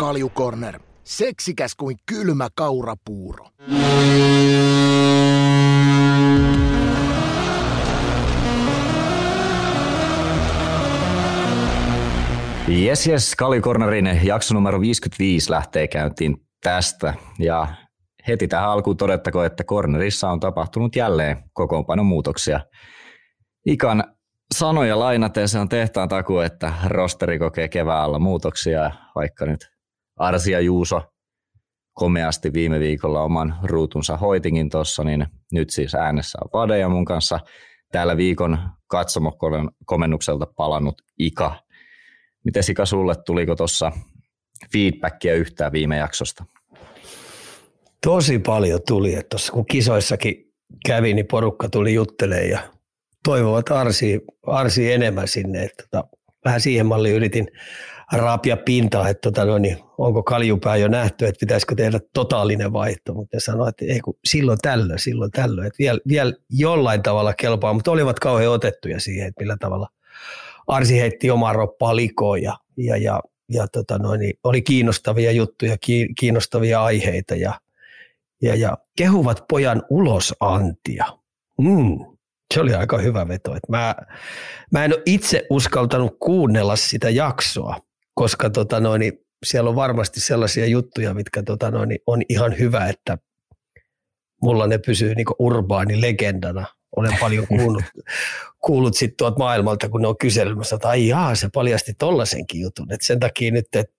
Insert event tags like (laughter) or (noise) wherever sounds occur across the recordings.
Kaljukorner. Seksikäs kuin kylmä kaurapuuro. Jes, jes, Kaljukornerin jakso numero 55 lähtee käyntiin tästä. Ja heti tähän alkuun todettako, että Cornerissa on tapahtunut jälleen kokoonpanon muutoksia. Ikan sanoja lainaten se on tehtaan taku, että rosteri kokee keväällä muutoksia, vaikka nyt Arsia Juuso komeasti viime viikolla oman ruutunsa hoitingin tuossa, niin nyt siis äänessä on Vade ja mun kanssa täällä viikon katsomokomennukselta palannut Ika. Miten Ika sulle, tuliko tuossa feedbackia yhtään viime jaksosta? Tosi paljon tuli, että tuossa kun kisoissakin kävi, niin porukka tuli juttelemaan ja toivovat arsi, arsi enemmän sinne. Että tota, vähän siihen malliin yritin raapia pintaa, että tota, no, niin, onko kaljupää jo nähty, että pitäisikö tehdä totaalinen vaihto, mutta ne sanoivat, että ei kun silloin tällöin, silloin tällöin, että vielä, vielä jollain tavalla kelpaa, mutta olivat kauhean otettuja siihen, että millä tavalla Arsi heitti omaa roppaa likoon ja, ja, ja, ja tota noin, niin oli kiinnostavia juttuja, kiinnostavia aiheita ja, ja, ja kehuvat pojan ulosantia. Mm, se oli aika hyvä veto. Että mä, mä en ole itse uskaltanut kuunnella sitä jaksoa, koska tota noin, siellä on varmasti sellaisia juttuja, mitkä tota noin, on ihan hyvä, että mulla ne pysyy niin urbaani legendana. Olen paljon (laughs) kuullut, kuullut sit tuolta maailmalta, kun ne on kyselemässä, että ai jaa, se paljasti tollaisenkin jutun. Et sen takia nyt, että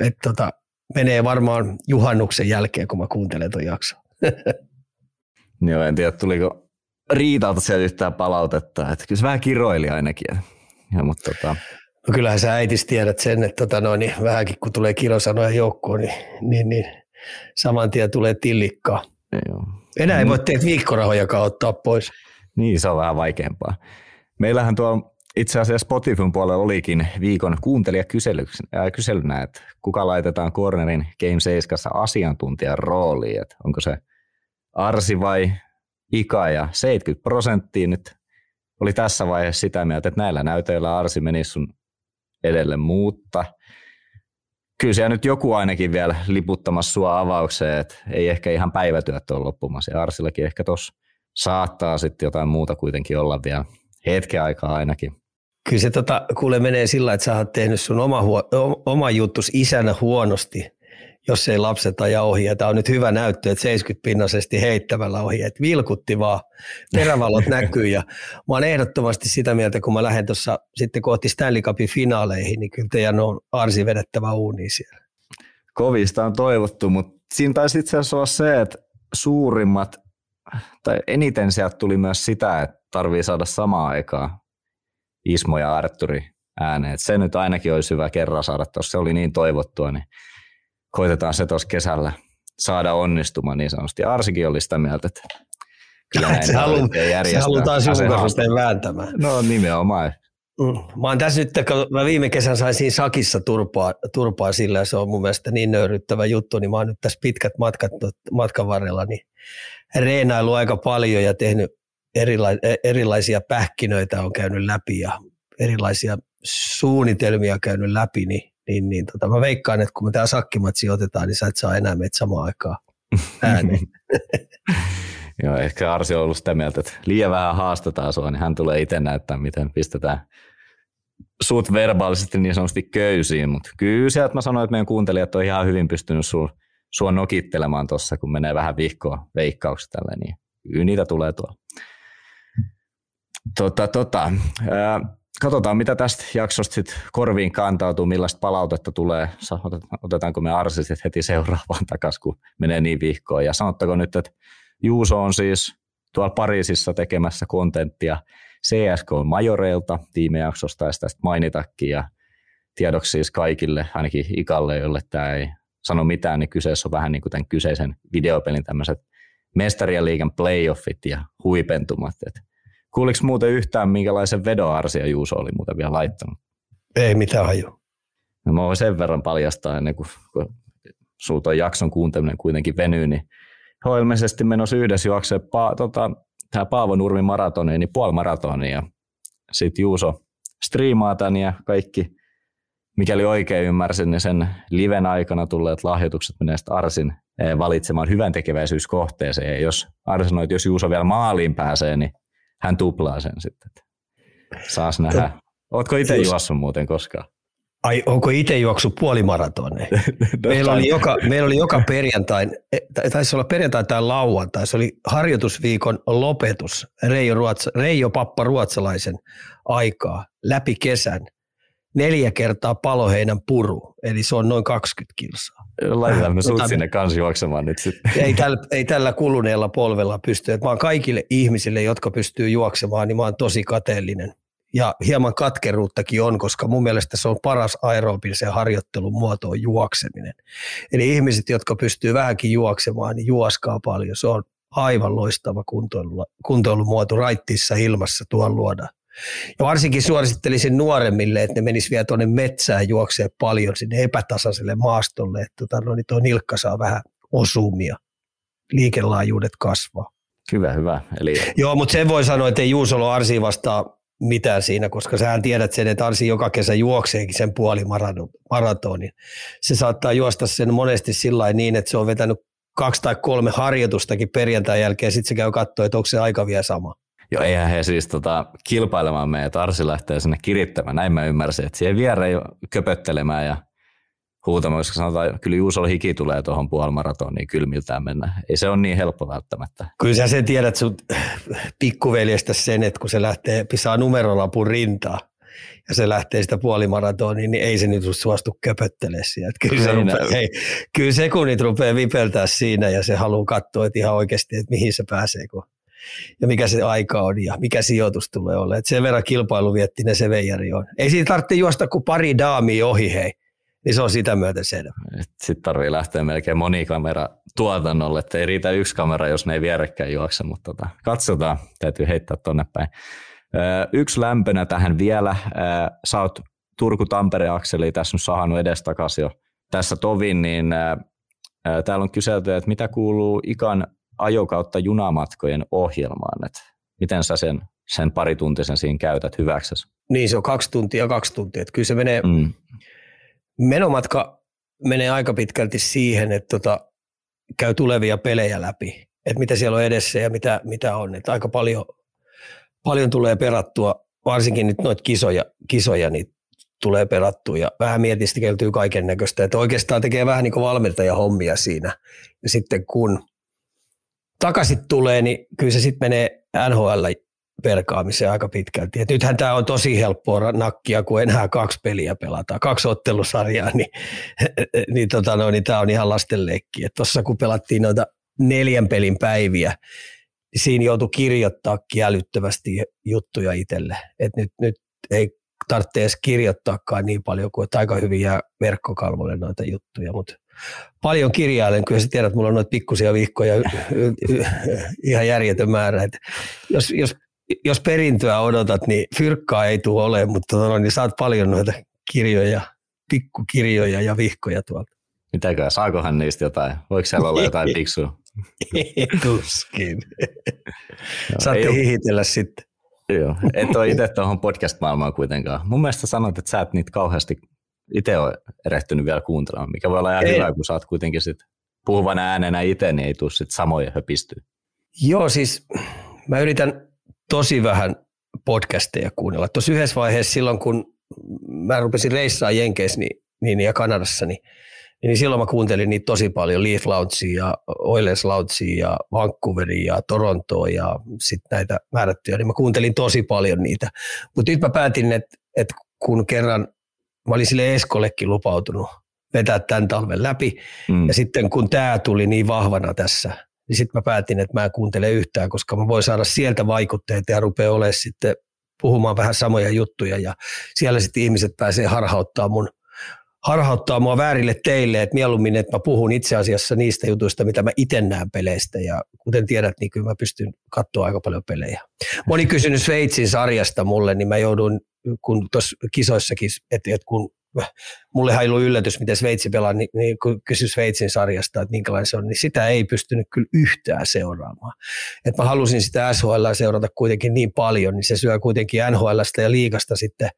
et tota, menee varmaan juhannuksen jälkeen, kun mä kuuntelen tuon jakson. (laughs) Joo, en tiedä, tuliko Riitalta sieltä yhtään palautetta. Että kyllä se vähän kiroili ainakin. Ja, mutta tota... No kyllähän sä äitis tiedät sen, että tota noin, niin vähänkin kun tulee kirosanoja joukkoon, niin, niin, niin saman tien tulee tillikkaa. Joo. Enää ei mm. voi tehdä viikkorahojakaan ottaa pois. Niin, se on vähän vaikeampaa. Meillähän tuo itse asiassa Spotifyn puolella olikin viikon kuuntelija kyselynä, että kuka laitetaan Cornerin Game 7 asiantuntijan rooliin, että onko se Arsi vai Ika ja 70 prosenttia nyt oli tässä vaiheessa sitä mieltä, että näillä näytöillä Arsi meni sun edelle muutta. Kyllä siellä nyt joku ainakin vielä liputtamassa sua avaukseen, että ei ehkä ihan päivätyöt ole loppumassa. Ja Arsillakin ehkä tuossa saattaa sitten jotain muuta kuitenkin olla vielä hetken aikaa ainakin. Kyllä se tota, kuule menee sillä, että sä oot tehnyt sun oma, huo, oma juttus isänä huonosti jos ei lapset aja ohi. Ja tämä on nyt hyvä näyttö, että 70-pinnaisesti heittämällä ohi, että vilkutti vaan, perävalot (laughs) näkyy. Ja mä oon ehdottomasti sitä mieltä, kun mä lähden tuossa sitten kohti Stanley Cupin finaaleihin, niin kyllä teidän on arsi vedettävä uuni siellä. Kovista on toivottu, mutta siinä taisi itse asiassa olla se, että suurimmat, tai eniten sieltä tuli myös sitä, että tarvii saada samaa aikaa Ismo ja Arturi ääneen. se nyt ainakin olisi hyvä kerran saada, jos se oli niin toivottua, niin koitetaan se tuossa kesällä saada onnistumaan niin sanotusti. Arsikin oli sitä mieltä, että kyllä (laughs) näin se, halu, se halutaan sinun vääntämään. No nimenomaan. Mm. Mä oon tässä nyt, kun mä viime kesän sain siinä sakissa turpaa, turpaa sillä ja se on mun mielestä niin nöyryttävä juttu, niin mä oon nyt tässä pitkät matkat matkan varrella niin reenailu aika paljon ja tehnyt erila- erilaisia pähkinöitä on käynyt läpi ja erilaisia suunnitelmia käynyt läpi, niin niin, niin tota, mä veikkaan, että kun me tämä sakkimatsi otetaan, niin sä et saa enää meitä samaan aikaan ääneen. (laughs) Joo, ehkä Arsi on ollut sitä mieltä, että liian vähän haastetaan sua, niin hän tulee itse näyttää, miten pistetään suut verbaalisesti niin sanotusti köysiin, mutta kyllä sieltä mä sanoin, että meidän kuuntelijat on ihan hyvin pystynyt sua, sua nokittelemaan tuossa, kun menee vähän vihkoa veikkauksia tälle, niin kyllä niitä tulee tuolla. Tota, tota, ää, katsotaan, mitä tästä jaksosta sit korviin kantautuu, millaista palautetta tulee. Otetaanko me arsisit heti seuraavaan takaisin, kun menee niin vihkoon. Ja sanottako nyt, että Juuso on siis tuolla Pariisissa tekemässä kontenttia CSK Majoreilta tiimejaksosta ja sitä mainitakin. Ja tiedoksi siis kaikille, ainakin Ikalle, jolle tämä ei sano mitään, niin kyseessä on vähän niin kuin tämän kyseisen videopelin tämmöiset mestarien liigan playoffit ja huipentumat. Että Kuuliko muuten yhtään, minkälaisen vedon Arsia Juuso oli muuten vielä laittanut? Ei mitään haju. No mä voin sen verran paljastaa ennen kuin, kun sulta jakson kuunteleminen kuitenkin venyy, niin he on ilmeisesti menossa yhdessä juoksemaan pa, tota, tämä Paavo Nurmi maratoni, niin puoli maratoni ja sitten Juuso striimaa tämän ja kaikki mikäli oikein ymmärsin, niin sen liven aikana tulleet lahjoitukset menee Arsin eh, valitsemaan hyvän tekeväisyyskohteeseen. Ja jos Arsenoi, jos Juuso vielä maaliin pääsee, niin hän tuplaa sen sitten. Saas nähdä. Oletko itse juossut muuten koskaan? Ai, onko itse juoksu puolimaratoneja? (laughs) meillä, oli joka, meillä oli joka perjantai, e, taisi olla perjantai tai lauantai, se oli harjoitusviikon lopetus Reijo, Ruotsa, Reijo Pappa Ruotsalaisen aikaa läpi kesän. Neljä kertaa paloheinän puru, eli se on noin 20 kilsaa. Laitetaan me sut sinne kanssa juoksemaan nyt sitten. Ei tällä, ei tällä kuluneella polvella pysty. mä oon kaikille ihmisille, jotka pystyy juoksemaan, niin mä oon tosi kateellinen ja hieman katkeruuttakin on, koska mun mielestä se on paras aerobisen harjoittelun muoto on juokseminen. Eli ihmiset, jotka pystyy vähänkin juoksemaan, niin juoskaa paljon. Se on aivan loistava kuntoilu, kuntoilumuoto raittiissa ilmassa tuon luoda. Ja varsinkin suosittelisin nuoremmille, että ne menis vielä tuonne metsään juoksee paljon sinne epätasaiselle maastolle, että tota, no, niin tuo nilkka saa vähän osumia, liikelaajuudet kasvaa. Hyvä, hyvä. Eli... Joo, mutta sen voi sanoa, että ei Juusolo Arsi vastaa mitään siinä, koska sähän tiedät sen, että Arsi joka kesä juokseekin sen puoli maratonin. Se saattaa juosta sen monesti sillä niin, että se on vetänyt kaksi tai kolme harjoitustakin perjantai jälkeen, sitten se käy katsoa, että onko se aika vielä sama. Joo, eihän he siis tota, kilpailemaan meitä, että Arsi lähtee sinne kirittämään, näin mä ymmärsin, että siihen viereen köpöttelemään ja huutamaan, koska sanotaan, kyllä Juusolla hiki tulee tuohon puolimaratoniin kylmiltään mennä. Ei se ole niin helppo välttämättä. Kyllä sä sen tiedät sun pikkuveljestä sen, että kun se lähtee, pisaa numerolapun rintaa, ja se lähtee sitä puolimaratoniin, niin ei se nyt suostu köpöttelemään siellä. Kyllä, se rupeaa, hei, kyllä sekunnit rupeaa vipeltää siinä ja se haluaa katsoa että ihan oikeasti, että mihin se pääsee kun, ja mikä se aika on ja mikä sijoitus tulee olemaan. Että sen verran kilpailuviettinen se veijari on. Ei siitä tarvitse juosta kuin pari daamia ohi hei niin se on sitä myöten selvä. Sitten tarvii lähteä melkein monikamera tuotannolle, että ei riitä yksi kamera, jos ne ei vierekkäin juokse, mutta tota, katsotaan, täytyy heittää tonne päin. Yksi lämpönä tähän vielä. Sä oot Turku-Tampere-akseli tässä nyt sahannut edestakaisin jo tässä tovin, niin täällä on kyselty, että mitä kuuluu ikan ajokautta junamatkojen ohjelmaan, että miten sä sen, sen parituntisen siinä käytät hyväksesi? Niin, se on kaksi tuntia kaksi tuntia. Että kyllä se menee, mm menomatka menee aika pitkälti siihen, että tota, käy tulevia pelejä läpi, että mitä siellä on edessä ja mitä, mitä on. Että aika paljon, paljon tulee perattua, varsinkin nyt noita kisoja, kisoja niin tulee perattua ja vähän mietiskeltyy kaiken näköistä. Että oikeastaan tekee vähän niin kuin valmentaja hommia siinä. Ja sitten kun takaisin tulee, niin kyllä se sitten menee NHL perkaamiseen aika pitkälti. Et nythän tämä on tosi helppoa nakkia, kun enää kaksi peliä pelataan, kaksi ottelusarjaa, (laughs) niin, niin, tota no, niin tämä on ihan lastenleikki. Tuossa kun pelattiin noita neljän pelin päiviä, niin siinä joutui kirjoittaa älyttömästi juttuja itselle. Et nyt, nyt ei tarvitse edes kirjoittaakaan niin paljon kuin, että aika hyvin jää verkkokalvolle noita juttuja, mutta paljon kirjailen. Kyllä sä tiedät, että mulla on noita pikkusia vihkoja ihan järjetön määrä. Et jos, jos jos perintöä odotat, niin fyrkkaa ei tule ole, mutta no, niin saat paljon noita kirjoja, pikkukirjoja ja vihkoja tuolta. Mitäkö, saakohan niistä jotain? Voiko siellä olla jotain (laughs) fiksua? Tuskin. (laughs) Saatte no, hihitellä sitten. Joo, et ole itse tuohon podcast-maailmaan kuitenkaan. Mun mielestä sanot, että sä et niitä kauheasti itse ole erehtynyt vielä kuuntelemaan, mikä voi olla ihan ei. hyvä, kun sä oot kuitenkin sit puhuvana äänenä itse, niin ei tule sit samoja höpistyä. Joo, siis mä yritän tosi vähän podcasteja kuunnella. Tuossa yhdessä vaiheessa silloin, kun mä rupesin reissaa Jenkeissä niin, niin, ja Kanadassa, niin, niin silloin mä kuuntelin niitä tosi paljon, Leaf Loungea ja Oilers Loungea ja Vancouveria ja Torontoa ja sitten näitä määrättyjä, niin mä kuuntelin tosi paljon niitä. Mutta nyt mä päätin, että, että kun kerran mä olin sille Eskollekin lupautunut vetää tämän talven läpi, mm. ja sitten kun tämä tuli niin vahvana tässä, niin sitten mä päätin, että mä en kuuntele yhtään, koska mä voin saada sieltä vaikutteita ja rupeaa olemaan sitten puhumaan vähän samoja juttuja ja siellä sitten ihmiset pääsee harhauttaa mun harhauttaa mua väärille teille, että mieluummin, että mä puhun itse asiassa niistä jutuista, mitä mä itse näen peleistä ja kuten tiedät, niin kyllä mä pystyn katsoa aika paljon pelejä. Moni kysynyt Sveitsin sarjasta mulle, niin mä joudun, kun tuossa kisoissakin, että, että kun mulle ei ollut yllätys, miten Sveitsi pelaa, niin, niin kun kysyi Sveitsin sarjasta, että minkälainen se on, niin sitä ei pystynyt kyllä yhtään seuraamaan. Et mä halusin sitä SHL seurata kuitenkin niin paljon, niin se syö kuitenkin NHLstä ja liigasta sitten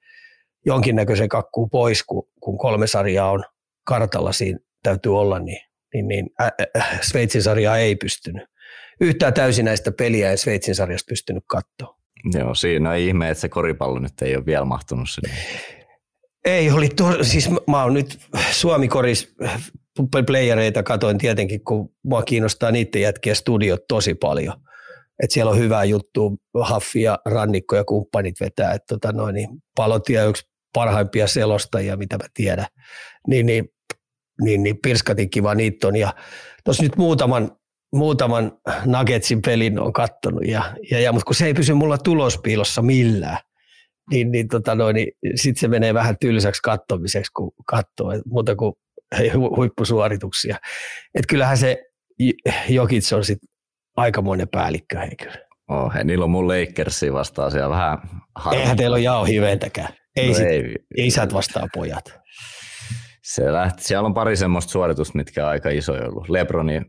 jonkinnäköisen kakkuun pois, kun, kun kolme sarjaa on kartalla siinä täytyy olla, niin, niin, niin ä, ä, Sveitsin sarjaa ei pystynyt. Yhtään täysin näistä peliä ei Sveitsin sarjasta pystynyt katsoa. Joo, siinä on ihme, että se koripallo nyt ei ole vielä mahtunut sinne. Ei, oli to, siis mä oon nyt Suomi-koris playereita katoin tietenkin, kun mua kiinnostaa niiden jätkiä studiot tosi paljon. Et siellä on hyvää juttua, Haffi ja Rannikko ja kumppanit vetää. Et tota noin, niin Palotia yksi parhaimpia selostajia, mitä mä tiedän. Niin, niin, niin, niin pirskatin kiva niitä on. Ja tuossa nyt muutaman, muutaman Nuggetsin pelin on kattonut, ja, ja, ja, mutta kun se ei pysy mulla tulospiilossa millään, niin, niin, tota noin, niin sitten se menee vähän tylsäksi kattomiseksi, kun katsoo, muuta kuin (laughs) huippusuorituksia. Et kyllähän se Jokits on sitten aikamoinen päällikkö, hei kyllä. Oh, hei, niillä on mun Lakersi vastaan siellä vähän harmi. Eihän teillä ole jao hiventäkään. Ei, no sit, ei, isät vastaa pojat. Se lähti, siellä on pari semmoista suoritusta, mitkä on aika isoja ollut. Lebroni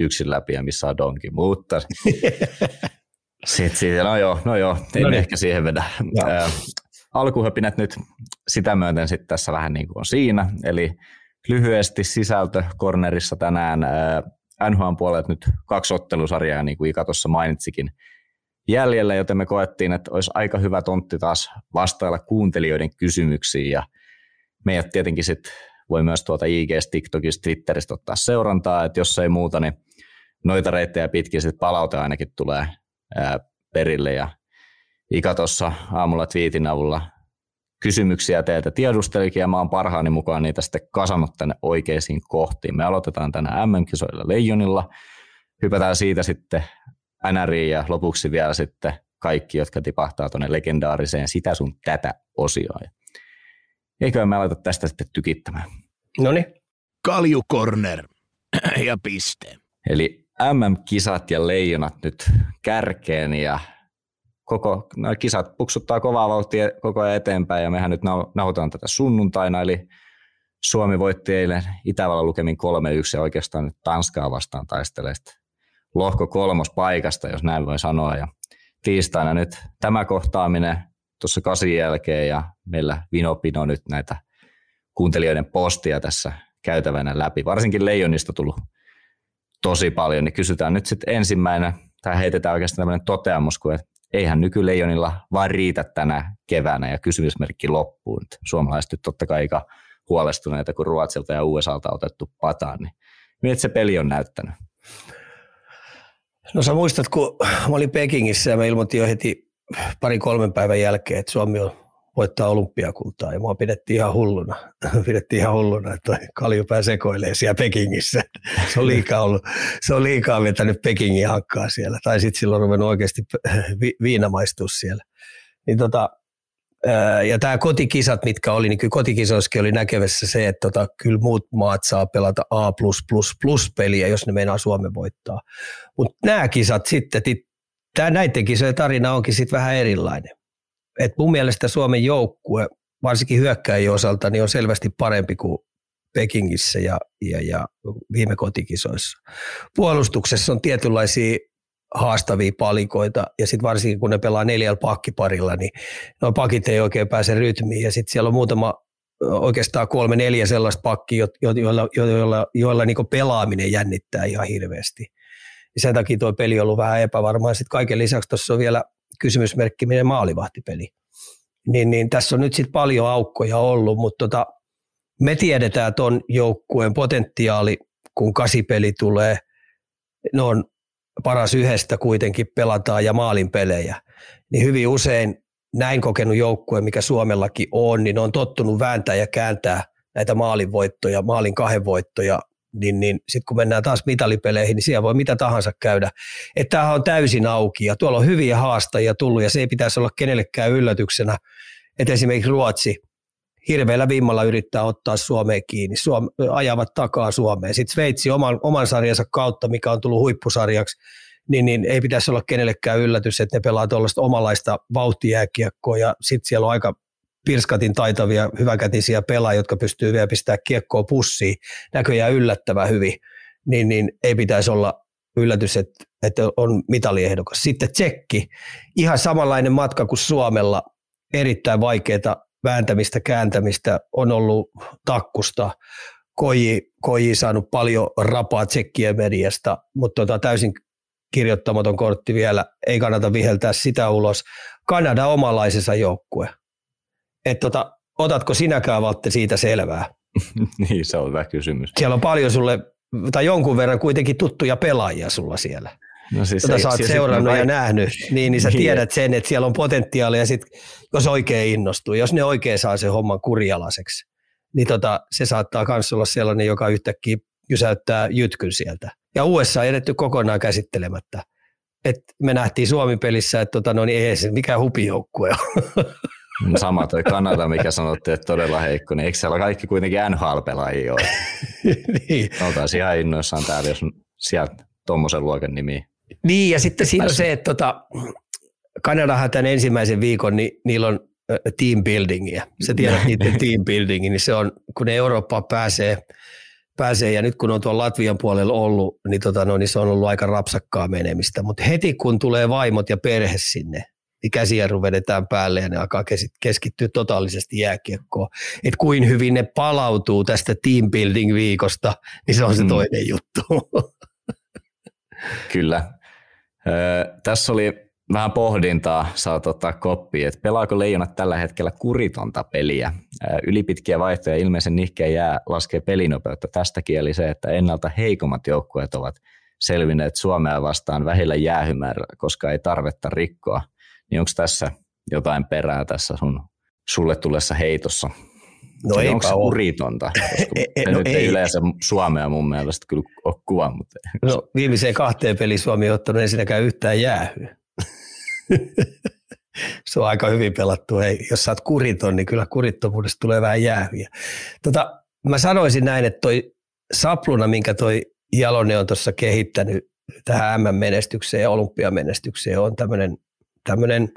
yksin läpi ja missä on Donki, mutta (laughs) sitten siitä, no joo, no joo, ei no niin. ehkä siihen vedä. Äh, alkuhöpinät nyt sitä myöten sitten tässä vähän niin kuin on siinä, eli lyhyesti sisältö kornerissa tänään. NHN puolet nyt kaksi ottelusarjaa, niin kuin Ika tuossa mainitsikin, jäljellä, joten me koettiin, että olisi aika hyvä tontti taas vastailla kuuntelijoiden kysymyksiin ja meidät tietenkin sitten voi myös tuota IG, TikTokista, Twitteristä ottaa seurantaa, että jos ei muuta, niin noita reittejä pitkin sitten palaute ainakin tulee ää, perille ja Ika tuossa aamulla twiitin avulla kysymyksiä teiltä tiedustelikin ja mä oon parhaani mukaan niitä sitten kasannut tänne oikeisiin kohtiin. Me aloitetaan tänään MM-kisoilla Leijonilla, hypätään siitä sitten NRiin ja lopuksi vielä sitten kaikki, jotka tipahtaa tuonne legendaariseen sitä sun tätä osioon. Eikö me aloita tästä sitten tykittämään? No niin. Kalju Corner (clears throat) ja piste. Eli MM-kisat ja leijonat nyt kärkeen ja koko no, kisat puksuttaa kovaa vauhtia koko ajan eteenpäin ja mehän nyt nauhoitetaan tätä sunnuntaina, eli Suomi voitti eilen Itävallan lukemin 3-1 ja oikeastaan nyt Tanskaa vastaan taistelee lohko kolmos paikasta, jos näin voi sanoa. Ja tiistaina nyt tämä kohtaaminen tuossa kasin jälkeen ja meillä Vinopino nyt näitä kuuntelijoiden postia tässä käytävänä läpi. Varsinkin Leijonista tullut tosi paljon, niin kysytään nyt sitten ensimmäinen, tai heitetään oikeastaan tämmöinen toteamus, kun eihän nykyleijonilla vaan riitä tänä keväänä ja kysymysmerkki loppuun. Suomalaiset nyt totta kai aika huolestuneita, kun Ruotsilta ja USAlta on otettu pataan, niin miltä se peli on näyttänyt? No sä muistat, kun mä olin Pekingissä ja mä ilmoitin jo heti pari kolmen päivän jälkeen, että Suomi on voittaa olympiakultaa ja mua pidettiin ihan hulluna. (laughs) pidettiin ihan hulluna, että kaljupää sekoilee siellä Pekingissä. se on liikaa, ollut, se on liikaa vetänyt Pekingin hankkaa siellä. Tai sitten silloin on ruvennut oikeasti vi, viinamaistus siellä. Niin tota, ja tämä kotikisat, mitkä oli, niin kyllä kotikisoissakin oli näkevässä se, että tota, kyllä muut maat saa pelata A++ peliä, jos ne meinaa Suomen voittaa. Mutta nämä kisat sitten, tämä näiden kisojen tarina onkin sitten vähän erilainen. Et mun mielestä Suomen joukkue, varsinkin hyökkäjien osalta, niin on selvästi parempi kuin Pekingissä ja, ja, ja viime kotikisoissa. Puolustuksessa on tietynlaisia haastavia palikoita ja sitten varsinkin kun ne pelaa neljällä pakkiparilla, niin nuo pakit ei oikein pääse rytmiin ja sitten siellä on muutama oikeastaan kolme neljä sellaista pakkia, joilla, joilla, joilla, joilla niin pelaaminen jännittää ihan hirveästi. Ja sen takia tuo peli on ollut vähän epävarmaa. Sitten kaiken lisäksi tuossa on vielä kysymysmerkki, miten maalivahtipeli. Niin, niin tässä on nyt sitten paljon aukkoja ollut, mutta tota, me tiedetään tuon joukkueen potentiaali, kun kasipeli tulee. Ne on paras yhdestä kuitenkin pelataan ja maalin pelejä. Niin hyvin usein näin kokenut joukkue, mikä Suomellakin on, niin ne on tottunut vääntää ja kääntää näitä maalinvoittoja, maalin kahden voittoja niin, niin sitten kun mennään taas mitalipeleihin, niin siellä voi mitä tahansa käydä. Että tämähän on täysin auki ja tuolla on hyviä haastajia tullut ja se ei pitäisi olla kenellekään yllätyksenä, että esimerkiksi Ruotsi hirveällä vimmalla yrittää ottaa Suomeen kiinni, Suom- ajavat takaa Suomeen. Sitten Sveitsi oman, oman sarjansa kautta, mikä on tullut huippusarjaksi, niin, niin ei pitäisi olla kenellekään yllätys, että ne pelaa tuollaista omalaista vauhtijääkiekkoa ja sitten siellä on aika pirskatin taitavia, hyväkätisiä pelaajia, jotka pystyy vielä pistämään kiekkoa pussiin, näköjään yllättävän hyvin, niin, niin ei pitäisi olla yllätys, että, että on mitaliehdokas. Sitten tsekki, ihan samanlainen matka kuin Suomella, erittäin vaikeaa vääntämistä, kääntämistä, on ollut takkusta, Koji, Koji saanut paljon rapaa tsekkien mediasta, mutta tota, täysin kirjoittamaton kortti vielä, ei kannata viheltää sitä ulos. Kanada omalaisensa joukkue. Et tota, otatko sinäkään Vatte siitä selvää? (laughs) niin, se on hyvä kysymys. Siellä on paljon sulle, tai jonkun verran kuitenkin tuttuja pelaajia sulla siellä. No siis tota sä oot seurannut ja nähnyt, niin, niin sä (laughs) niin. tiedät sen, että siellä on potentiaalia, sit, jos oikein innostuu, jos ne oikein saa sen homman kurialaiseksi, niin tota, se saattaa myös olla sellainen, joka yhtäkkiä jysäyttää jytkyn sieltä. Ja USA on edetty kokonaan käsittelemättä. Et me nähtiin Suomi-pelissä, että tota, no niin ei se mikään hupijoukkue (laughs) Sama toi Kanada, mikä sanottiin, että todella heikko, niin eikö siellä kaikki kuitenkin NHL-pelaajia ole? (laughs) niin. Oltaisiin ihan innoissaan täällä, jos sieltä tuommoisen luokan nimi. Niin, ja sitten siinä on se, että tota, Kanadahan tämän ensimmäisen viikon, niin niillä on team buildingia. Sä tiedät niiden (laughs) team buildingin, niin se on, kun ne Eurooppaan pääsee, pääsee, ja nyt kun on tuolla Latvian puolella ollut, niin, tota, no, niin se on ollut aika rapsakkaa menemistä. Mutta heti kun tulee vaimot ja perhe sinne, niin käsijarru vedetään päälle ja ne alkaa keskittyä totaalisesti jääkiekkoon. Että kuin hyvin ne palautuu tästä team building viikosta, niin se on se mm. toinen juttu. (laughs) Kyllä. Ö, tässä oli vähän pohdintaa saat ottaa koppiin, että pelaako Leijonat tällä hetkellä kuritonta peliä. Ylipitkiä vaihtoja ilmeisen nihkeä jää laskee pelinopeutta. Tästäkin eli se, että ennalta heikommat joukkueet ovat selvinneet Suomea vastaan vähillä jäähymäärä, koska ei tarvetta rikkoa. Niin onko tässä jotain perää tässä sun sulle tulessa heitossa? No ei onko se kuritonta? (laughs) E, e, no nyt ei, ei yleensä Suomea mun mielestä kyllä ole kuva. Mutta... No viimeiseen kahteen peliin Suomi on ottanut ensinnäkään yhtään jäähyä. (laughs) se on aika hyvin pelattu. Hei, jos sä oot kuriton, niin kyllä kurittomuudesta tulee vähän jäähyjä. Tota, mä sanoisin näin, että toi sapluna, minkä toi Jalonen on tuossa kehittänyt tähän M-menestykseen ja olympiamenestykseen, on tämmöinen tämmöinen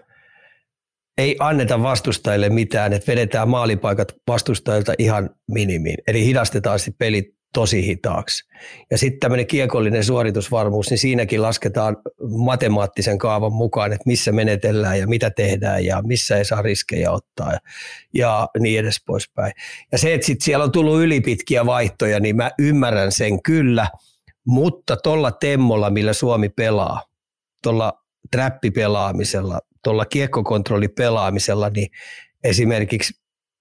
ei anneta vastustajille mitään, että vedetään maalipaikat vastustajilta ihan minimiin. Eli hidastetaan sitten pelit tosi hitaaksi. Ja sitten tämmöinen kiekollinen suoritusvarmuus, niin siinäkin lasketaan matemaattisen kaavan mukaan, että missä menetellään ja mitä tehdään ja missä ei saa riskejä ottaa ja, ja niin edes poispäin. Ja se, että sitten siellä on tullut ylipitkiä vaihtoja, niin mä ymmärrän sen kyllä, mutta tuolla temmolla, millä Suomi pelaa, tuolla trappipelaamisella, tuolla kiekkokontrollipelaamisella, niin esimerkiksi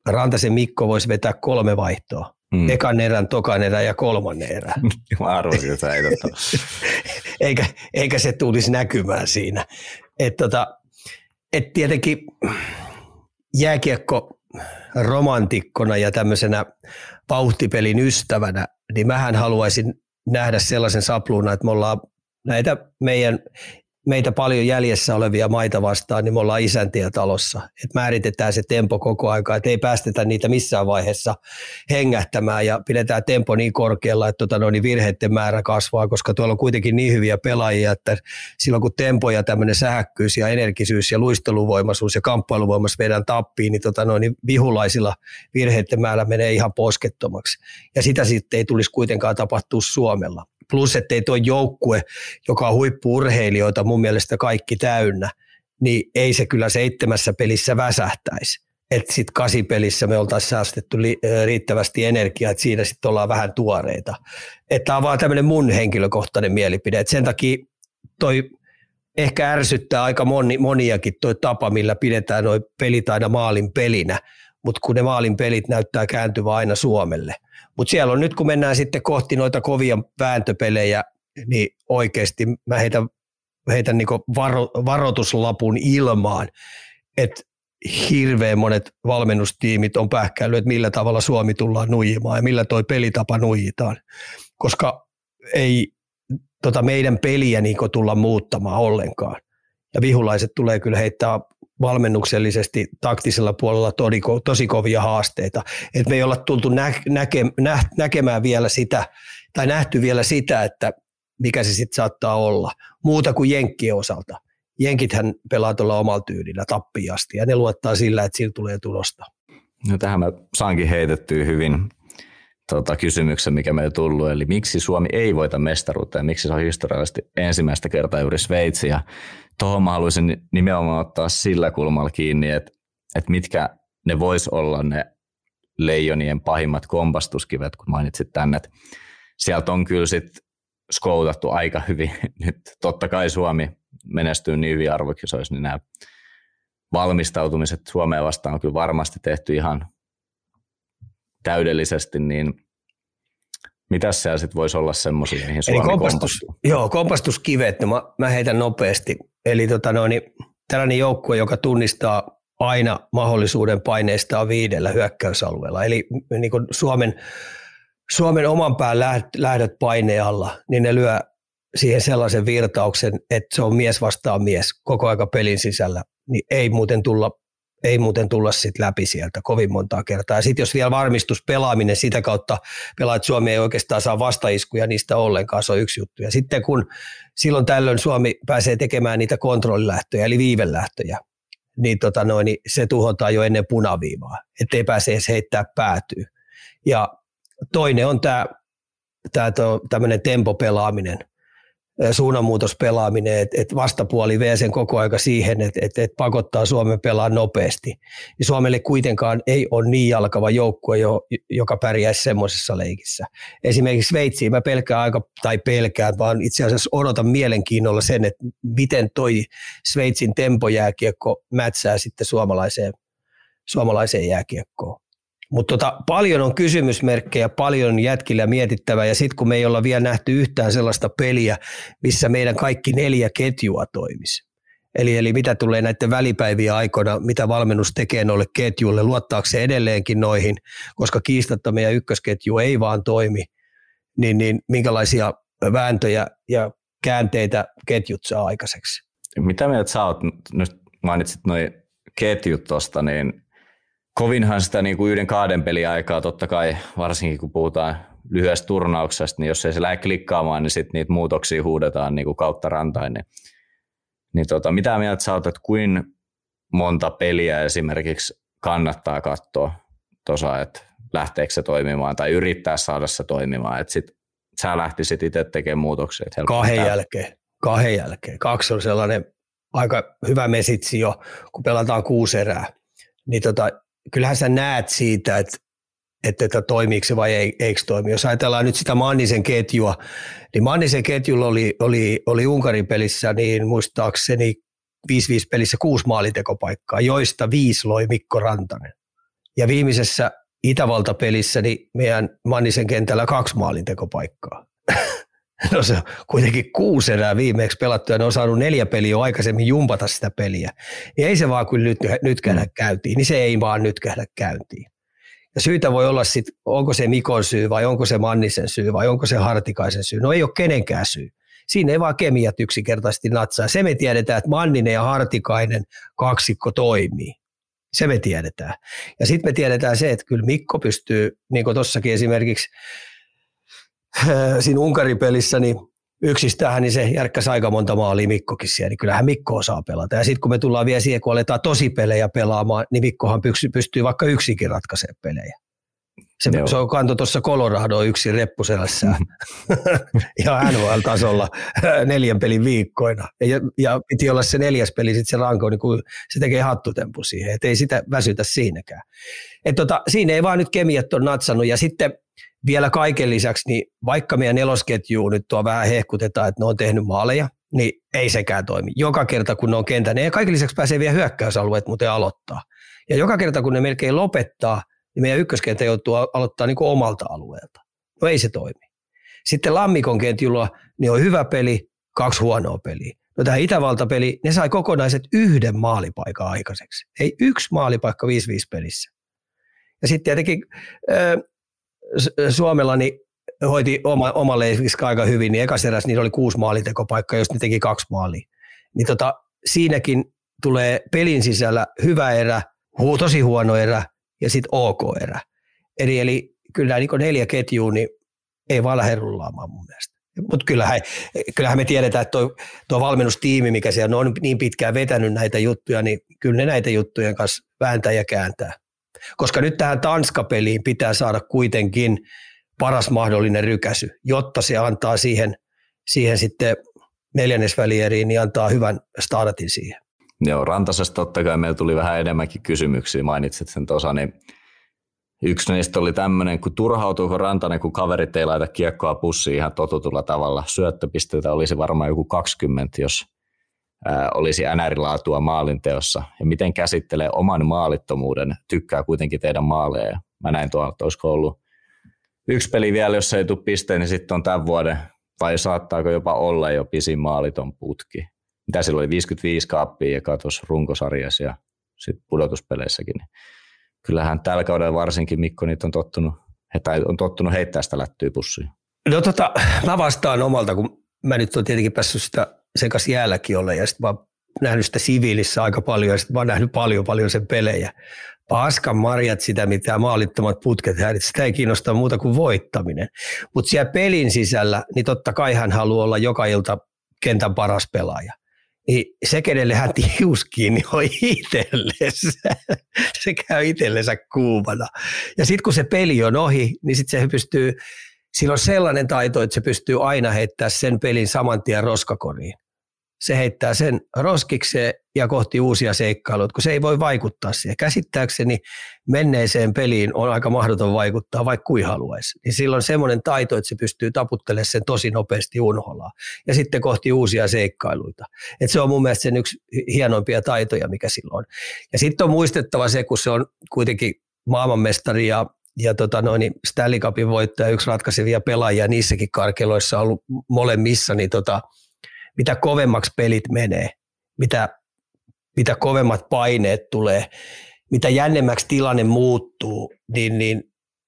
Rantasen Mikko voisi vetää kolme vaihtoa Mm. Ekan erän, tokan erän ja kolmannen erän. (laughs) Mä arvoisin, että ei (laughs) eikä, eikä se tulisi näkymään siinä. Et tota, et tietenkin jääkiekko romantikkona ja tämmöisenä vauhtipelin ystävänä, niin mähän haluaisin nähdä sellaisen sapluuna, että me ollaan näitä meidän meitä paljon jäljessä olevia maita vastaan, niin me ollaan isäntiä talossa. Et määritetään se tempo koko aika, että ei päästetä niitä missään vaiheessa hengähtämään ja pidetään tempo niin korkealla, että tota, no, niin virheiden määrä kasvaa, koska tuolla on kuitenkin niin hyviä pelaajia, että silloin kun tempo ja tämmöinen sähköys ja energisyys ja luisteluvoimaisuus ja kamppailuvoimaisuus vedään tappiin, niin, tota, no, niin vihulaisilla virheiden määrä menee ihan poskettomaksi. Ja sitä sitten ei tulisi kuitenkaan tapahtua Suomella. Plus, ettei tuo joukkue, joka on huippuurheilijoita mun mielestä kaikki täynnä, niin ei se kyllä seitsemässä pelissä väsähtäisi. Että sitten kasipelissä me oltaisiin säästetty riittävästi energiaa, että siinä sitten ollaan vähän tuoreita. Että tämä on vaan tämmöinen mun henkilökohtainen mielipide. Et sen takia toi ehkä ärsyttää aika moni, moniakin toi tapa, millä pidetään noi pelit aina maalin pelinä, mutta kun ne maalin pelit näyttää kääntyvän aina Suomelle – mutta siellä on nyt, kun mennään sitten kohti noita kovia vääntöpelejä, niin oikeasti mä heitän, heitän niin varo, varoituslapun ilmaan, että hirveän monet valmennustiimit on pähkäillyt, että millä tavalla Suomi tullaan nuijimaan ja millä toi pelitapa nuijitaan, koska ei tota meidän peliä niin tulla muuttamaan ollenkaan. Ja vihulaiset tulee kyllä heittää valmennuksellisesti taktisella puolella tosi kovia haasteita. Et me ei olla tultu nä- näke- nä- näkemään vielä sitä, tai nähty vielä sitä, että mikä se sitten saattaa olla, muuta kuin Jenkkien osalta. Jenkithän pelaa tuolla omalla tyylillä tappiasti, ja ne luottaa sillä, että sillä tulee tulosta. No tähän mä saankin heitettyä hyvin tota, kysymyksen, mikä meille tullut, eli miksi Suomi ei voita mestaruutta ja miksi se on historiallisesti ensimmäistä kertaa juuri Sveitsi. Ja tuohon mä haluaisin nimenomaan ottaa sillä kulmalla kiinni, että, että mitkä ne vois olla ne leijonien pahimmat kompastuskivet, kun mainitsit tänne. Sieltä on kyllä sitten skoutattu aika hyvin. (laughs) Nyt totta kai Suomi menestyy niin hyvin arvokisoissa, niin nämä valmistautumiset Suomeen vastaan on kyllä varmasti tehty ihan täydellisesti, niin mitä siellä sitten voisi olla semmoisia, mihin Suomi Eli kompastus, Joo, kompastuskivet, no mä, mä heitän nopeasti. Eli tota noin, tällainen joukkue, joka tunnistaa aina mahdollisuuden paineistaa viidellä hyökkäysalueella. Eli niin kuin Suomen, Suomen oman pään lähdöt paineen alla, niin ne lyö siihen sellaisen virtauksen, että se on mies vastaan mies koko aika pelin sisällä, niin ei muuten tulla ei muuten tulla sit läpi sieltä kovin montaa kertaa. Ja sitten jos vielä varmistus pelaaminen sitä kautta pelaa, että Suomi ei oikeastaan saa vastaiskuja niistä ollenkaan, se on yksi juttu. Ja sitten kun silloin tällöin Suomi pääsee tekemään niitä kontrollilähtöjä, eli viivelähtöjä, niin, tota noin, niin se tuhotaan jo ennen punaviivaa, ettei pääse edes heittää päätyy. Ja toinen on tämä tämmöinen tempopelaaminen – suunnanmuutospelaaminen, että et vastapuoli vie sen koko aika siihen, että et, et pakottaa Suomen pelaa nopeasti. Ja Suomelle kuitenkaan ei ole niin jalkava joukkue, jo, joka pärjäisi semmoisessa leikissä. Esimerkiksi Sveitsiin mä pelkään aika, tai pelkään, vaan itse asiassa odotan mielenkiinnolla sen, että miten toi Sveitsin tempojääkiekko mätsää sitten suomalaiseen, suomalaiseen jääkiekkoon. Mutta tota, paljon on kysymysmerkkejä, paljon jätkillä mietittävää ja sitten kun me ei olla vielä nähty yhtään sellaista peliä, missä meidän kaikki neljä ketjua toimisi. Eli, eli mitä tulee näiden välipäivien aikoina, mitä valmennus tekee noille ketjuille, luottaako se edelleenkin noihin, koska kiistatta meidän ykkösketju ei vaan toimi, niin, niin minkälaisia vääntöjä ja käänteitä ketjut saa aikaiseksi. Mitä mieltä sä oot, nyt mainitsit noin ketjut tuosta, niin kovinhan sitä niin kuin yhden kahden pelin aikaa totta kai, varsinkin kun puhutaan lyhyestä turnauksesta, niin jos ei se lähde klikkaamaan, niin sitten niitä muutoksia huudetaan niin kuin kautta rantain. Niin, niin tota, mitä mieltä sä oot, että kuin monta peliä esimerkiksi kannattaa katsoa tuossa, että lähteekö se toimimaan tai yrittää saada se toimimaan, että sit sä lähtisit itse tekemään muutoksia. Kahden jälkeen, kahden jälkeen. Kaksi on sellainen aika hyvä mesitsi jo, kun pelataan kuusi erää. Niin tota, kyllähän sä näet siitä, että että, että toimiiko se vai ei, eikö toimi. Jos ajatellaan nyt sitä Mannisen ketjua, niin Mannisen ketjulla oli, oli, oli Unkarin pelissä, niin muistaakseni 5-5 pelissä kuusi maalitekopaikkaa, joista viisi loi Mikko Rantanen. Ja viimeisessä Itävalta-pelissä niin meidän Mannisen kentällä kaksi maalintekopaikkaa. (laughs) (laughs) No se on kuitenkin kuusi erää viimeksi pelattu ja ne on saanut neljä peliä jo aikaisemmin jumpata sitä peliä. Ja ei se vaan kyllä nyt, nytkähdä käyntiin, niin se ei vaan nytkähdä käyntiin. Ja syytä voi olla sitten, onko se Mikon syy vai onko se Mannisen syy vai onko se Hartikaisen syy. No ei ole kenenkään syy. Siinä ei vaan kemiat yksinkertaisesti natsaa. Se me tiedetään, että Manninen ja Hartikainen kaksikko toimii. Se me tiedetään. Ja sitten me tiedetään se, että kyllä Mikko pystyy, niin kuin tuossakin esimerkiksi siinä Unkarin pelissä, niin yksistään niin se järkkäsi aika monta maalia Mikkokin siellä, niin kyllähän Mikko osaa pelata. Ja sitten kun me tullaan vielä siihen, kun aletaan tosi pelejä pelaamaan, niin Mikkohan pystyy vaikka yksikin ratkaisemaan pelejä. Se, se on kanto tuossa Colorado yksi reppuselässä (laughs) ja NHL-tasolla neljän pelin viikkoina. Ja, ja piti olla se neljäs peli sitten se ranko, niin kun se tekee hattutempu siihen, että ei sitä väsytä siinäkään. Et tota, siinä ei vaan nyt kemiat on natsannut ja sitten vielä kaiken lisäksi, niin vaikka meidän nelosketju nyt tuo vähän hehkutetaan, että ne on tehnyt maaleja, niin ei sekään toimi. Joka kerta, kun ne on kentän, ne kaiken lisäksi pääsee vielä hyökkäysalueet muuten aloittaa. Ja joka kerta, kun ne melkein lopettaa, niin meidän ykköskenttä joutuu aloittaa niin kuin omalta alueelta. No ei se toimi. Sitten Lammikon ketjulla niin on hyvä peli, kaksi huonoa peliä. No tämä Itävalta-peli, ne sai kokonaiset yhden maalipaikan aikaiseksi. Ei yksi maalipaikka 5-5 pelissä. Ja sitten tietenkin Suomella niin hoiti oma, omalle aika hyvin, niin ekas eräs niillä oli kuusi maalitekopaikkaa, jos ne teki kaksi maalia. Niin tota, siinäkin tulee pelin sisällä hyvä erä, hu, tosi huono erä ja sitten ok erä. Eli, eli kyllä niin neljä ketjua, niin ei vaan lähde rullaamaan mun mielestä. Mutta kyllähän, kyllähän me tiedetään, että tuo valmennustiimi, mikä siellä on niin pitkään vetänyt näitä juttuja, niin kyllä ne näitä juttujen kanssa vääntää ja kääntää. Koska nyt tähän Tanska-peliin pitää saada kuitenkin paras mahdollinen rykäsy, jotta se antaa siihen, siihen sitten neljännesvälieriin, niin antaa hyvän startin siihen. Joo, Rantasesta totta kai meillä tuli vähän enemmänkin kysymyksiä, mainitsit sen tuossa, niin Yksi niistä oli tämmöinen, kun turhautuuko Rantanen, kun kaverit ei laita kiekkoa pussiin ihan totutulla tavalla. Syöttöpisteitä olisi varmaan joku 20, jos olisi NR-laatua maalinteossa. Ja miten käsittelee oman maalittomuuden, tykkää kuitenkin teidän maaleja. Mä näin tuolla, että olisiko ollut yksi peli vielä, jos ei tule pisteen, niin sitten on tämän vuoden, vai saattaako jopa olla jo pisin maaliton putki. Mitä silloin oli 55 kaappia ja katos runkosarjassa ja sitten pudotuspeleissäkin. Niin kyllähän tällä kaudella varsinkin Mikko niitä on tottunut, tai on tottunut heittää sitä lättyä pussiin. No tota, mä vastaan omalta, kun mä nyt on tietenkin päässyt sitä sekas jäälläkin olla ja sitten mä oon nähnyt sitä siviilissä aika paljon ja sitten mä oon nähnyt paljon paljon sen pelejä. Paskan marjat sitä, mitä maalittomat putket häirit, sitä ei kiinnosta muuta kuin voittaminen. Mutta siellä pelin sisällä, niin totta kai hän haluaa olla joka ilta kentän paras pelaaja niin se, kenelle hän tius kiinni, on itsellensä. Se käy itsellensä kuumana. Ja sitten kun se peli on ohi, niin sitten se pystyy, sillä on sellainen taito, että se pystyy aina heittämään sen pelin saman tien roskakoriin se heittää sen roskikseen ja kohti uusia seikkailuja, kun se ei voi vaikuttaa siihen. Käsittääkseni menneeseen peliin on aika mahdoton vaikuttaa, vaikka kuin haluaisi. Niin sillä on semmoinen taito, että se pystyy taputtelemaan sen tosi nopeasti unholaa ja sitten kohti uusia seikkailuita. Et se on mun mielestä sen yksi hienoimpia taitoja, mikä sillä on. Ja sitten on muistettava se, kun se on kuitenkin maailmanmestari ja ja tota noin, Stanley Cupin voittaja, yksi ratkaisevia pelaajia niissäkin karkeloissa on ollut molemmissa, niin tota, mitä kovemmaksi pelit menee, mitä, mitä kovemmat paineet tulee, mitä jännemmäksi tilanne muuttuu, niin, niin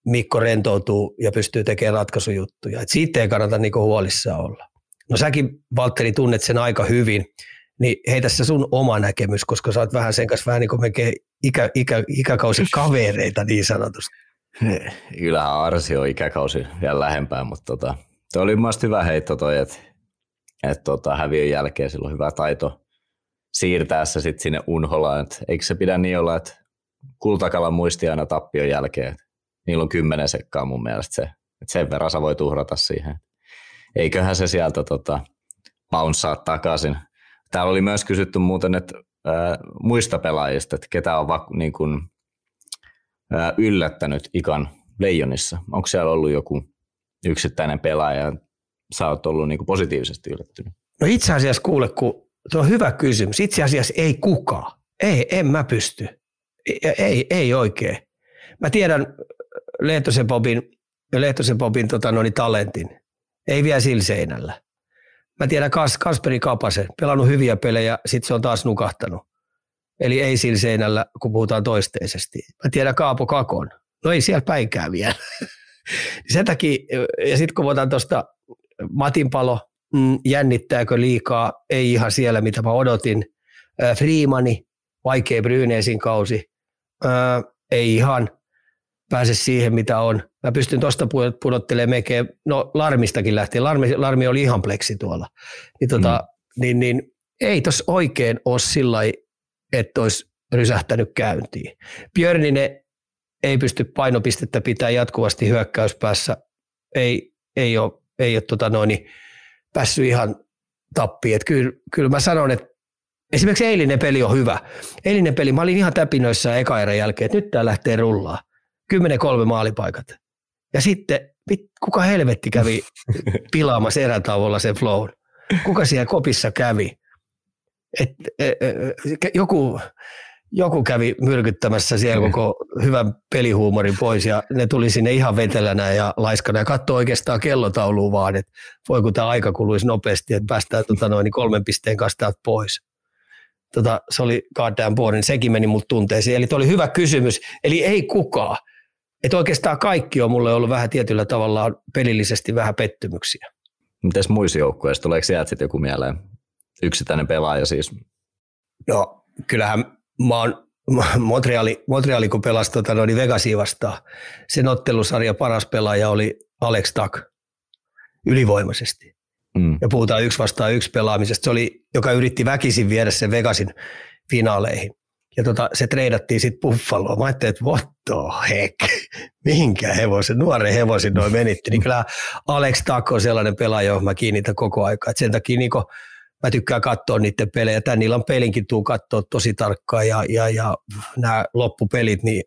Mikko rentoutuu ja pystyy tekemään ratkaisujuttuja. Et siitä ei kannata niinku huolissaan olla. No säkin, Valtteri, tunnet sen aika hyvin, niin heitä se sun oma näkemys, koska sä oot vähän sen kanssa vähän niin kuin ikä, ikä, ikäkausi kavereita niin sanotusti. Kyllähän Arsi on ikäkausi vielä lähempää, mutta tota, toi oli mielestäni hyvä heitto toi, että että tota, häviön jälkeen sillä on hyvä taito siirtää se sitten sinne unholaan. Et eikö se pidä niin olla, että kultakalan muisti aina tappion jälkeen. Et niillä on kymmenen sekkaa mun mielestä se. Et sen verran sä voi tuhrata siihen. Eiköhän se sieltä tota, bouncea takaisin. Täällä oli myös kysytty muuten, että muista pelaajista, että ketä on va, niin kun, ää, yllättänyt ikan leijonissa. Onko siellä ollut joku yksittäinen pelaaja, sä oot ollut niin kuin positiivisesti yllättynyt? No itse asiassa kuule, kun tuo on hyvä kysymys. Itse asiassa ei kukaan. Ei, en mä pysty. Ei, ei, ei oikein. Mä tiedän Lehtosen Bobin, Lehtosen Bobin tota, noin, talentin. Ei vielä sillä seinällä. Mä tiedän Kas, Kasperi Kapasen, pelannut hyviä pelejä, sitten se on taas nukahtanut. Eli ei sillä seinällä, kun puhutaan toisteisesti. Mä tiedän Kaapo Kakon. No ei siellä päinkään vielä. (laughs) Sen takia, ja sitten kun otan tuosta Matin palo, mm, jännittääkö liikaa, ei ihan siellä mitä mä odotin. Freemani, vaikea Brynäsin kausi, ei ihan pääse siihen mitä on. Mä pystyn tuosta pudottelemaan melkein, no Larmistakin lähtee, Larmi, Larmi oli ihan pleksi tuolla. Niin, tota, mm. niin, niin ei tos oikein ole sillä että olisi rysähtänyt käyntiin. Björninen ei pysty painopistettä pitää jatkuvasti hyökkäyspäässä, ei, ei ole ei ole tota noin, niin päässyt ihan tappiin. Että kyllä, kyllä mä sanon, että esimerkiksi eilinen peli on hyvä. Eilinen peli, mä olin ihan täpinöissä eka erän jälkeen, että nyt tämä lähtee rullaa. 10-3 maalipaikat. Ja sitten, kuka helvetti kävi (laughs) pilaamassa erätauolla sen flown? Kuka siellä kopissa kävi? Et, et, et, joku, joku kävi myrkyttämässä siellä mm. koko hyvän pelihuumorin pois ja ne tuli sinne ihan vetelänä ja laiskana ja katsoi oikeastaan kellotauluun vaan, että voi kun tämä aika kuluisi nopeasti, että päästään tota noin, niin kolmen pisteen kanssa pois. Tota, se oli goddamn boring, sekin meni mut tunteisiin. Eli oli hyvä kysymys, eli ei kukaan. Että oikeastaan kaikki on mulle ollut vähän tietyllä tavalla pelillisesti vähän pettymyksiä. Mites muissa joukkueissa, tuleeko sieltä sitten joku mieleen? Yksittäinen pelaaja siis? No kyllähän mä oon (laughs) Montreali, Montreali kun pelasi tota, no, niin Vegasia vastaan, sen ottelusarja paras pelaaja oli Alex Tuck ylivoimaisesti. Mm. Ja puhutaan yksi vastaan yksi pelaamisesta. Se oli, joka yritti väkisin viedä sen Vegasin finaaleihin. Ja tota, se treidattiin sitten Buffaloon. Mä ajattelin, että what the heck, (laughs) mihinkä hevosen, nuoren hevosin noin menitti. Niin kyllä Alex Tuck on sellainen pelaaja, johon mä kiinnitän koko aika. Et sen takia niin mä tykkään katsoa niiden pelejä. Tän illan pelinkin tuu katsoa tosi tarkkaan ja, ja, ja nämä loppupelit, niin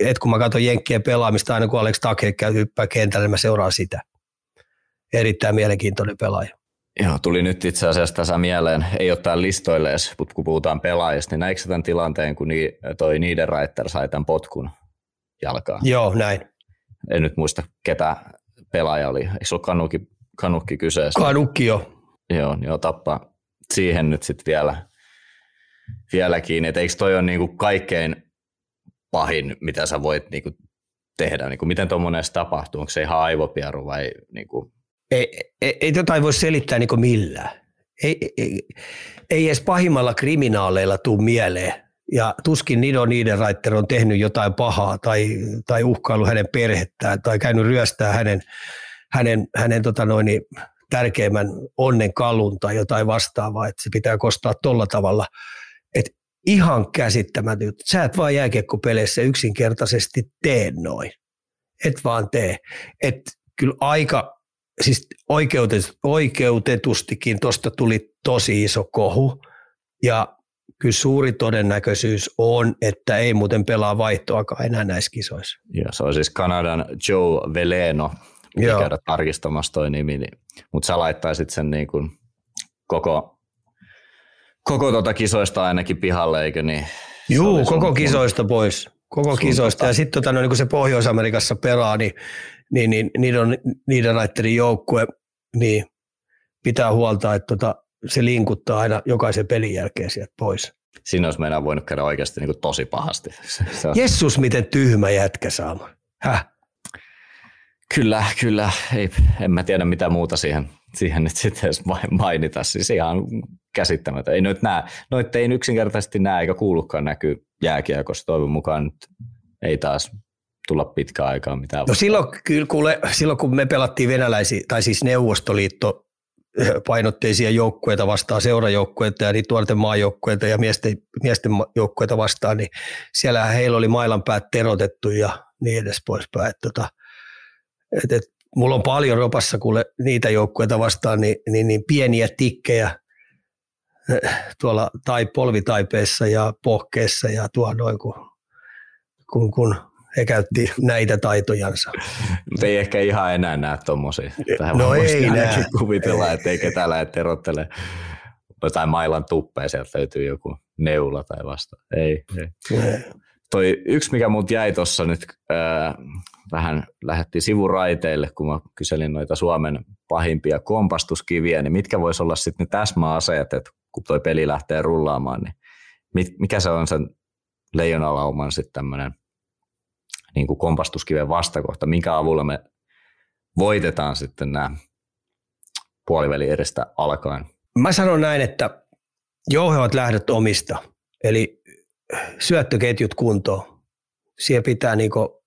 et kun mä katson Jenkkien pelaamista, aina kun Alex Take käy hyppää kentälle, mä seuraan sitä. Erittäin mielenkiintoinen pelaaja. Joo, tuli nyt itse asiassa tässä mieleen, ei ole täällä listoille edes, mutta kun puhutaan pelaajista, niin näikö tämän tilanteen, kun ni, toi Niederreiter sai tämän potkun jalkaan? Joo, näin. En nyt muista, ketä pelaaja oli. Eikö se ole Kanukki, Kanukki kyseessä? Kanukki jo. Joo, joo tappaa siihen nyt sitten vielä, vieläkin, että eikö toi ole niinku kaikkein pahin, mitä sä voit niinku tehdä? Niinku, miten tuommoinen tapahtuu? Onko se ihan aivopieru vai niinku, ei, ei, ei tota voi selittää niin millään. Ei, ei, ei edes pahimmalla kriminaaleilla tule mieleen. Ja tuskin Nido Niederreiter on tehnyt jotain pahaa tai, tai uhkailu hänen perhettään tai käynyt ryöstää hänen, hänen, hänen tota noin, tärkeimmän onnen kalun tai jotain vastaavaa, että se pitää kostaa tolla tavalla. Et ihan käsittämätöntä. Sä et vaan jääkiekkopeleissä yksinkertaisesti tee noin. Et vaan tee. Et kyllä aika siis oikeutetustikin tuosta tuli tosi iso kohu ja kyllä suuri todennäköisyys on, että ei muuten pelaa vaihtoakaan enää näissä kisoissa. Ja se on siis Kanadan Joe Veleno, Joo. käydä tarkistamassa toi nimi, niin, mutta sä laittaisit sen niin kuin koko, koko tuota kisoista ainakin pihalle, eikö niin? Joo, koko kisoista pois. Koko kisoista. Tota... Ja sitten tota, no, niin kun se Pohjois-Amerikassa pelaa, niin niin, niin niiden, niiden raitterin joukkue niin pitää huolta, että tota, se linkuttaa aina jokaisen pelin jälkeen sieltä pois. Siinä olisi meidän voinut käydä oikeasti niin kuin tosi pahasti. (laughs) Se on... Jessus, miten tyhmä jätkä saama. Häh? Kyllä, kyllä. Ei, en mä tiedä mitä muuta siihen, siihen nyt sitten edes mainita. Siis ihan käsittämätön. Ei noit, näe, noit ei yksinkertaisesti näe eikä kuulukaan näkyy jääkiekossa. Toivon mukaan nyt ei taas tulla pitkään aikaa mitään. No silloin, kyllä, kuule, silloin kun me pelattiin venäläisiä, tai siis Neuvostoliitto eh, painotteisia joukkueita vastaan, seurajoukkueita ja niitä nuorten maajoukkueita ja miesten, miesten joukkueita vastaan, niin siellä heillä oli mailan päät terotettu ja niin edes poispäin. Et, tota, et, et, mulla on paljon ropassa kuule niitä joukkueita vastaan, niin, niin, niin pieniä tikkejä eh, tuolla tai polvitaipeessa ja pohkeessa ja tuo noin, kun, kun, kun he käytti näitä taitojansa. Mutta ei ehkä ihan enää näe tuommoisia. No ei näe. kuvitella, että ei ketään lähde erottelemaan jotain mailan tuppea, sieltä löytyy joku neula tai vasta. Ei, ei. Toi yksi, mikä mut jäi tuossa nyt äh, vähän lähetti sivuraiteille, kun mä kyselin noita Suomen pahimpia kompastuskiviä, niin mitkä vois olla sitten ne täsmäaseet, että kun toi peli lähtee rullaamaan, niin mit, mikä se on sen leijonalauman sitten tämmöinen niin kuin kompastuskiven vastakohta, minkä avulla me voitetaan sitten nämä puoliväli edestä alkaen. Mä sanon näin, että jouhevat lähdöt omista, eli syöttöketjut kuntoon. Siellä pitää niinku,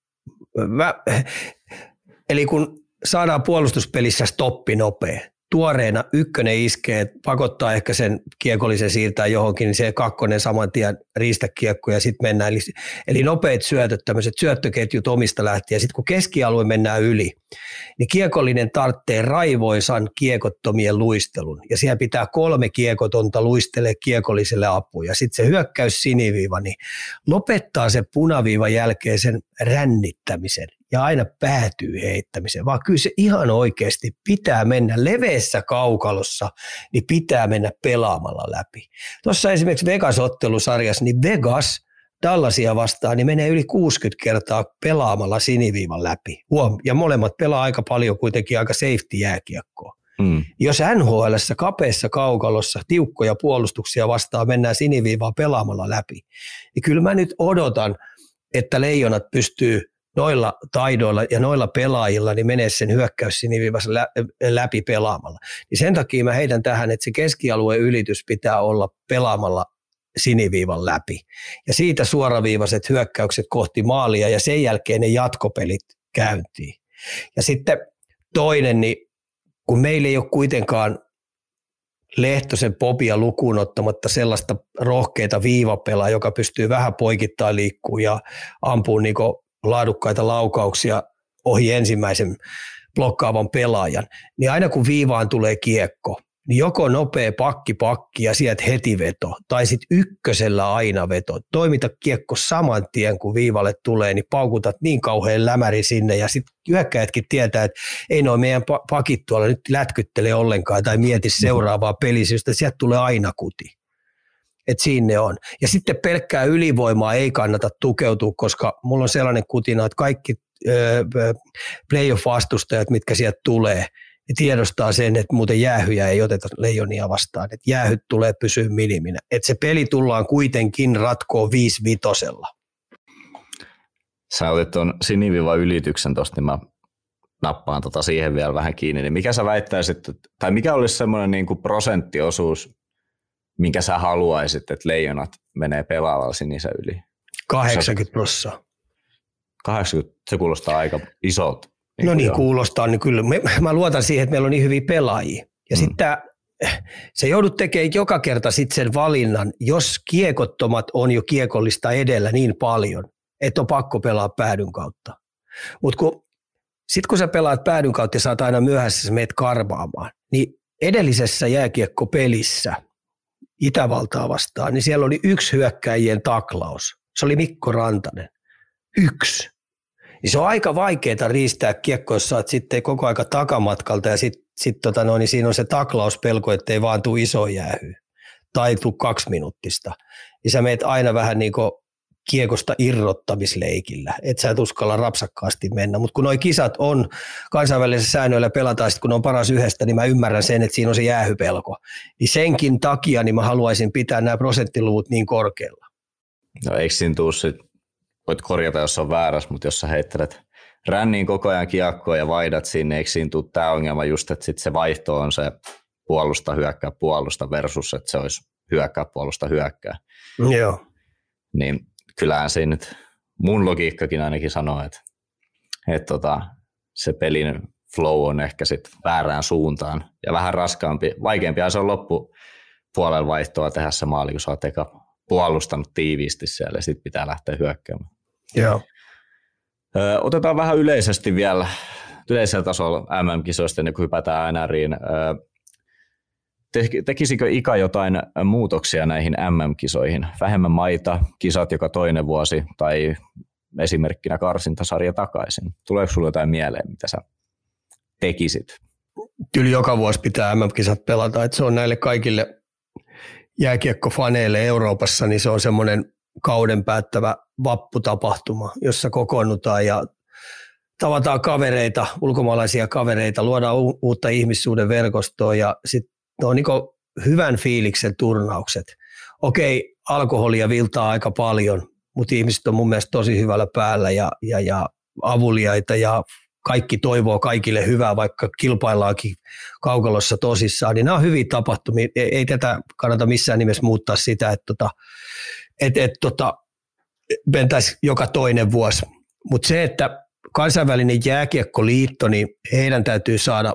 mä, (laughs) eli kun saadaan puolustuspelissä stoppi nopea, tuoreena ykkönen iskee, pakottaa ehkä sen kiekollisen siirtää johonkin, niin se kakkonen saman tien riistä kiekko ja sitten mennään. Eli, eli nopeat syötöt, tämmöiset syöttöketjut omista lähtien. Sitten kun keskialue mennään yli, niin kiekollinen tarvitsee raivoisan kiekottomien luistelun. Ja siellä pitää kolme kiekotonta luistele kiekolliselle. Ja sitten se hyökkäys siniviiva, niin lopettaa se punaviivan jälkeen sen rännittämisen ja aina päätyy heittämiseen, vaan kyllä se ihan oikeasti pitää mennä leveässä kaukalossa, niin pitää mennä pelaamalla läpi. Tuossa esimerkiksi Vegas-ottelusarjassa, niin Vegas Dallasia vastaan, niin menee yli 60 kertaa pelaamalla siniviivan läpi. Huom. Ja molemmat pelaa aika paljon kuitenkin aika safety jääkiekkoa. Mm. Jos nhl kapeassa kaukalossa tiukkoja puolustuksia vastaan mennään siniviivaa pelaamalla läpi, niin kyllä mä nyt odotan, että leijonat pystyy noilla taidoilla ja noilla pelaajilla niin menee sen hyökkäys siniviivassa läpi pelaamalla. Niin sen takia mä heitän tähän, että se keskialueen ylitys pitää olla pelaamalla siniviivan läpi. Ja siitä suoraviivaiset hyökkäykset kohti maalia ja sen jälkeen ne jatkopelit käyntiin. Ja sitten toinen, niin kun meillä ei ole kuitenkaan Lehtosen popia lukuun ottamatta sellaista rohkeita viivapelaa, joka pystyy vähän poikittaa liikkuu ja ampuu niin laadukkaita laukauksia ohi ensimmäisen blokkaavan pelaajan, niin aina kun viivaan tulee kiekko, niin joko nopea pakki pakki ja sieltä heti veto, tai sitten ykkösellä aina veto. Toimita kiekko saman tien, kun viivalle tulee, niin paukutat niin kauhean lämäri sinne, ja sitten hyökkäjätkin tietää, että ei noin meidän pakit tuolla nyt lätkyttele ollenkaan, tai mieti seuraavaa pelisystä, sieltä tulee aina kuti. Et siinä on. Ja sitten pelkkää ylivoimaa ei kannata tukeutua, koska mulla on sellainen kutina, että kaikki playoff-vastustajat, mitkä sieltä tulee, ja tiedostaa sen, että muuten jäähyjä ei oteta leijonia vastaan, että jäähyt tulee pysyä miniminä. Että se peli tullaan kuitenkin ratkoa viisi vitosella. Sä otit tuon siniviva ylityksen tuosta, niin mä nappaan tota siihen vielä vähän kiinni. Niin mikä sä väittäisit, tai mikä olisi semmoinen niin kuin prosenttiosuus, minkä sä haluaisit, että leijonat menee pelaavalla sinisen yli? 80 prosenttia. 80, se kuulostaa aika isolta. Niin no niin, joo. kuulostaa, niin kyllä. Mä luotan siihen, että meillä on niin hyviä pelaajia. Ja mm. sitten se joudut tekemään joka kerta sitten sen valinnan, jos kiekottomat on jo kiekollista edellä niin paljon, että on pakko pelaa päädyn kautta. Mutta kun, sitten kun sä pelaat päädyn kautta ja saat aina myöhässä, sä meet karvaamaan, niin edellisessä jääkiekkopelissä Itävaltaa vastaan, niin siellä oli yksi hyökkäjien taklaus. Se oli Mikko Rantanen. Yksi. Niin se on aika vaikeaa riistää kiekko, jos oot sitten koko aika takamatkalta ja sitten sit tota no, niin siinä on se taklauspelko, ettei vaan tule iso jäähy tai tule kaksi minuuttista. Ja sä meet aina vähän niin kuin kiekosta irrottamisleikillä, että sä et uskalla rapsakkaasti mennä. Mutta kun nuo kisat on kansainvälisessä säännöillä pelataan, sit kun on paras yhdestä, niin mä ymmärrän sen, että siinä on se jäähypelko. Niin senkin takia niin mä haluaisin pitää nämä prosenttiluvut niin korkealla. No eikö siinä tuu sit, voit korjata, jos on väärässä, mutta jos sä heittelet ränniin koko ajan kiekkoa ja vaihdat sinne, eikö siinä tule tämä ongelma just, että sit se vaihto on se puolusta, hyökkää, puolusta versus, että se olisi hyökkää, puolusta, hyökkää. Joo. Niin kyllähän se nyt mun logiikkakin ainakin sanoo, että, että tota, se pelin flow on ehkä sitten väärään suuntaan ja vähän raskaampi, vaikeampi se on loppu puolella vaihtoa tehdä se maali, kun sä oot eka puolustanut tiiviisti siellä ja sitten pitää lähteä hyökkäämään. Joo. Ö, otetaan vähän yleisesti vielä yleisellä tasolla MM-kisoista ennen kuin hypätään NRiin tekisikö Ika jotain muutoksia näihin MM-kisoihin? Vähemmän maita, kisat joka toinen vuosi tai esimerkkinä karsintasarja takaisin. Tuleeko sinulle jotain mieleen, mitä sä tekisit? Kyllä joka vuosi pitää MM-kisat pelata. Että se on näille kaikille jääkiekkofaneille Euroopassa, niin se on semmoinen kauden päättävä vapputapahtuma, jossa kokoonnutaan ja tavataan kavereita, ulkomaalaisia kavereita, luodaan uutta ihmissuuden verkostoa ja sitten ne on niin hyvän fiiliksen turnaukset. Okei, alkoholia viltaa aika paljon, mutta ihmiset on mun mielestä tosi hyvällä päällä ja, ja, ja avuliaita ja kaikki toivoo kaikille hyvää, vaikka kilpaillaankin kaukalossa tosissaan, niin nämä on hyviä tapahtumia. Ei, ei tätä kannata missään nimessä muuttaa sitä, että tota, et, et, tota, mentäisiin joka toinen vuosi. Mutta se, että kansainvälinen jääkiekkoliitto, niin heidän täytyy saada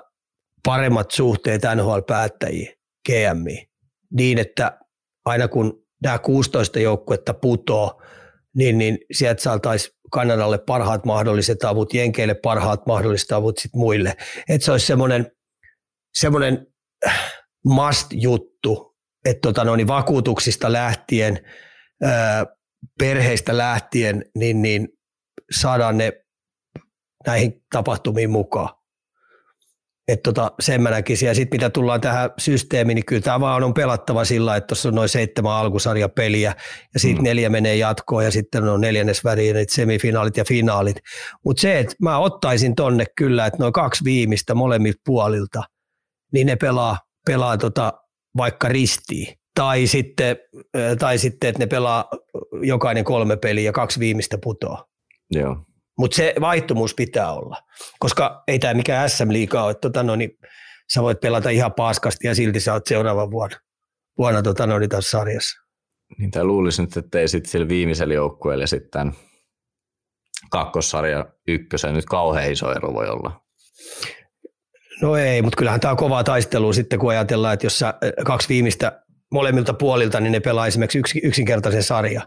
paremmat suhteet NHL-päättäjiin, GM, niin että aina kun nämä 16 joukkuetta putoo, niin, niin sieltä saataisiin Kanadalle parhaat mahdolliset avut, Jenkeille parhaat mahdolliset avut sitten muille. Että se olisi semmoinen, semmoinen must-juttu, että tota, no, niin vakuutuksista lähtien, ää, perheistä lähtien, niin, niin saadaan ne näihin tapahtumiin mukaan. Että tota, sen mä näkisin. Ja sitten mitä tullaan tähän systeemiin, niin kyllä tämä vaan on pelattava sillä, että tuossa on noin seitsemän alkusarjapeliä ja sitten mm. neljä menee jatkoon ja sitten on neljännes väliin, semifinaalit ja finaalit. Mutta se, että mä ottaisin tonne kyllä, että noin kaksi viimeistä molemmilta puolilta, niin ne pelaa, pelaa tota vaikka ristiin. Tai sitten, tai sitten, että ne pelaa jokainen kolme peliä ja kaksi viimeistä putoa. Joo. Mutta se vaihtumus pitää olla, koska ei tämä mikään SM-liiga ole. Tota, no, niin sä voit pelata ihan paskasti ja silti sä oot seuraavan vuonna, vuonna tota, no, niin tässä sarjassa. Niin tämä luulisi nyt, että ei sitten sillä viimeisellä joukkueella sitten kakkossarja ykkösen nyt kauhean iso ero voi olla. No ei, mutta kyllähän tämä on kovaa taistelua sitten, kun ajatellaan, että jos sä kaksi viimeistä molemmilta puolilta, niin ne pelaa esimerkiksi yksinkertaisen sarja.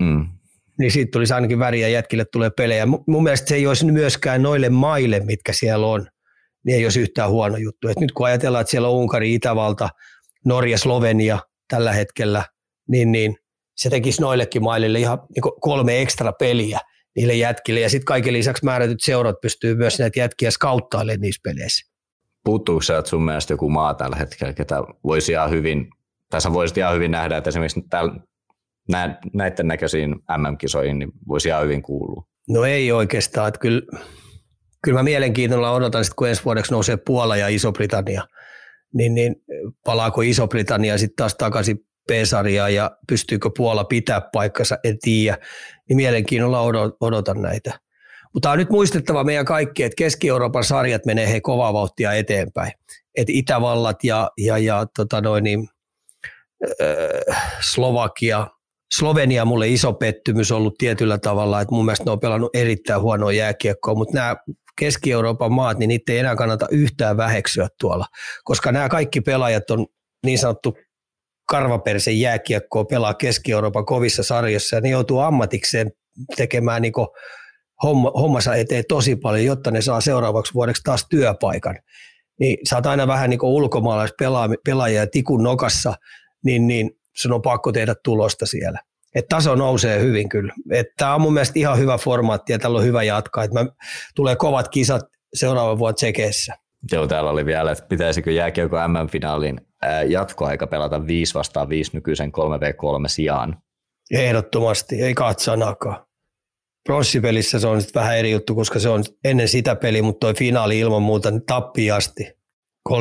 Mm niin siitä tulisi ainakin väriä jätkille tulee pelejä. Mun mielestä se ei olisi myöskään noille maille, mitkä siellä on, niin ei olisi yhtään huono juttu. Et nyt kun ajatellaan, että siellä on Unkari, Itävalta, Norja, Slovenia tällä hetkellä, niin, niin se tekisi noillekin maille ihan niin kolme ekstra peliä niille jätkille. Ja sitten kaiken lisäksi määrätyt seurat pystyy myös näitä jätkiä skauttailemaan niissä peleissä. Puuttuuko sieltä sun mielestä joku maa tällä hetkellä, ketä voisi ihan hyvin, tässä voisi ihan hyvin nähdä, että esimerkiksi näiden näköisiin MM-kisoihin niin voisi ihan hyvin kuulua? No ei oikeastaan. Että kyllä, kyllä mä mielenkiinnolla odotan, että kun ensi vuodeksi nousee Puola ja Iso-Britannia, niin, niin palaako Iso-Britannia sitten taas takaisin P-sarjaan ja pystyykö Puola pitää paikkansa, en tiedä. Niin mielenkiinnolla odotan näitä. Mutta on nyt muistettava meidän kaikki, että Keski-Euroopan sarjat menee he kovaa vauhtia eteenpäin. Et Itävallat ja, ja, ja tota noin, niin, äh, Slovakia, Slovenia mulle iso pettymys ollut tietyllä tavalla, että mun mielestä ne on pelannut erittäin huonoa jääkiekkoa, mutta nämä Keski-Euroopan maat, niin niitä ei enää kannata yhtään väheksyä tuolla, koska nämä kaikki pelaajat on niin sanottu karvapersen jääkiekkoa pelaa Keski-Euroopan kovissa sarjassa ja ne joutuu ammatikseen tekemään niin homma, hommansa eteen tosi paljon, jotta ne saa seuraavaksi vuodeksi taas työpaikan. Niin sä oot aina vähän niin ulkomaalaispelaajia tikun nokassa, niin, niin sun on pakko tehdä tulosta siellä. Et taso nousee hyvin kyllä. Tämä on mun mielestä ihan hyvä formaatti ja tällä on hyvä jatkaa. Että tulee kovat kisat seuraavan vuoden tsekeissä. Joo, täällä oli vielä, että pitäisikö jääkiekko MM-finaalin jatkoaika pelata 5 vastaan 5 nykyisen 3v3 sijaan. Ehdottomasti, ei katsanakaan. Pronssipelissä se on sitten vähän eri juttu, koska se on ennen sitä peliä, mutta toi finaali ilman muuta niin tappiin asti. 3-3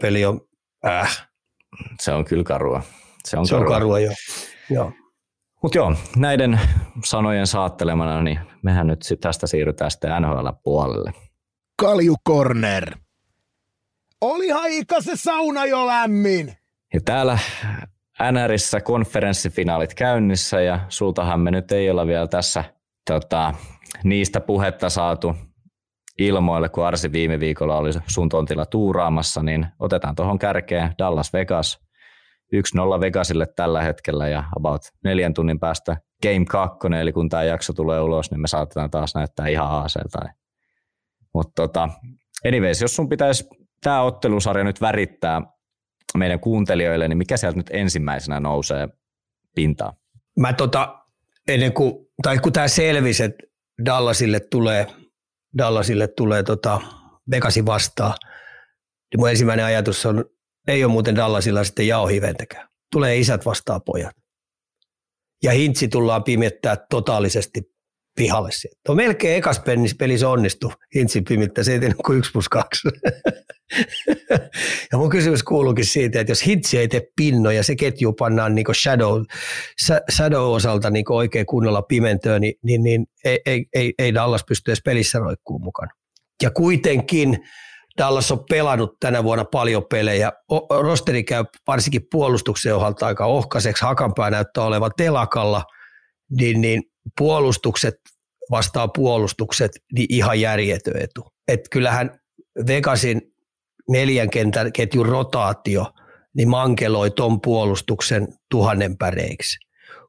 peli on äh. Se on kyllä karua. Se on, se karua. on karua, joo. joo. Mutta joo, näiden sanojen saattelemana, niin mehän nyt tästä siirrytään sitten NHL-puolelle. Kalju Corner. Oli aika se sauna jo lämmin. Ja täällä NRissä konferenssifinaalit käynnissä ja sultahan me nyt ei olla vielä tässä tota, niistä puhetta saatu ilmoille, kun Arsi viime viikolla oli sun tontilla tuuraamassa, niin otetaan tuohon kärkeen Dallas Vegas. 1-0 Vegasille tällä hetkellä ja about neljän tunnin päästä Game 2, eli kun tämä jakso tulee ulos, niin me saatetaan taas näyttää ihan haaseelta. Mutta tota, anyways, jos sun pitäisi tämä ottelusarja nyt värittää meidän kuuntelijoille, niin mikä sieltä nyt ensimmäisenä nousee pintaan? Mä tota, ennen kuin, tai kun tämä selvisi, että Dallasille tulee, Dallasille tulee tota Vegasin vastaan, niin mun ensimmäinen ajatus on, ei ole muuten Dallasilla sitten jaohiventäkään. Tulee isät vastaan pojat. Ja hintsi tullaan pimettää totaalisesti pihalle sieltä. On melkein ekas pelissä onnistu Hintsin pimittää, se ei tehnyt kuin 1 plus 2. (laughs) ja mun kysymys kuuluukin siitä, että jos Hintsi ei tee pinnoja, se ketju pannaan niin shadow, shadow osalta niin oikein kunnolla pimentöön, niin, niin, niin ei, ei, ei, ei Dallas pysty edes pelissä roikkuun mukaan. Ja kuitenkin Dallas on pelannut tänä vuonna paljon pelejä. Rosteri käy varsinkin puolustuksen osalta aika ohkaiseksi. Hakanpää näyttää olevan telakalla, niin, niin puolustukset vastaa puolustukset, niin ihan järjetön etu. Et kyllähän Vegasin neljän kentän ketjun rotaatio niin mankeloi ton puolustuksen tuhannen päreiksi.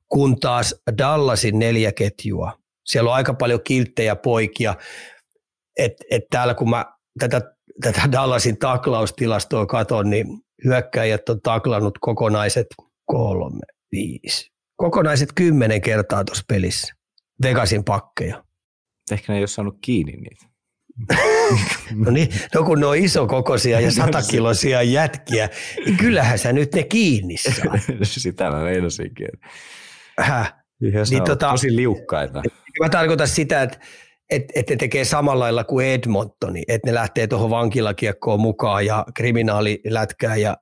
Kun taas Dallasin neljä ketjua, siellä on aika paljon kilttejä poikia, että et täällä kun mä tätä, tätä Dallasin taklaustilastoa katon, niin hyökkäjät on taklannut kokonaiset kolme, viisi, kokonaiset kymmenen kertaa tuossa pelissä. Vegasin pakkeja. Ehkä ne ei ole saanut kiinni niitä. (laughs) no niin, no kun ne on isokokoisia ja (laughs) satakiloisia jätkiä, niin kyllähän sä nyt ne kiinni saa. (laughs) Sitä mä meinasinkin. Häh? niin, tota, tosi liukkaita. Mä tarkoitan sitä, että että et ne tekee samalla lailla kuin Edmontoni, että ne lähtee tuohon vankilakiekkoon mukaan ja kriminaalilätkää ja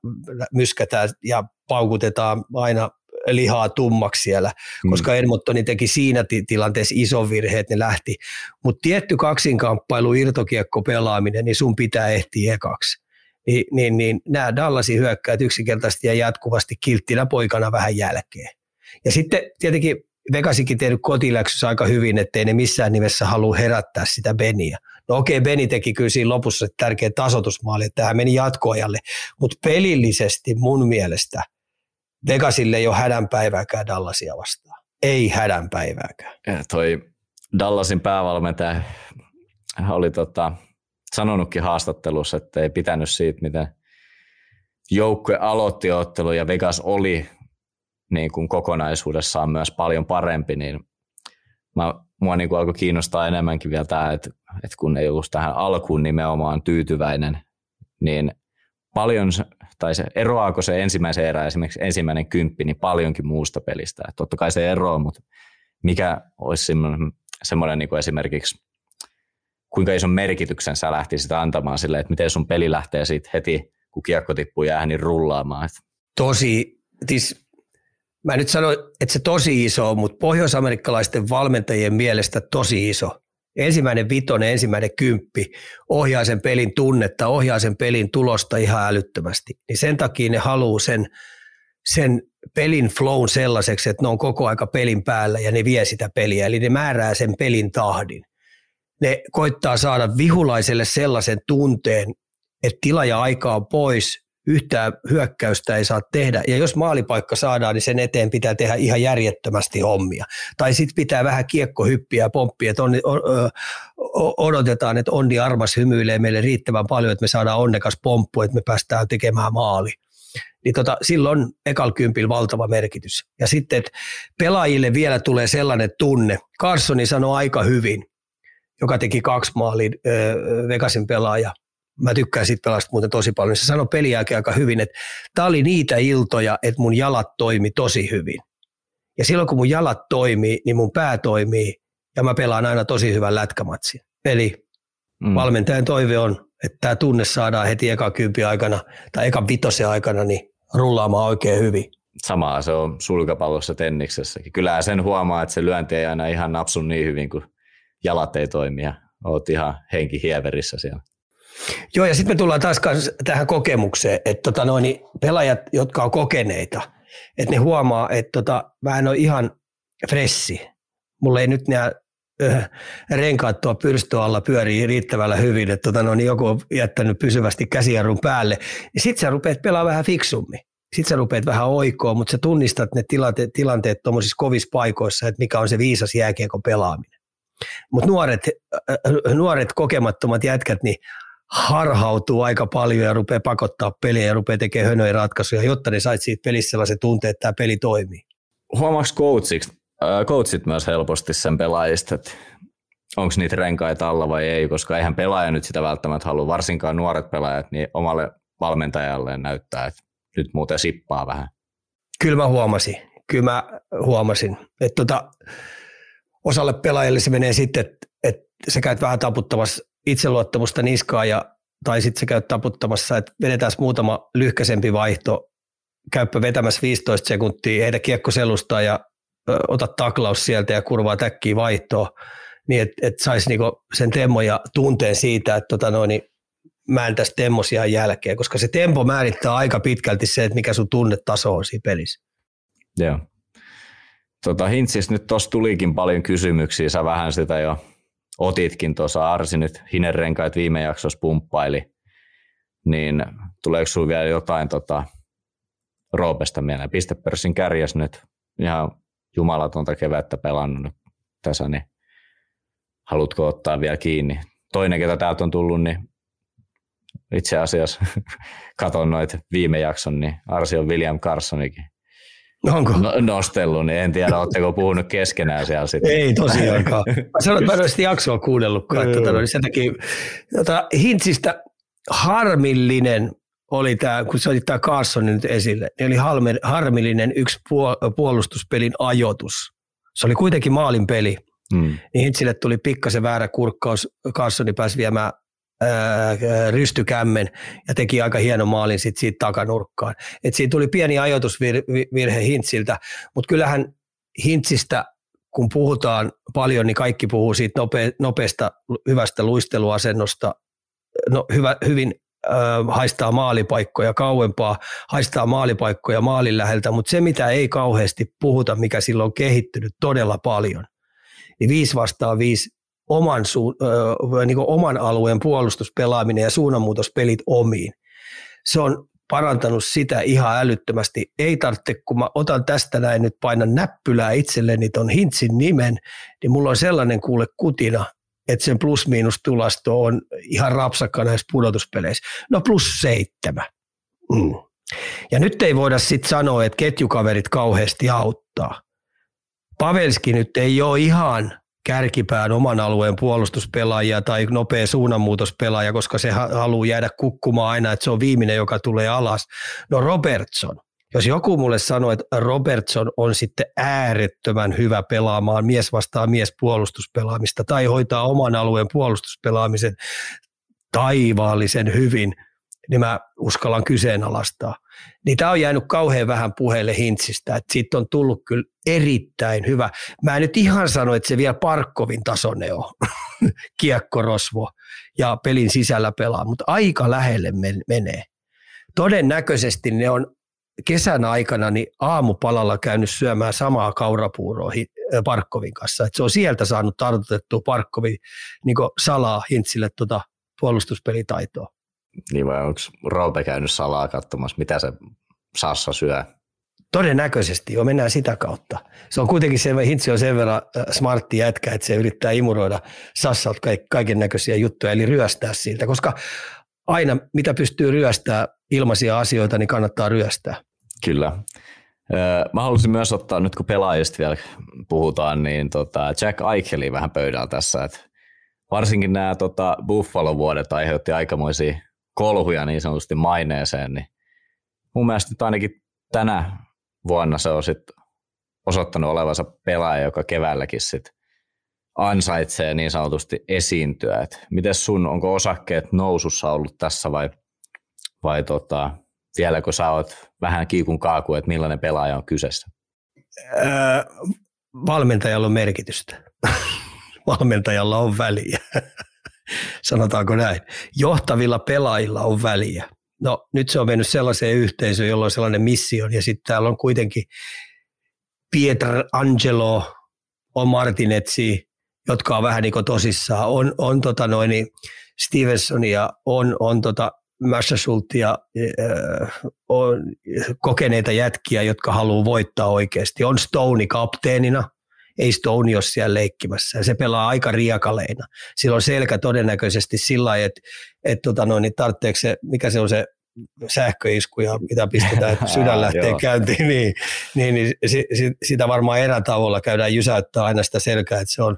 myskätään ja paukutetaan aina lihaa tummaksi siellä, mm. koska Edmontoni teki siinä tilanteessa ison virhe, että ne lähti. Mutta tietty kaksinkamppailu, irtokiekko pelaaminen, niin sun pitää ehtiä ekaksi. Ni, niin, niin nämä Dallasin hyökkäät yksinkertaisesti ja jatkuvasti kilttinä poikana vähän jälkeen. Ja sitten tietenkin Vegasikin tehnyt kotiläksyssä aika hyvin, ettei ne missään nimessä halua herättää sitä Beniä. No okei, Beni teki kyllä siinä lopussa tärkeä tasotusmaali, että tähän meni jatkoajalle, mutta pelillisesti mun mielestä Vegasille ei ole hädänpäivääkään Dallasia vastaan. Ei hädänpäivääkään. Ja toi Dallasin päävalmentaja oli tota, sanonutkin haastattelussa, että ei pitänyt siitä, miten joukkue aloitti ottelu ja Vegas oli niin kuin kokonaisuudessaan myös paljon parempi, niin mä, mua niin kuin alkoi kiinnostaa enemmänkin vielä tämä, että, että kun ei ollut tähän alkuun nimenomaan tyytyväinen, niin paljon, tai se, eroaako se ensimmäisen erä, esimerkiksi ensimmäinen kymppi, niin paljonkin muusta pelistä. Että totta kai se eroaa, mutta mikä olisi semmoinen, semmoinen niin kuin esimerkiksi, kuinka ison merkityksen sä lähtisit antamaan sille, että miten sun peli lähtee siitä heti, kun kiekko tippuu jäähän, niin rullaamaan. Tosi, siis mä nyt sanon, että se tosi iso, mutta pohjoisamerikkalaisten valmentajien mielestä tosi iso ensimmäinen vitonen, ensimmäinen kymppi ohjaa sen pelin tunnetta, ohjaa sen pelin tulosta ihan älyttömästi. Niin sen takia ne haluaa sen, sen pelin flown sellaiseksi, että ne on koko aika pelin päällä ja ne vie sitä peliä. Eli ne määrää sen pelin tahdin. Ne koittaa saada vihulaiselle sellaisen tunteen, että tila ja aika on pois, yhtään hyökkäystä ei saa tehdä. Ja jos maalipaikka saadaan, niin sen eteen pitää tehdä ihan järjettömästi hommia. Tai sitten pitää vähän kiekkohyppiä ja pomppia, että on, odotetaan, että Onni Armas hymyilee meille riittävän paljon, että me saadaan onnekas pomppu, että me päästään tekemään maali. Niin tota, silloin ekal kympil valtava merkitys. Ja sitten, että pelaajille vielä tulee sellainen tunne. Carsoni sanoi aika hyvin, joka teki kaksi maalia Vegasin pelaaja, mä tykkään siitä pelasta muuten tosi paljon. Se sanoi peli aika hyvin, että tämä oli niitä iltoja, että mun jalat toimi tosi hyvin. Ja silloin kun mun jalat toimii, niin mun pää toimii ja mä pelaan aina tosi hyvän lätkämatsin. Eli mm. valmentajan toive on, että tämä tunne saadaan heti eka kympi aikana tai eka vitosen aikana niin rullaamaan oikein hyvin. Samaa se on sulkapallossa tenniksessäkin. Kyllä sen huomaa, että se lyönti ei aina ihan napsu niin hyvin, kun jalat ei toimi ja oot ihan henki hieverissä siellä. Joo, ja sitten me tullaan taas tähän kokemukseen, että tota noin, niin pelaajat, jotka on kokeneita, että ne huomaa, että tota, mä en ole ihan fressi. Mulla ei nyt nämä öh, renkaat tuo pyrstö alla pyörii riittävällä hyvin, että tota, no, niin joku on jättänyt pysyvästi käsijarrun päälle. Ja sitten sä rupeat pelaamaan vähän fiksummin. Sitten sä rupeat vähän oikoon, mutta sä tunnistat ne tilanteet, tilanteet tuommoisissa kovissa paikoissa, että mikä on se viisas jääkiekon pelaaminen. Mutta nuoret, nuoret kokemattomat jätkät, niin harhautuu aika paljon ja rupeaa pakottaa peliä ja rupeaa tekemään hönöjä ratkaisuja, jotta ne sait siitä pelissä sellaisen tunteen, että tämä peli toimii. Huomaaks coachit, äh, coachit myös helposti sen pelaajista, että onko niitä renkaita alla vai ei, koska eihän pelaaja nyt sitä välttämättä halua, varsinkaan nuoret pelaajat, niin omalle valmentajalleen näyttää, että nyt muuten sippaa vähän. Kyllä mä huomasin, kyllä mä huomasin, että tota, osalle pelaajille se menee sitten, että, että sä käyt vähän taputtamassa itseluottamusta niskaa ja, tai sitten se käy taputtamassa, että vedetään muutama lyhkäisempi vaihto, käyppä vetämässä 15 sekuntia, heitä kiekko selustaa ja ö, ota taklaus sieltä ja kurvaa täkkiä vaihtoa, niin että et saisi niinku sen temmo ja tunteen siitä, että tota noin, niin mä en tästä temmosia jälkeen, koska se tempo määrittää aika pitkälti se, että mikä sun tunnetaso on siinä pelissä. Joo. Tota, Hintsis nyt tuossa tulikin paljon kysymyksiä, sä vähän sitä jo otitkin tuossa Arsi nyt hinerenkaat viime jaksossa pumppaili, niin tuleeko sinulla vielä jotain tota, Roopesta mieleen? Pistepörssin kärjäs nyt ihan jumalatonta kevättä pelannut tässä, niin haluatko ottaa vielä kiinni? Toinen, ketä täältä on tullut, niin itse asiassa (laughs) katon noita viime jakson, niin Arsi on William Carsonikin Onko? No, nostellut, niin en tiedä, oletteko puhunut keskenään siellä sitten. Ei tosiaankaan. Mä sanoin, että mä en ole jaksoa kuunnellutkaan. Että, tota, niin sen takia, tota, Hintsistä harmillinen oli tämä, kun se oli tämä Carson nyt esille, niin oli harmillinen yksi puolustuspelin ajoitus. Se oli kuitenkin maalin peli. Hmm. Niin Hintsille tuli pikkasen väärä kurkkaus. Carsoni pääsi viemään rystykämmen ja teki aika hienon maalin sit siitä takanurkkaan. Et siinä tuli pieni ajoitusvirhe Hintsiltä, mutta kyllähän Hintsistä kun puhutaan paljon, niin kaikki puhuu siitä nope, nopeasta, hyvästä luisteluasennosta, no, hyvä, hyvin äh, haistaa maalipaikkoja kauempaa, haistaa maalipaikkoja maalin läheltä, mutta se mitä ei kauheasti puhuta, mikä silloin on kehittynyt todella paljon, niin viisi vastaan viisi oman, su, ö, niin oman alueen puolustuspelaaminen ja suunnanmuutospelit omiin. Se on parantanut sitä ihan älyttömästi. Ei tarvitse, kun mä otan tästä näin nyt painan näppylää itselleni ton Hintsin nimen, niin mulla on sellainen kuule kutina, että sen plus-miinus tulosto on ihan rapsakka näissä pudotuspeleissä. No plus seitsemän. Mm. Ja nyt ei voida sitten sanoa, että ketjukaverit kauheasti auttaa. Pavelski nyt ei ole ihan kärkipään oman alueen puolustuspelaajia tai nopea suunnanmuutospelaaja, koska se haluaa jäädä kukkumaan aina, että se on viimeinen, joka tulee alas. No Robertson. Jos joku mulle sanoo, että Robertson on sitten äärettömän hyvä pelaamaan mies vastaan mies puolustuspelaamista tai hoitaa oman alueen puolustuspelaamisen taivaallisen hyvin, niin mä uskallan kyseenalaistaa. Tämä on jäänyt kauhean vähän puheelle Hintsistä, että siitä on tullut kyllä erittäin hyvä. Mä en nyt ihan sano, että se vielä Parkkovin tasone on, (laughs) kiekkorosvo ja pelin sisällä pelaa, mutta aika lähelle menee. Todennäköisesti ne on kesän aikana niin aamupalalla käynyt syömään samaa kaurapuuroa Parkkovin kanssa. Et se on sieltä saanut tartutettua Parkkovin niin salaa Hintsille tuota puolustuspelitaitoa. Niin vai onko Roope käynyt salaa katsomassa, mitä se Sassa syö? Todennäköisesti jo mennään sitä kautta. Se on kuitenkin se, Hintsi on sen verran äh, smartti jätkä, että se yrittää imuroida Sassalta kaiken näköisiä juttuja, eli ryöstää siltä, koska aina mitä pystyy ryöstää ilmaisia asioita, niin kannattaa ryöstää. Kyllä. Mä haluaisin myös ottaa, nyt kun pelaajista vielä puhutaan, niin tota Jack Eicheli vähän pöydällä tässä. Että varsinkin nämä tota Buffalo-vuodet aiheutti aikamoisia kolhuja niin sanotusti maineeseen, niin mun mielestä ainakin tänä vuonna se on sit osoittanut olevansa pelaaja, joka keväälläkin sit ansaitsee niin sanotusti esiintyä. miten sun, onko osakkeet nousussa ollut tässä vai, vai tota, vieläkö sä oot vähän kiikun kaaku, että millainen pelaaja on kyseessä? Öö, valmentajalla on merkitystä. (laughs) valmentajalla on väliä. (laughs) Sanotaanko näin. Johtavilla pelaajilla on väliä. No nyt se on mennyt sellaiseen yhteisöön, jolla on sellainen missio, ja sitten täällä on kuitenkin Pieter Angelo, on Martinetsi, jotka on vähän niin kuin tosissaan. On, on tota noin, Stevensonia, on, on tota Massasultia, äh, on kokeneita jätkiä, jotka haluaa voittaa oikeasti. On Stone kapteenina, ei Stone ole siellä leikkimässä. Ja se pelaa aika riakaleina. Sillä on selkä todennäköisesti sillä lailla, että, että tota noin, niin tarvitseeko se, mikä se on se sähköisku ja mitä pistetään, että sydän (laughs) lähtee käyntiin, niin, niin, niin si, si, sitä varmaan erätavolla käydään jysäyttää aina sitä selkää, että se on,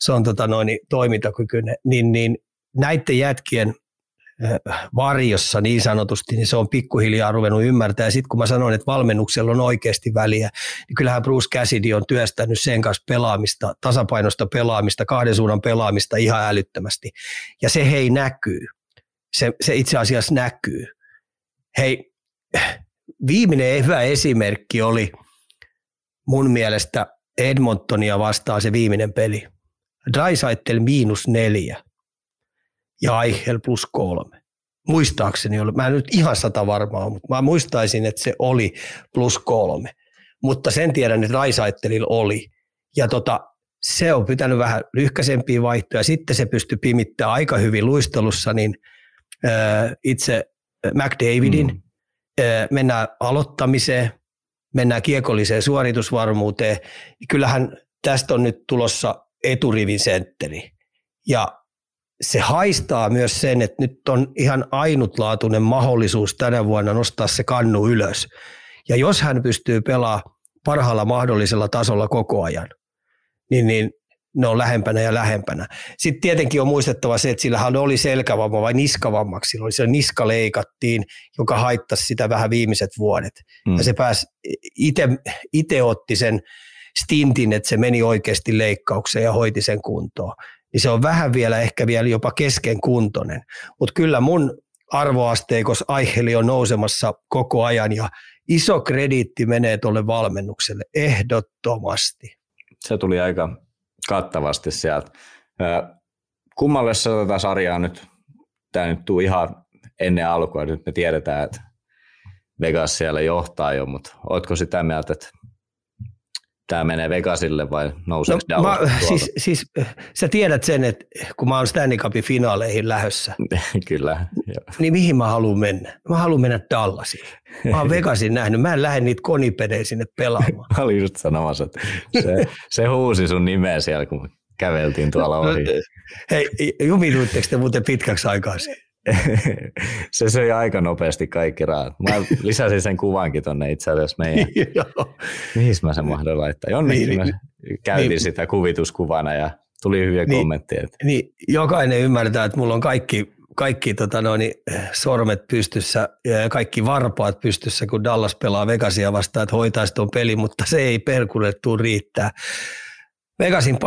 se on tota noin, toimintakykyinen. Niin, niin näiden jätkien varjossa niin sanotusti, niin se on pikkuhiljaa ruvennut ymmärtää. Sitten kun mä sanoin, että valmennuksella on oikeasti väliä, niin kyllähän Bruce Cassidy on työstänyt sen kanssa pelaamista, tasapainosta pelaamista, kahden suunnan pelaamista ihan älyttömästi. Ja se hei näkyy. Se, se itse asiassa näkyy. Hei, viimeinen hyvä esimerkki oli mun mielestä Edmontonia vastaan se viimeinen peli. Dreisaitl miinus neljä ja Eichel plus kolme. Muistaakseni oli, mä en nyt ihan sata varmaa, mutta mä muistaisin, että se oli plus kolme. Mutta sen tiedän, että Raisaittelilla oli. Ja tota, se on pitänyt vähän lyhkäisempiä vaihtoja. Sitten se pystyi pimittämään aika hyvin luistelussa, niin äh, itse McDavidin mm. äh, mennään aloittamiseen, mennään kiekolliseen suoritusvarmuuteen. Kyllähän tästä on nyt tulossa eturivin sentteri. Ja se haistaa myös sen, että nyt on ihan ainutlaatuinen mahdollisuus tänä vuonna nostaa se kannu ylös. Ja jos hän pystyy pelaamaan parhaalla mahdollisella tasolla koko ajan, niin, niin ne on lähempänä ja lähempänä. Sitten tietenkin on muistettava se, että sillähän oli selkävamma vai niskavammaksi. Silloin se niska leikattiin, joka haittasi sitä vähän viimeiset vuodet. Mm. Ja se pääsi, itse otti sen stintin, että se meni oikeasti leikkaukseen ja hoiti sen kuntoon niin se on vähän vielä ehkä vielä jopa keskenkuntoinen. Mutta kyllä mun arvoasteikos Aiheli on nousemassa koko ajan ja iso krediitti menee tuolle valmennukselle ehdottomasti. Se tuli aika kattavasti sieltä. Kummalle se tätä sarjaa nyt, tämä nyt tuu ihan ennen alkua, nyt me tiedetään, että Vegas siellä johtaa jo, mutta oletko sitä mieltä, että tämä menee Vegasille vai nouseeko no, mä, (laughs) siis, siis, sä tiedät sen, että kun mä oon Stanley Cupin finaaleihin lähössä. (laughs) Kyllä. Jo. Niin mihin mä haluan mennä? Mä haluan mennä Dallasiin. Mä oon (laughs) Vegasin nähnyt. Mä en lähde niitä konipedejä sinne pelaamaan. mä olin just sanomassa, että se, se huusi sun nimeä siellä, kun käveltiin tuolla ohi. Hei, jumituitteko te muuten pitkäksi aikaa (laughs) se söi aika nopeasti kaikki rahat. Mä lisäsin sen kuvankin tonne itse asiassa meidän. (laughs) Mihin mä sen mahdon laittaa? Jonnekin niin, mä käytin niin, sitä kuvituskuvana ja tuli hyviä niin, kommentteja. Niin, jokainen ymmärtää, että mulla on kaikki, kaikki tota noin, sormet pystyssä ja kaikki varpaat pystyssä, kun Dallas pelaa Vegasia vastaan, että hoitaisi tuon pelin, mutta se ei perkulle tuu riittää. Vegasin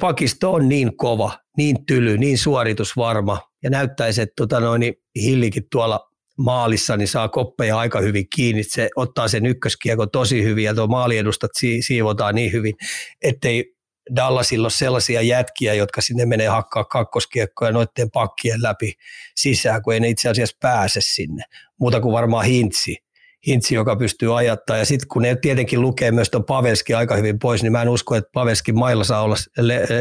pakisto on niin kova, niin tyly, niin suoritusvarma ja näyttäisi, että tota noin, Hillikin tuolla maalissa niin saa koppeja aika hyvin kiinni. Se ottaa sen ykköskiekon tosi hyvin ja tuo maaliedustat siivotaan niin hyvin, ettei Dallasilla ole sellaisia jätkiä, jotka sinne menee hakkaa kakkoskiekkoja noiden pakkien läpi sisään, kun ei ne itse asiassa pääse sinne. Muuta kuin varmaan Hintsi hintsi, joka pystyy ajattaa. Ja sitten kun ne tietenkin lukee myös tuon Pavelski aika hyvin pois, niin mä en usko, että Pavelskin mailla saa olla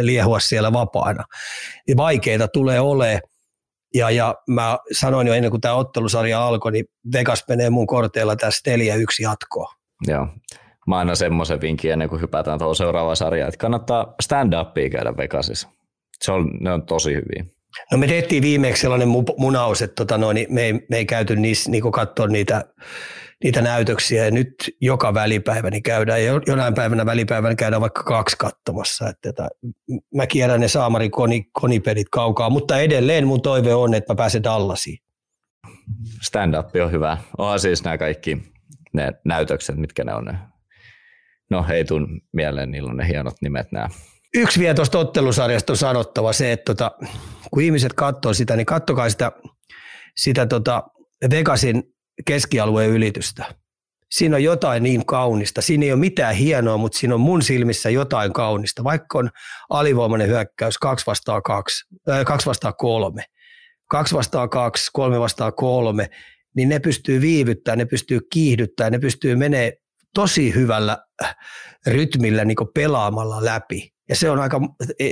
liehua siellä vapaana. Niin vaikeita tulee olemaan. Ja, ja mä sanoin jo ennen kuin tämä ottelusarja alkoi, niin Vegas menee mun korteilla tässä 4-1 jatkoa. Joo. Mä annan semmoisen vinkin ennen kuin hypätään tuohon seuraavaan sarjaan, että kannattaa stand-upia käydä Vegasissa. Se on, ne on tosi hyviä. No me tehtiin viimeksi sellainen munaus, että tota noin, me, ei, me ei käyty niissä niin katsoa niitä niitä näytöksiä ja nyt joka välipäivä niin käydään ja jonain päivänä välipäivänä käydään vaikka kaksi katsomassa. Että, että mä kierrän ne saamari koni, konipelit kaukaa, mutta edelleen mun toive on, että mä pääsen Dallasiin. Stand-up on hyvä. Onhan siis nämä kaikki ne näytökset, mitkä ne on. Ne. No ei tule mieleen, niillä on ne hienot nimet nämä. Yksi vielä tuosta ottelusarjasta on sanottava se, että tota, kun ihmiset katsoo sitä, niin kattokaa sitä, sitä tota Vegasin keskialueen ylitystä. Siinä on jotain niin kaunista. Siinä ei ole mitään hienoa, mutta siinä on mun silmissä jotain kaunista. Vaikka on alivoimainen hyökkäys 2 vastaan 2, äh, 2 vastaan 3, 2 vastaan 2, 3 vastaan 3, niin ne pystyy viivyttämään, ne pystyy kiihdyttämään, ne pystyy menee tosi hyvällä äh, rytmillä niin pelaamalla läpi. Ja se on aika,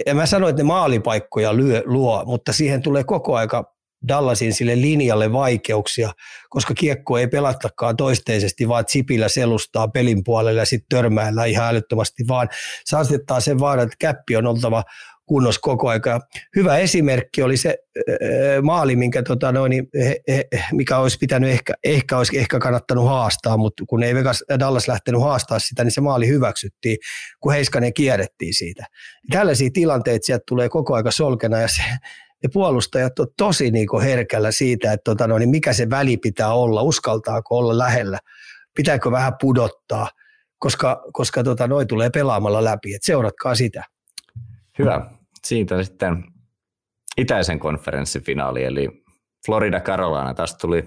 en mä sano, että ne maalipaikkoja lyö, luo, mutta siihen tulee koko aika Dallasin sille linjalle vaikeuksia, koska kiekko ei pelattakaan toisteisesti, vaan Sipillä selustaa pelin puolelle ja sitten törmäillä ihan älyttömästi, vaan se asettaa sen vaaran, että käppi on oltava kunnossa koko aika. Hyvä esimerkki oli se maali, minkä, tota noin, he, he, mikä olisi pitänyt ehkä, ehkä olisi ehkä kannattanut haastaa, mutta kun ei Vegas, Dallas lähtenyt haastaa sitä, niin se maali hyväksyttiin, kun Heiskanen kierrettiin siitä. Tällaisia tilanteita sieltä tulee koko aika solkena ja se, ne puolustajat on tosi niin kuin herkällä siitä, että tota, no, niin mikä se väli pitää olla, uskaltaako olla lähellä, pitääkö vähän pudottaa, koska, koska tota, noi tulee pelaamalla läpi, että seuratkaa sitä. Hyvä. Siitä sitten itäisen konferenssin finaali, eli Florida Carolina. Tästä tuli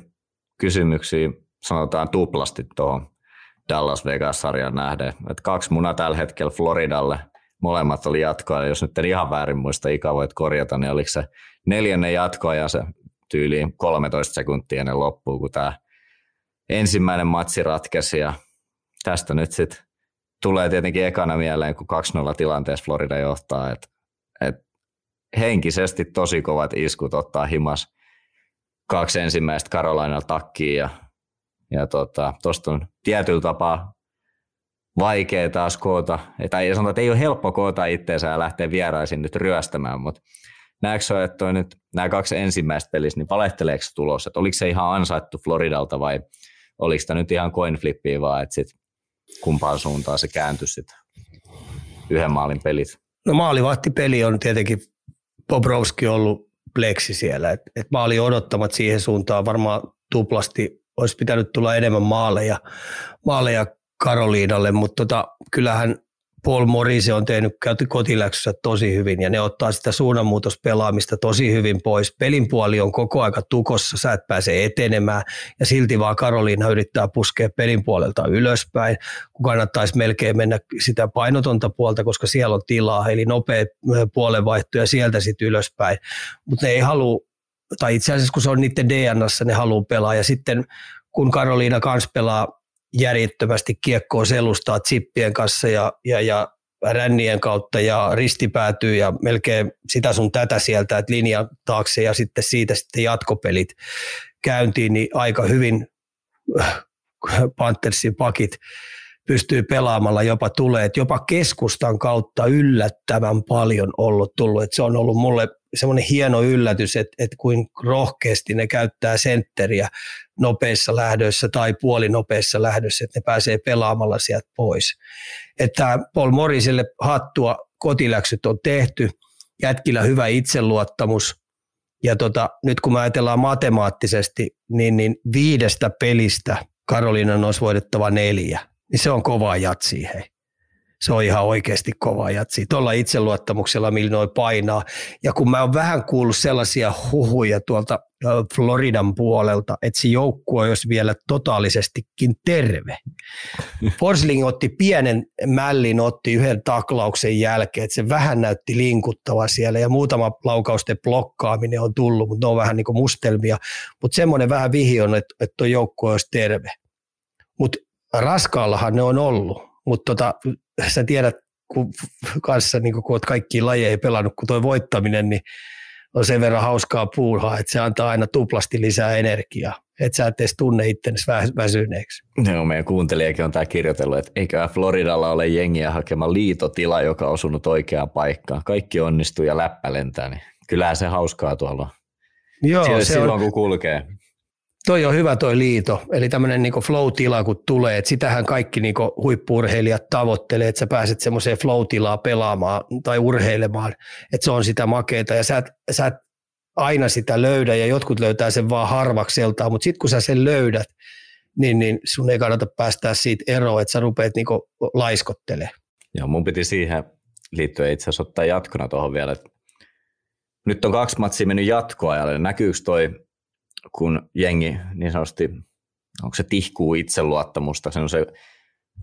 kysymyksiä, sanotaan tuplasti tuohon Dallas Vegas-sarjan nähden. Että kaksi munaa tällä hetkellä Floridalle – molemmat oli jatkoa, ja jos nyt en ihan väärin muista, Ika voit korjata, niin oliko se neljännen jatkoa ja se tyyliin 13 sekuntia ennen loppuun, kun tämä ensimmäinen matsi ratkesi, ja tästä nyt sitten tulee tietenkin ekana mieleen, kun 2-0 tilanteessa Florida johtaa, että et henkisesti tosi kovat iskut ottaa himas kaksi ensimmäistä Karolainalla takkiin ja, ja tuosta tota, on tietyllä tapaa vaikea taas koota, tai ei sanota, että ei ole helppo koota itseensä ja lähteä vieraisin nyt ryöstämään, mutta näetkö että nyt nämä kaksi ensimmäistä pelissä, niin valehteleeko tulos, että oliko se ihan ansaittu Floridalta vai oliko tämä nyt ihan coin flippiä vaan, että sit kumpaan suuntaan se kääntyi sitten yhden maalin pelit? No maalivahtipeli on tietenkin Bobrovski ollut pleksi siellä, että et maali odottamat siihen suuntaan varmaan tuplasti olisi pitänyt tulla enemmän maaleja, maaleja Karoliinalle, mutta tota, kyllähän Paul Morise on tehnyt kotiläksyssä tosi hyvin ja ne ottaa sitä suunnanmuutospelaamista tosi hyvin pois. Pelin puoli on koko aika tukossa, sä et pääse etenemään ja silti vaan Karoliina yrittää puskea pelin puolelta ylöspäin, kun kannattaisi melkein mennä sitä painotonta puolta, koska siellä on tilaa, eli nopea puolenvaihto ja sieltä sitten ylöspäin. Mutta ne ei halua, tai itse asiassa kun se on niiden DNAssa, ne haluaa pelaa ja sitten kun Karoliina kanssa pelaa järjettömästi kiekkoa selustaa chippien kanssa ja, ja, ja rännien kautta ja ristipäätyy ja melkein sitä sun tätä sieltä, että linja taakse ja sitten siitä sitten jatkopelit käyntiin, niin aika hyvin äh, Panthersin pakit pystyy pelaamalla jopa tulee, että jopa keskustan kautta yllättävän paljon ollut tullut, että se on ollut mulle semmoinen hieno yllätys, että, että kuin rohkeasti ne käyttää sentteriä nopeissa lähdöissä tai puolinopeissa lähdöissä, että ne pääsee pelaamalla sieltä pois. Että Paul Morrisille hattua kotiläksyt on tehty, jätkillä hyvä itseluottamus, ja tota, nyt kun me ajatellaan matemaattisesti, niin, niin viidestä pelistä Karolinan olisi voitettava neljä, niin se on kova jatsi hei se on ihan oikeasti kova jatsi. Tuolla itseluottamuksella, millä noin painaa. Ja kun mä oon vähän kuullut sellaisia huhuja tuolta Floridan puolelta, että se joukkue olisi vielä totaalisestikin terve. (laughs) Forsling otti pienen mällin, otti yhden taklauksen jälkeen, että se vähän näytti linkuttava siellä ja muutama laukausten blokkaaminen on tullut, mutta ne on vähän niin kuin mustelmia. Mutta semmoinen vähän vihi on, että, että tuo joukkue olisi terve. Mutta raskaallahan ne on ollut mutta tota, sä tiedät kun kanssa, niin kun oot kaikki lajeja pelannut, kun toi voittaminen, niin on sen verran hauskaa puuhaa, että se antaa aina tuplasti lisää energiaa. Että sä et edes tunne itsensä väsyneeksi. Joo, meidän kuuntelijakin on tämä kirjoitellut, että eikä Floridalla ole jengiä hakema liitotila, joka on osunut oikeaan paikkaan. Kaikki onnistuu ja läppä lentää, niin kyllähän se hauskaa tuolla. Joo, se silloin on, kun kulkee. Toi on hyvä toi liito, eli tämmöinen niinku flow-tila kun tulee, että sitähän kaikki niinku huippurheilijat tavoittelee, että sä pääset semmoiseen flow-tilaa pelaamaan tai urheilemaan, että se on sitä makeeta ja sä et, sä et aina sitä löydä ja jotkut löytää sen vaan harvakseltaan, mutta sitten kun sä sen löydät, niin, niin sun ei kannata päästää siitä eroon, että sä rupeat niinku laiskottele. Joo, mun piti siihen liittyen itse asiassa ottaa jatkona tuohon vielä, että nyt on kaksi matsia mennyt jatkoajalle. Näkyykö toi kun jengi niin sanotusti, onko se tihkuu itseluottamusta, se on se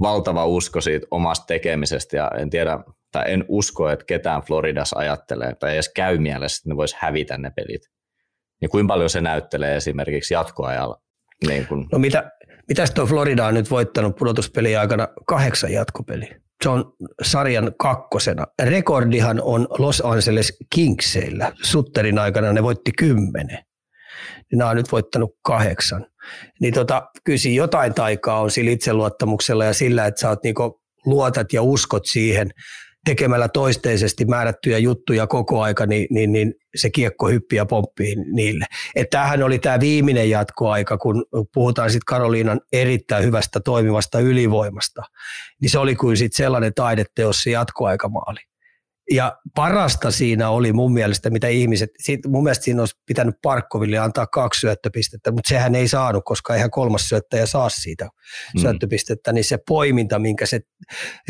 valtava usko siitä omasta tekemisestä ja en tiedä, tai en usko, että ketään Floridassa ajattelee tai edes käy mielessä, että ne vois hävitä ne pelit. Ja kuinka paljon se näyttelee esimerkiksi jatkoajalla? Niin kun... No mitä, mitäs tuo Florida on nyt voittanut pudotuspelin aikana kahdeksan jatkopeliä? Se on sarjan kakkosena. Rekordihan on Los Angeles Kingseillä. Sutterin aikana ne voitti kymmenen niin nämä on nyt voittanut kahdeksan. Niin tota, kyllä jotain taikaa on sillä itseluottamuksella ja sillä, että sä oot niinku luotat ja uskot siihen tekemällä toisteisesti määrättyjä juttuja koko aika, niin, niin, niin se kiekko hyppii ja pomppii niille. Että tämähän oli tämä viimeinen jatkoaika, kun puhutaan sitten Karoliinan erittäin hyvästä toimivasta ylivoimasta, niin se oli kuin sitten sellainen taideteos se jatkoaikamaali. Ja parasta siinä oli mun mielestä, mitä ihmiset, mun mielestä siinä olisi pitänyt Parkkoville antaa kaksi syöttöpistettä, mutta sehän ei saanut, koska ihan kolmas syöttäjä saa siitä mm. syöttöpistettä, niin se poiminta, minkä se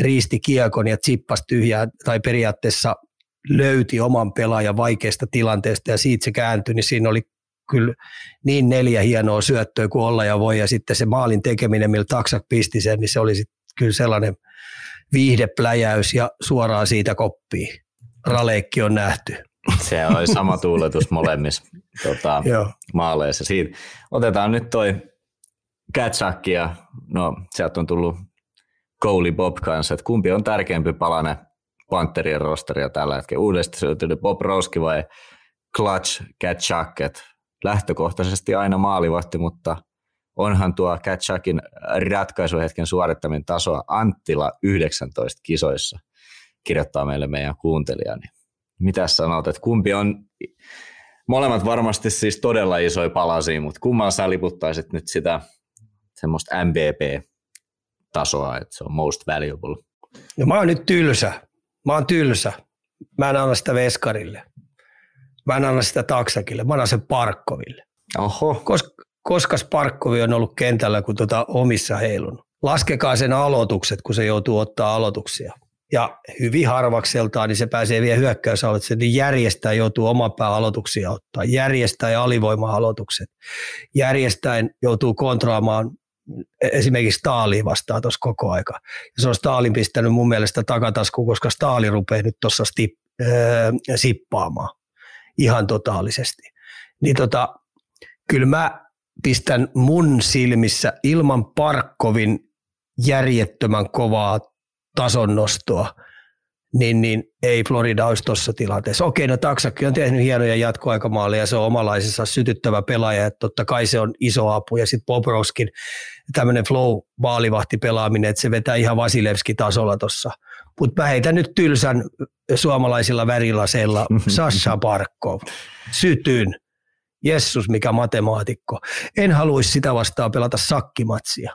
riisti kiekon ja tsippasi tyhjää tai periaatteessa löyti oman pelaajan vaikeasta tilanteesta ja siitä se kääntyi, niin siinä oli kyllä niin neljä hienoa syöttöä kuin olla ja voi ja sitten se maalin tekeminen, millä taksak pisti sen, niin se oli sitten kyllä sellainen – viihdepläjäys ja suoraan siitä koppiin. Raleekki on nähty. Se oli sama tuuletus molemmissa tota, (laughs) maaleissa. Siitä. Otetaan nyt toi Katsak ja no, sieltä on tullut Cowley Bob kanssa, että kumpi on tärkeämpi palane Pantherien rosteria tällä hetkellä. Uudesti syntynyt Bob Roski vai Clutch Katsak, lähtökohtaisesti aina maalivahti, mutta onhan tuo Katsakin ratkaisuhetken suorittaminen tasoa Anttila 19 kisoissa, kirjoittaa meille meidän kuuntelija. Niin mitä sanot, että kumpi on, molemmat varmasti siis todella isoja palasia, mutta kummalla sä liputtaisit nyt sitä semmoista MVP-tasoa, että se on most valuable? No mä oon nyt tylsä. Mä oon tylsä. Mä en anna sitä Veskarille. Mä en anna sitä Taksakille. Mä annan sen Parkkoville. Oho. Koska, koska Sparkkovi on ollut kentällä, kun tuota omissa heilun. Laskekaa sen aloitukset, kun se joutuu ottaa aloituksia. Ja hyvin harvakseltaan, niin se pääsee vielä hyökkäysaloitukset, niin järjestää joutuu oman pää aloituksia ottaa. Järjestää ja alivoima-aloitukset. Järjestäen joutuu kontrolloimaan esimerkiksi Staali vastaa tuossa koko aika. Ja se on Staalin pistänyt mun mielestä takataskuun, koska Staali rupeaa nyt tuossa äh, sippaamaan ihan totaalisesti. Niin tota, kyllä mä pistän mun silmissä ilman Parkkovin järjettömän kovaa tason nostoa, niin, niin ei Florida olisi tuossa tilanteessa. Okei, no Taksakki on tehnyt hienoja jatkoaikamaaleja, se on omalaisensa sytyttävä pelaaja, että totta kai se on iso apu. Ja sitten Bobrowskin tämmöinen flow maalivahti pelaaminen, että se vetää ihan Vasilevski-tasolla tuossa. Mutta mä heitän nyt tylsän suomalaisilla värilaseilla (laughs) Sasha Barkov, sytyn, Jessus mikä matemaatikko. En haluaisi sitä vastaan pelata sakkimatsia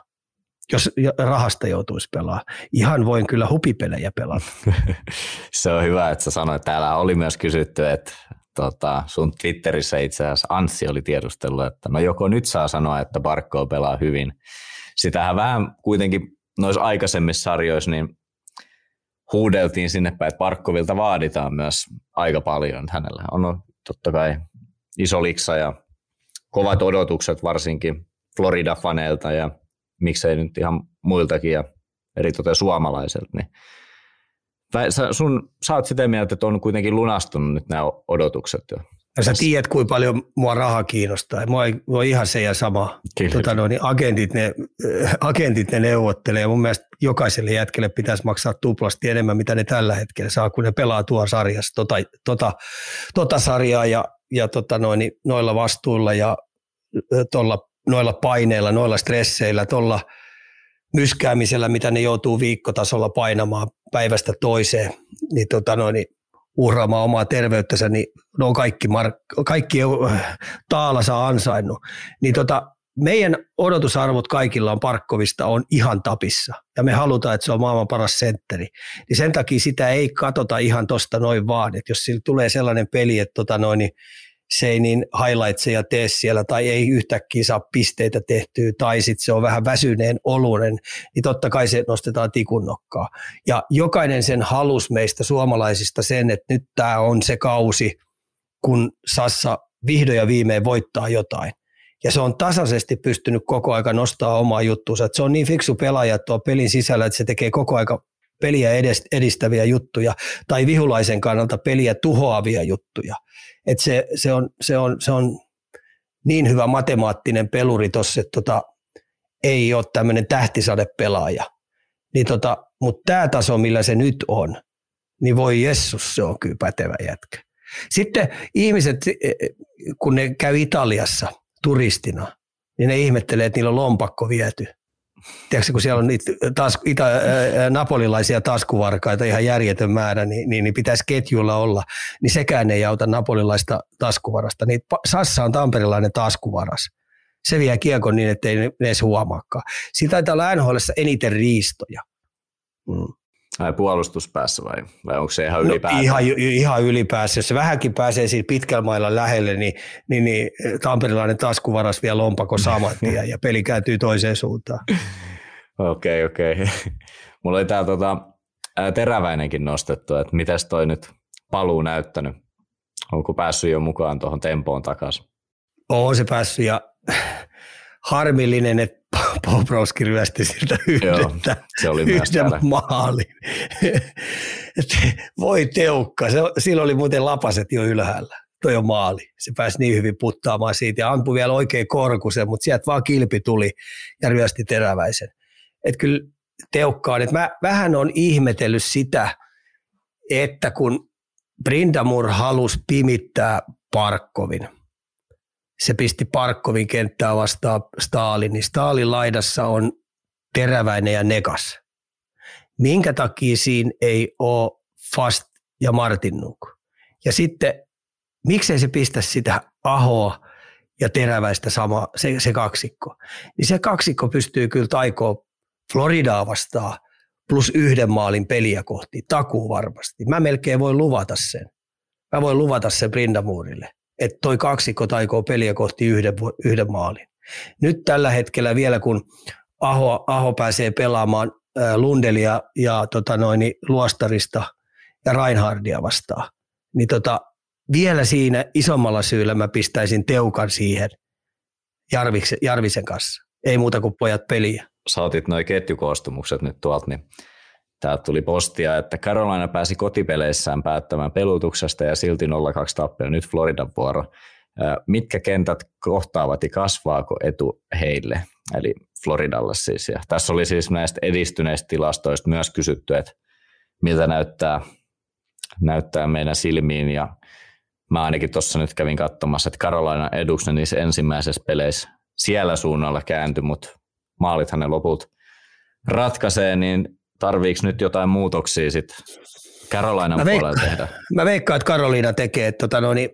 jos rahasta joutuisi pelaamaan. Ihan voin kyllä hupipelejä pelata. (laughs) Se on hyvä, että sä sanoit. Täällä oli myös kysytty, että tota, sun Twitterissä itse asiassa Anssi oli tiedustellut, että no joko nyt saa sanoa, että Barkko pelaa hyvin. Sitähän vähän kuitenkin noissa aikaisemmissa sarjoissa niin huudeltiin sinne päin, että Barkkovilta vaaditaan myös aika paljon. Hänellä on totta kai iso liksa ja kovat odotukset varsinkin Florida-faneilta ja miksei nyt ihan muiltakin ja eritoten suomalaiselta, niin sä, sun, sä oot sitä mieltä, että on kuitenkin lunastunut nyt nämä odotukset jo. Ja sä tiedät, kuinka paljon mua raha kiinnostaa. Mua ei, mua ihan se ja sama. Tota no, niin agentit, ne, agentit ne neuvottelee. Mun mielestä jokaiselle jätkelle pitäisi maksaa tuplasti enemmän, mitä ne tällä hetkellä saa, kun ne pelaa tuo sarjassa, tota, tota, tota sarjaa ja, ja tota noin, niin noilla vastuilla ja tuolla noilla paineilla, noilla stresseillä, tuolla myskäämisellä, mitä ne joutuu viikkotasolla painamaan päivästä toiseen, niin, tota noin, niin uhraamaan omaa terveyttänsä, niin ne on kaikki, mark- kaikki taalansa ansainnut. Niin tota, meidän odotusarvot kaikilla on Parkkovista on ihan tapissa ja me halutaan, että se on maailman paras sentteri. Niin sen takia sitä ei katota ihan tosta noin vaan, että jos sillä tulee sellainen peli, että tota noin, niin se ei niin highlightseja tee siellä tai ei yhtäkkiä saa pisteitä tehtyä tai sitten se on vähän väsyneen olunen, niin totta kai se nostetaan tikun nokkaa. Ja jokainen sen halus meistä suomalaisista sen, että nyt tämä on se kausi, kun Sassa vihdoin ja viimein voittaa jotain. Ja se on tasaisesti pystynyt koko aika nostaa omaa juttuunsa. Se on niin fiksu pelaaja tuo pelin sisällä, että se tekee koko aika peliä edistäviä juttuja tai vihulaisen kannalta peliä tuhoavia juttuja. Et se, se, on, se, on, se on niin hyvä matemaattinen peluri tuossa, että tota, ei ole tämmöinen tähtisadepelaaja. Niin tota, Mutta tämä taso, millä se nyt on, niin voi Jessus, se on kyllä pätevä jätkä. Sitten ihmiset, kun ne käy Italiassa turistina, niin ne ihmettelee, että niillä on lompakko viety tiedätkö, kun siellä on niitä tas, itä, ää, napolilaisia taskuvarkaita ihan järjetön määrä, niin, niin, niin pitäisi ketjulla olla, niin sekään ei auta napolilaista taskuvarasta. Niin Sassa on tamperilainen taskuvaras. Se vie kiekon niin, ettei ne edes huomaakaan. Siitä taitaa olla NHL eniten riistoja. Mm. Ai puolustuspäässä vai, vai onko se ihan ylipäätään? No, ihan, ihan ylipäässä. Jos se vähänkin pääsee siitä pitkällä mailla lähelle, niin, niin, niin tamperilainen taskuvaras vielä lompako samat ja peli kääntyy toiseen suuntaan. Okei, okei. Okay, (laughs) okay. Mulla oli täällä tota, teräväinenkin nostettu, että mitäs toi nyt paluu näyttänyt? Onko päässyt jo mukaan tuohon tempoon takaisin? On se päässyt ja harmillinen, että (laughs) Bobrovski ryösti siltä yhdeltä, se oli yhden maalin. (laughs) voi teukka, se, silloin oli muuten lapaset jo ylhäällä. Toi on maali. Se pääsi niin hyvin puttaamaan siitä ja ampui vielä oikein korkusen, mutta sieltä vaan kilpi tuli ja ryösti teräväisen. Että kyllä teukkaan. Että mä vähän on ihmetellyt sitä, että kun Brindamur halusi pimittää Parkkovin – se pisti Parkkovin kenttää vastaan Stalin, niin Stalin laidassa on teräväinen ja nekas. Minkä takia siinä ei ole Fast ja Martinnuk? Ja sitten, miksei se pistä sitä Ahoa ja teräväistä sama, se, se kaksikko? Niin se kaksikko pystyy kyllä taikoa Floridaa vastaan plus yhden maalin peliä kohti, takuu varmasti. Mä melkein voin luvata sen. Mä voin luvata sen Brindamuurille että toi kaksikko taikoo peliä kohti yhden, yhden maalin. Nyt tällä hetkellä vielä, kun Aho, Aho pääsee pelaamaan Lundelia ja tota noin, Luostarista ja Reinhardia vastaan, niin tota, vielä siinä isommalla syyllä mä pistäisin teukan siihen Jarviksen, Jarvisen kanssa. Ei muuta kuin pojat peliä. Saatit noin ketjukoostumukset nyt tuolta, niin Täältä tuli postia, että Carolina pääsi kotipeleissään päättämään pelutuksesta ja silti 0-2 tappio. Nyt Floridan vuoro. Mitkä kentät kohtaavat ja kasvaako etu heille? Eli Floridalle siis. Ja tässä oli siis näistä edistyneistä tilastoista myös kysytty, että miltä näyttää näyttää meidän silmiin ja mä ainakin tuossa nyt kävin katsomassa, että Karolaina eduksi niissä ensimmäisessä peleissä siellä suunnalla kääntyi, mutta maalithan ne loput ratkaisee, niin tarviiko nyt jotain muutoksia sitten Karolainan veik- puolella tehdä? (laughs) Mä veikkaan, että Karoliina tekee. Että tota, no, niin,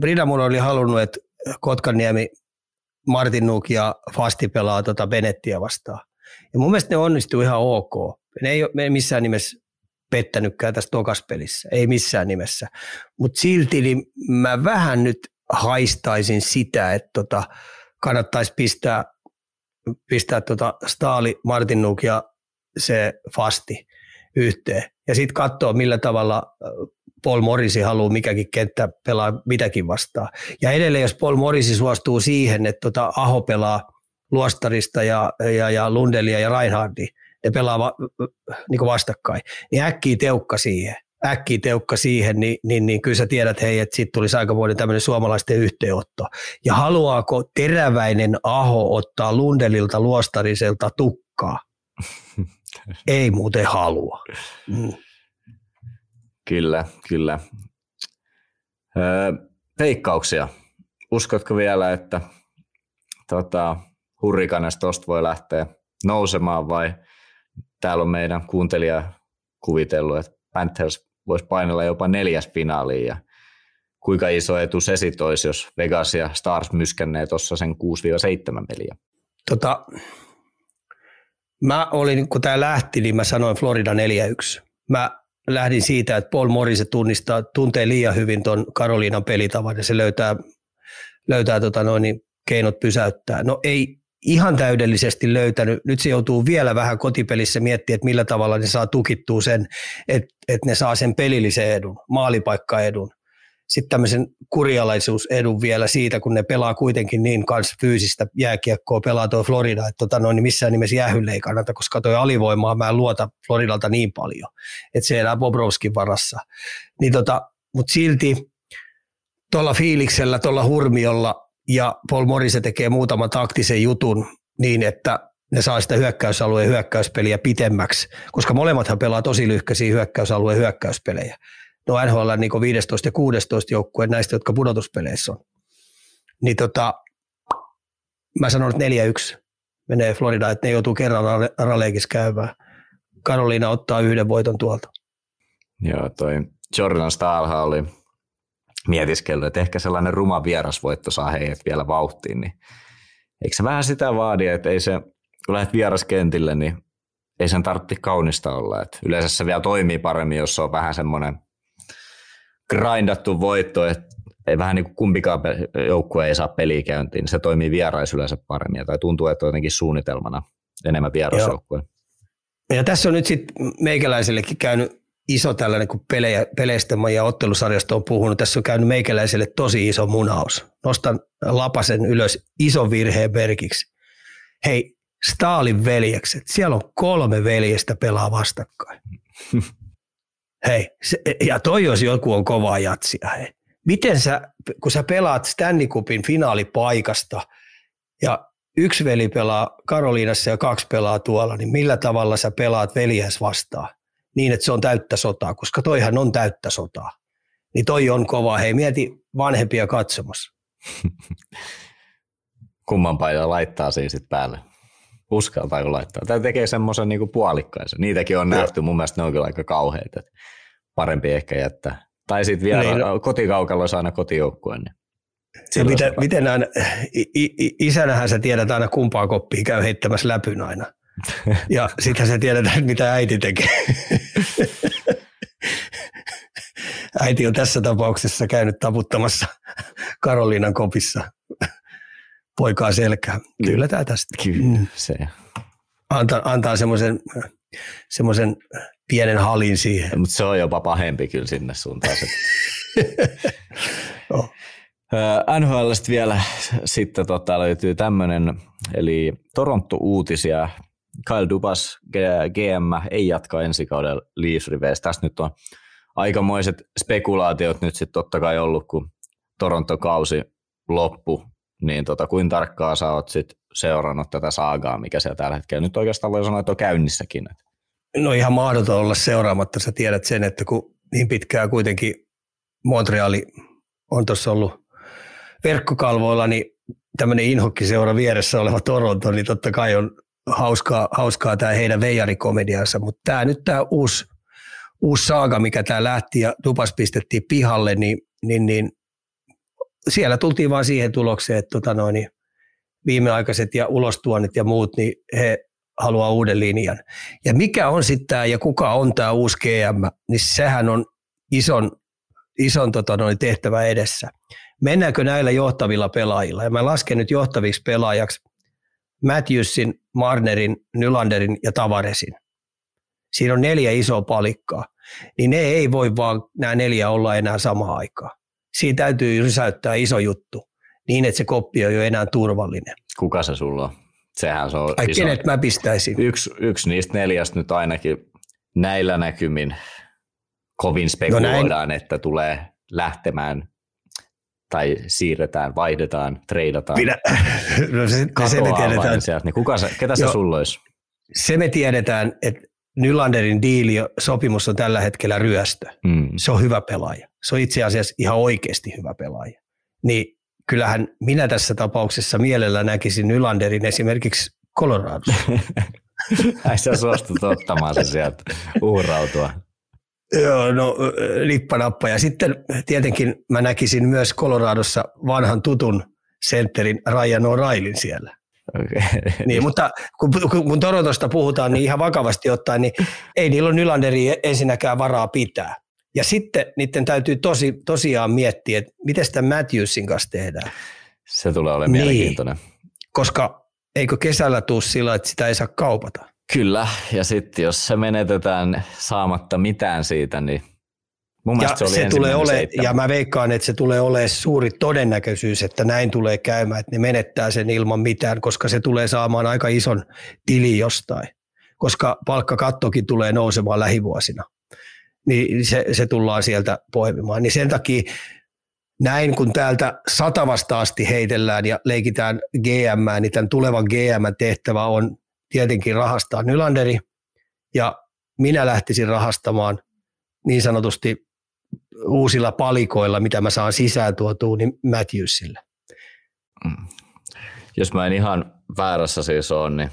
Brinamur oli halunnut, että Kotkaniemi, Martin Nuuk ja Fasti pelaa tota Benettiä vastaan. Ja mun mielestä ne onnistuu ihan ok. Ne ei ole missään nimessä pettänytkään tässä tokaspelissä, ei missään nimessä. Mutta silti niin mä vähän nyt haistaisin sitä, että tota, kannattaisi pistää, pistää tota Staali, Martinuk ja se Fasti yhteen. Ja sitten katsoa, millä tavalla Paul Morrisi haluaa mikäkin kenttä pelaa mitäkin vastaan. Ja edelleen, jos Paul Morrisi suostuu siihen, että tota Aho pelaa Luostarista ja, ja, ja Lundelia ja Reinhardi, ne pelaa va, niin vastakkain, niin äkkiä teukka siihen äkkiä teukka siihen, niin, niin, niin kyllä sä tiedät, hei, että siitä tulisi aikamoinen tämmöinen suomalaisten yhteenotto. Ja haluaako teräväinen Aho ottaa Lundelilta luostariselta tukkaa? (laughs) (laughs) Ei muuten halua. Mm. Kyllä, kyllä. Öö, peikkauksia. Uskotko vielä, että tota, hurrikanesta tosta voi lähteä nousemaan vai täällä on meidän kuuntelija kuvitellut, että Panthers voisi painella jopa neljäs finaaliin ja kuinka iso etu se sitten olisi, jos Vegas ja Stars myskänneet tuossa sen 6-7 peliä? Tota, mä olin, kun tämä lähti, niin mä sanoin Florida 4-1. Mä lähdin siitä, että Paul Morris tunnistaa, tuntee liian hyvin tuon Karoliinan pelitavan ja se löytää, löytää tota noin, niin keinot pysäyttää. No ei ihan täydellisesti löytänyt. Nyt se joutuu vielä vähän kotipelissä miettimään, että millä tavalla ne saa tukittua sen, että, että ne saa sen pelillisen edun, maalipaikkaedun. Sitten tämmöisen kurialaisuusedun vielä siitä, kun ne pelaa kuitenkin niin kans fyysistä jääkiekkoa, pelaa tuo Florida, että tota noin, niin missään nimessä jäähylle ei kannata, koska tuo alivoimaa mä en luota Floridalta niin paljon, että se elää Bobrovskin varassa. Niin tota, Mutta silti tuolla fiiliksellä, tuolla hurmiolla ja Paul Morris tekee muutaman taktisen jutun niin, että ne saa sitä hyökkäysalueen hyökkäyspeliä pitemmäksi, koska molemmathan pelaa tosi lyhkäisiä hyökkäysalueen hyökkäyspelejä. No NHL niin 15 ja 16 joukkueen näistä, jotka pudotuspeleissä on. Niin tota, mä sanon, että 4-1 menee Florida, että ne joutuu kerran raleekissa käymään. Karoliina ottaa yhden voiton tuolta. Joo, toi Jordan Stahlha oli mietiskellyt, että ehkä sellainen ruma vierasvoitto saa heidät vielä vauhtiin, niin eikö se vähän sitä vaadi, että ei se, kun lähdet vieraskentille, niin ei sen tarvitse kaunista olla. Että yleensä se vielä toimii paremmin, jos se on vähän semmoinen grindattu voitto, että ei vähän niin kuin kumpikaan joukkue ei saa peliä käyntiin, niin se toimii vierais yleensä paremmin. Tai tuntuu, että on jotenkin suunnitelmana enemmän vierasjoukkue. Ja tässä on nyt sitten meikäläisellekin käynyt iso tällainen, kun pelejä, peleistä ja ottelusarjasta on puhunut, tässä on käynyt meikäläiselle tosi iso munaus. Nostan lapasen ylös ison virheen merkiksi. Hei, Stalin veljekset, siellä on kolme veljestä pelaa vastakkain. (laughs) Hei, se, ja toi jos joku on kovaa jatsia, hei. Miten sä, kun sä pelaat Stanley Cupin finaalipaikasta ja yksi veli pelaa Karoliinassa ja kaksi pelaa tuolla, niin millä tavalla sä pelaat veljes vastaan? niin, että se on täyttä sotaa, koska toihan on täyttä sotaa. Niin toi on kova. Hei, mieti vanhempia katsomassa. (laughs) Kumman laittaa siinä sitten päälle? Uskaltaako laittaa? Tai tekee semmoisen niinku puolikkaisen. Niitäkin on nähty. Mun mielestä ne on kyllä aika kauheita. Parempi ehkä jättää. Tai sitten vielä niin, no. kotikaukalla aina kotijoukkueen. Niin ja miten, miten aina, isänähän sä tiedät aina kumpaa koppia käy heittämässä läpyn aina. Ja (laughs) sitten se tiedetään, mitä äiti tekee. Äiti on tässä tapauksessa käynyt taputtamassa Karoliinan kopissa poikaa selkää. Kyllä tämä tästä. Kyllä mm. se. Antaa, antaa semmoisen semmoisen pienen halin siihen. Mutta se on jopa pahempi kyllä sinne suuntaan. (laughs) oh. NHLstä vielä sitten tota, löytyy tämmöinen, eli Toronto-uutisia Kyle Dubas, GM, ei jatka ensi kaudella Leafs Tässä nyt on aikamoiset spekulaatiot nyt sitten totta kai ollut, kun Toronto-kausi loppu, niin tota, kuin tarkkaa sä oot sit seurannut tätä saagaa, mikä siellä tällä hetkellä nyt oikeastaan voi sanoa, että on käynnissäkin. No ihan mahdoton olla seuraamatta. Sä tiedät sen, että kun niin pitkään kuitenkin Montreali on tuossa ollut verkkokalvoilla, niin tämmöinen inhokkiseura vieressä oleva Toronto, niin totta kai on hauskaa, hauskaa tämä heidän veijarikomediansa, mutta tämä nyt tämä uusi, uusi saaga, mikä tämä lähti ja Dupas pistettiin pihalle, niin, niin, niin siellä tultiin vaan siihen tulokseen, että tota noin, niin viimeaikaiset ja ulostuonnit ja muut, niin he haluaa uuden linjan. Ja mikä on sitten tämä ja kuka on tämä uusi GM, niin sehän on ison, ison tota noin, tehtävä edessä. Mennäänkö näillä johtavilla pelaajilla? Ja mä lasken nyt johtaviksi pelaajaksi Matthewsin, Marnerin, Nylanderin ja Tavaresin. Siinä on neljä isoa palikkaa. Niin ne ei voi vaan nämä neljä olla enää samaan aikaan. Siinä täytyy rysäyttää iso juttu niin, että se koppi on jo enää turvallinen. Kuka se sulla on? Sehän se on Ai iso. kenet mä pistäisin? Yksi, yksi niistä neljästä nyt ainakin näillä näkymin kovin spekuloidaan, no että tulee lähtemään tai siirretään, vaihdetaan, treidataan, Minä, (laughs) no se, se me tiedetään, sieltä. Niin kuka se, ketä se sulla olisi? se me tiedetään, että Nylanderin diili, sopimus on tällä hetkellä ryöstö. Mm. Se on hyvä pelaaja. Se on itse asiassa ihan oikeasti hyvä pelaaja. Niin kyllähän minä tässä tapauksessa mielellä näkisin Nylanderin esimerkiksi Coloradossa. (laughs) Ai sä suostut ottamaan se sieltä uhrautua. Joo, no lippanappa. Ja sitten tietenkin mä näkisin myös Coloradossa vanhan tutun sentterin Ryan O'Reillyn siellä. Okay. Niin, mutta kun, kun, kun Torontosta puhutaan, niin ihan vakavasti ottaen, niin ei niillä ole Nylanderi ensinnäkään varaa pitää. Ja sitten niiden täytyy tosi, tosiaan miettiä, että miten sitä Matthewsin kanssa tehdään. Se tulee olemaan Niin. mielenkiintoinen. Koska eikö kesällä tuu sillä, että sitä ei saa kaupata? Kyllä, ja sitten jos se menetetään saamatta mitään siitä, niin mun Ja se oli se tulee ole, ja mä veikkaan, että se tulee olemaan suuri todennäköisyys, että näin tulee käymään, että ne menettää sen ilman mitään, koska se tulee saamaan aika ison tili jostain, koska palkkakattokin tulee nousemaan lähivuosina. Niin se, se tullaan sieltä poimimaan. Niin sen takia näin, kun täältä satavasta asti heitellään ja leikitään GM, niin tämän tulevan GM-tehtävä on tietenkin rahastaa Nylanderi, ja minä lähtisin rahastamaan niin sanotusti uusilla palikoilla, mitä mä saan sisään tuotua, niin Matthewsille. Mm. Jos mä en ihan väärässä siis ole, niin,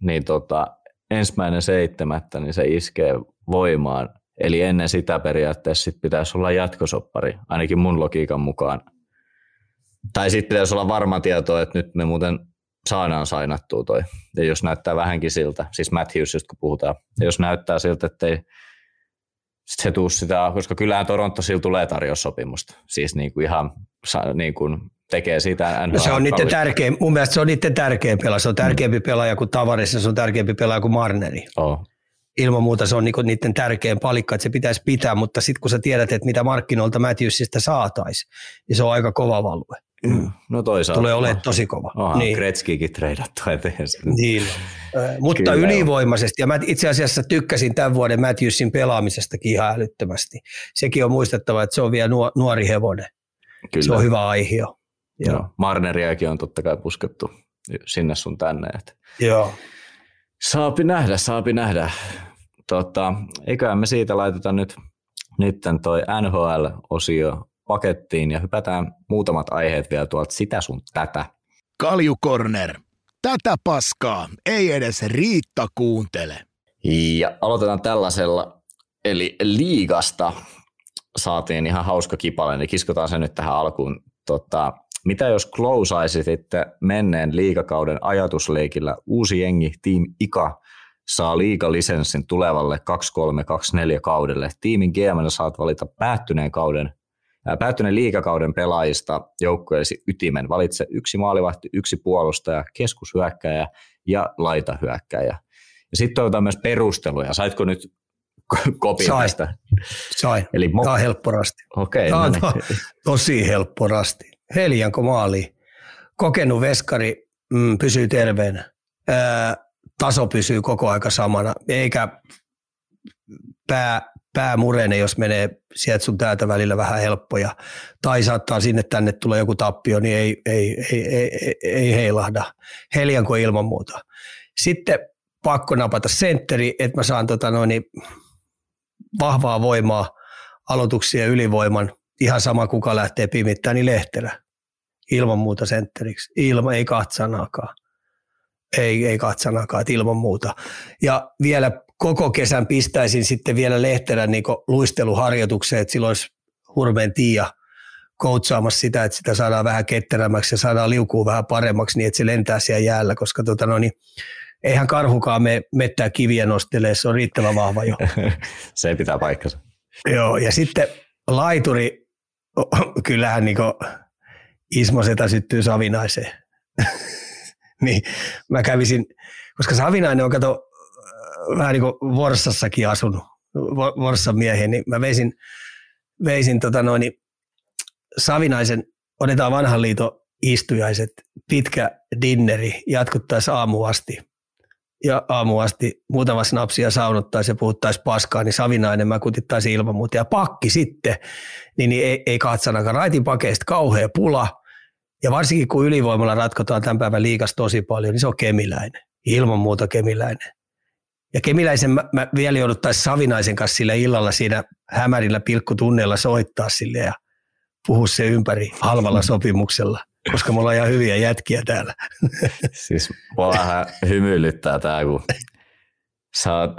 niin tota, ensimmäinen seitsemättä, niin se iskee voimaan. Eli ennen sitä periaatteessa sit pitäisi olla jatkosoppari, ainakin mun logiikan mukaan. Tai sitten pitäisi olla varma tieto, että nyt me muuten saadaan sainattua toi. Ja jos näyttää vähänkin siltä, siis Matthewsista kun puhutaan, ja jos näyttää siltä, että ei se tuu sitä, koska kyllähän Toronto sillä tulee tarjoussopimusta. Siis niin kuin ihan niin kuin tekee siitä No se on niiden tärkein, mun mielestä se on niiden tärkein pelaaja. Se on tärkeämpi pelaaja kuin Tavares ja se on tärkeämpi pelaaja kuin Marneri. Oh. Ilman muuta se on niinku niiden tärkein palikka, että se pitäisi pitää, mutta sitten kun sä tiedät, että mitä markkinoilta Matthewsista saataisiin, niin se on aika kova value. No toisaalta. Tulee olemaan tosi kova. Onhan niin. Gretzkikin treidattu eteen. Niin. Mutta Kyllä ylivoimaisesti, ja mä itse asiassa tykkäsin tämän vuoden Matthewsin pelaamisestakin ihan älyttömästi. Sekin on muistettava, että se on vielä nuo- nuori hevonen. Kyllä. Se on hyvä aihio. Joo. Joo. Marneriakin on totta kai puskettu sinne sun tänne. Että Joo. Saapi nähdä, saapi nähdä. Tota, eiköhän me siitä laiteta nyt nytten toi NHL-osio pakettiin ja hypätään muutamat aiheet vielä tuolta sitä sun tätä. Kaljukorner. Tätä paskaa ei edes Riitta kuuntele. Ja aloitetaan tällaisella, eli liigasta saatiin ihan hauska kipale, niin kiskotaan se nyt tähän alkuun. Tota, mitä jos closeaisitte menneen liigakauden ajatusleikillä uusi jengi, Team Ika, saa liigalisenssin tulevalle 2324 kaudelle. Tiimin GM saat valita päättyneen kauden ää, Päättyneen liigakauden pelaajista joukkueesi ytimen. Valitse yksi maalivahti, yksi puolustaja, keskushyökkäjä ja laitahyökkäjä. Ja sitten toivotaan myös perusteluja. Saitko nyt (laughs) kopin Sain. tästä? Sain. Eli mo- Tämä on helppo rasti. Okei, Tämä no on niin. to, tosi helppo rasti. Heljanko maali. Kokenut veskari mm, pysyy terveenä. Ää, taso pysyy koko aika samana, eikä pää, pää murene, jos menee sieltä sun täältä välillä vähän helppoja. Tai saattaa sinne tänne tulee joku tappio, niin ei, ei, ei, ei, ei, ei heilahda. Heljanko ilman muuta. Sitten pakko napata sentteri, että mä saan tota noin, vahvaa voimaa aloituksia ylivoiman, ihan sama kuka lähtee pimittämään, niin Lehterä. Ilman muuta sentteriksi. Ilman, ei katsanaakaan. Ei, ei katsanaakaan, ilman muuta. Ja vielä koko kesän pistäisin sitten vielä Lehterän niin luisteluharjoitukseen, että silloin olisi Hurmeen Tiia koutsaamassa sitä, että sitä saadaan vähän ketterämmäksi ja saadaan liukua vähän paremmaksi niin, että se lentää siellä jäällä, koska tota no, niin, eihän karhukaan me mettää kiviä nostelee, se on riittävän vahva jo. (laughs) se pitää paikkansa. Joo, ja sitten laituri, kyllähän niin Ismo Setä syttyy Savinaiseen. (laughs) niin mä kävisin, koska Savinainen on kato vähän niin kuin Vorssassakin asunut, Vorssan miehen, niin mä veisin, veisin tota noin, niin Savinaisen, otetaan vanhan liiton istujaiset, pitkä dinneri, jatkuttaisiin aamu asti. Ja aamu asti muutama snapsi ja saunottaisiin ja puhuttaisiin paskaa, niin Savinainen mä kutittaisin ilman muuta. Ja pakki sitten, niin, niin ei, ei katsanakaan. Raitin pakeista kauhea pula. Ja varsinkin kun ylivoimalla ratkotaan tämän päivän liikas tosi paljon, niin se on kemiläinen. Ilman muuta kemiläinen. Ja Kemiläisen mä, mä vielä jouduttaisiin Savinaisen kanssa sillä illalla siinä hämärillä pilkkutunneilla soittaa sille ja puhua se ympäri halvalla sopimuksella, koska mulla on ihan hyviä jätkiä täällä. Siis mua vähän hymyilyttää tämä, kun sä oot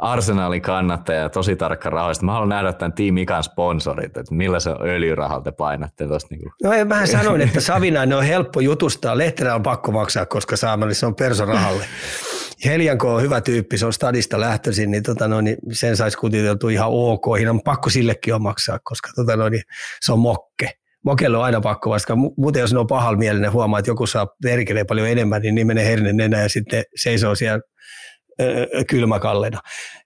Arsenalin kannattaja ja tosi tarkka rahoista. Mä haluan nähdä tämän Team Ikan sponsorit, että millä se öljyrahalta te painatte tuosta. Niin kuin. No mä sanoin, että Savinainen on helppo jutustaa. Lehterä on pakko maksaa, koska saamani se on persorahalle. Heljanko on hyvä tyyppi, se on stadista lähtöisin, niin, tota noin, niin sen saisi kutiteltu ihan ok. On pakko sillekin on maksaa, koska tota noin, niin se on mokke. Mokelle on aina pakko vastata. Muuten jos ne on pahalla mielinen, huomaa, että joku saa perkeleen paljon enemmän, niin, niin menee herne nenä ja sitten seisoo siellä kylmäkallena.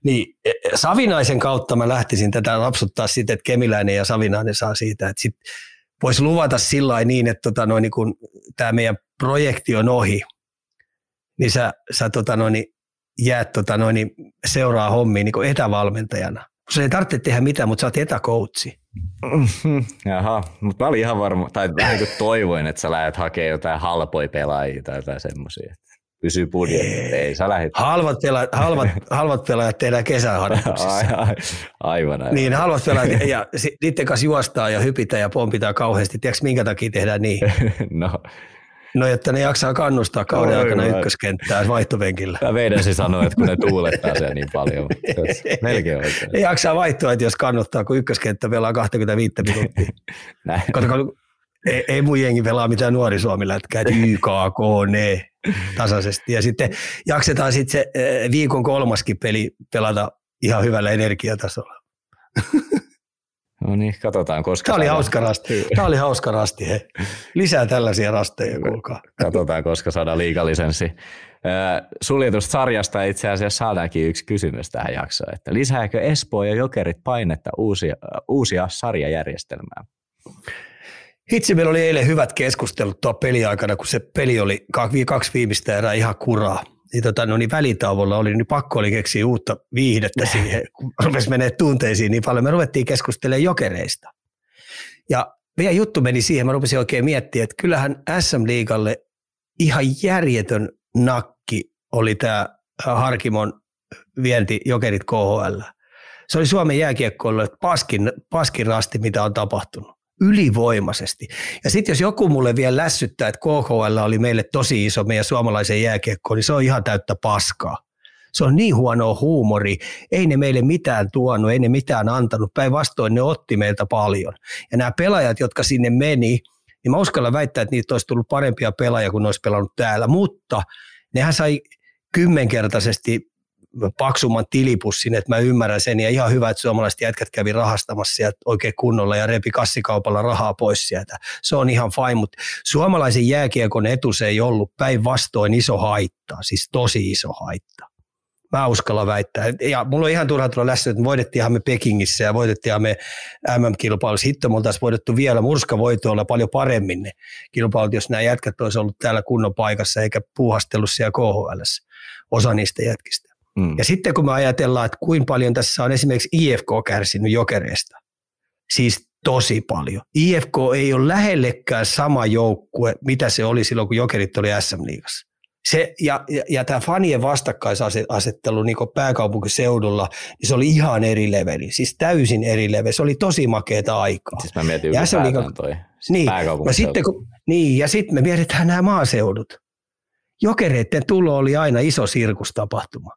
Niin e, Savinaisen kautta mä lähtisin tätä lapsuttaa sitten, että Kemiläinen ja Savinainen saa siitä, että voisi luvata sillä niin, että tota noin, niin kun tämä meidän projekti on ohi, niin sä, sä tota noin, jäät tota noin, seuraa hommiin niin etävalmentajana. Se ei tarvitse tehdä mitään, mutta sä oot etäkoutsi. (laughs) Jaha, mutta mä olin ihan varma, tai vähän niin toivoin, että sä lähdet hakemaan jotain halpoja pelaajia tai jotain semmoisia pysyy budjetti. Ei, sä lähit. Halvat pelaajat, halvat, (laughs) halvat pelaajat tehdään kesäharjoituksissa. aivan, aivan. Niin, halvat pelaajat ja niiden kanssa juostaa ja hypitään ja pompitaan kauheasti. Tiedätkö, minkä takia tehdään niin? (laughs) no. No, että ne jaksaa kannustaa kauden aikana vai. ykköskenttää vaihtopenkillä. Mä meidän sanoa, että kun ne tuulettaa sen niin paljon. Melkein oikein. Ne jaksaa vaihtoa, että jos kannuttaa, kun ykköskenttä pelaa 25 minuuttia. (laughs) Näin. Koska ei, ei mun jengi pelaa mitään nuori Suomi lätkää, että YKK, ne tasaisesti. Ja sitten jaksetaan sitten se eh, viikon kolmaskin peli pelata ihan hyvällä energiatasolla. (laughs) No niin, katsotaan koska. Tämä oli hauska rasti. Tämä oli hauska rasti. He. Lisää tällaisia rasteja, kuulkaa. Katsotaan, koska saadaan liikalisenssi. Suljetusta sarjasta itse asiassa saadaankin yksi kysymys tähän jaksoon, että lisääkö Espoo ja Jokerit painetta uusia, uusia sarjajärjestelmää? Hitsi, meillä oli eilen hyvät keskustelut tuo peliaikana, kun se peli oli kaksi viimeistä erää ihan kuraa. Niin, tota, no niin välitauolla oli, niin pakko oli keksiä uutta viihdettä siihen, kun rupesi menee tunteisiin niin paljon. Me ruvettiin keskustelemaan jokereista. Ja vielä juttu meni siihen, mä rupesin oikein miettimään, että kyllähän SM-liigalle ihan järjetön nakki oli tämä Harkimon vienti jokerit KHL. Se oli Suomen jääkiekkoille paskin, paskin rasti, mitä on tapahtunut ylivoimaisesti. Ja sitten jos joku mulle vielä lässyttää, että KHL oli meille tosi iso meidän suomalaisen jääkiekko, niin se on ihan täyttä paskaa. Se on niin huono huumori. Ei ne meille mitään tuonut, ei ne mitään antanut. Päinvastoin ne otti meiltä paljon. Ja nämä pelaajat, jotka sinne meni, niin mä uskallan väittää, että niitä olisi tullut parempia pelaajia kuin ne olisi pelannut täällä. Mutta nehän sai kymmenkertaisesti paksumman tilipussin, että mä ymmärrän sen ja ihan hyvä, että suomalaiset jätkät kävi rahastamassa sieltä oikein kunnolla ja repi kassikaupalla rahaa pois sieltä. Se on ihan fine, mutta suomalaisen jääkiekon etu se ei ollut päinvastoin iso haitta, siis tosi iso haitta. Mä uskalla väittää. Ja mulla on ihan turha tulla läsnä, että voitettiinhan me Pekingissä ja voitettiinhan me MM-kilpailussa. Hitto, me oltaisiin voitettu vielä olla paljon paremmin ne kilpailut, jos nämä jätkät olisi ollut täällä kunnon paikassa eikä puuhastellut siellä KHL osa niistä jätkistä. Mm. Ja sitten kun me ajatellaan, että kuinka paljon tässä on esimerkiksi IFK kärsinyt jokereista, siis tosi paljon. IFK ei ole lähellekään sama joukkue, mitä se oli silloin, kun jokerit oli SM-liigassa. Se, ja, ja, ja tämä fanien vastakkaisasettelu niin pääkaupunkiseudulla, niin se oli ihan eri leveli, siis täysin eri leveli. Se oli tosi makeeta aikaa. Siis mä mietin ja se oli, toi niin, ja sitten, kun, niin, ja sitten me mietitään nämä maaseudut. Jokereiden tulo oli aina iso sirkustapahtuma.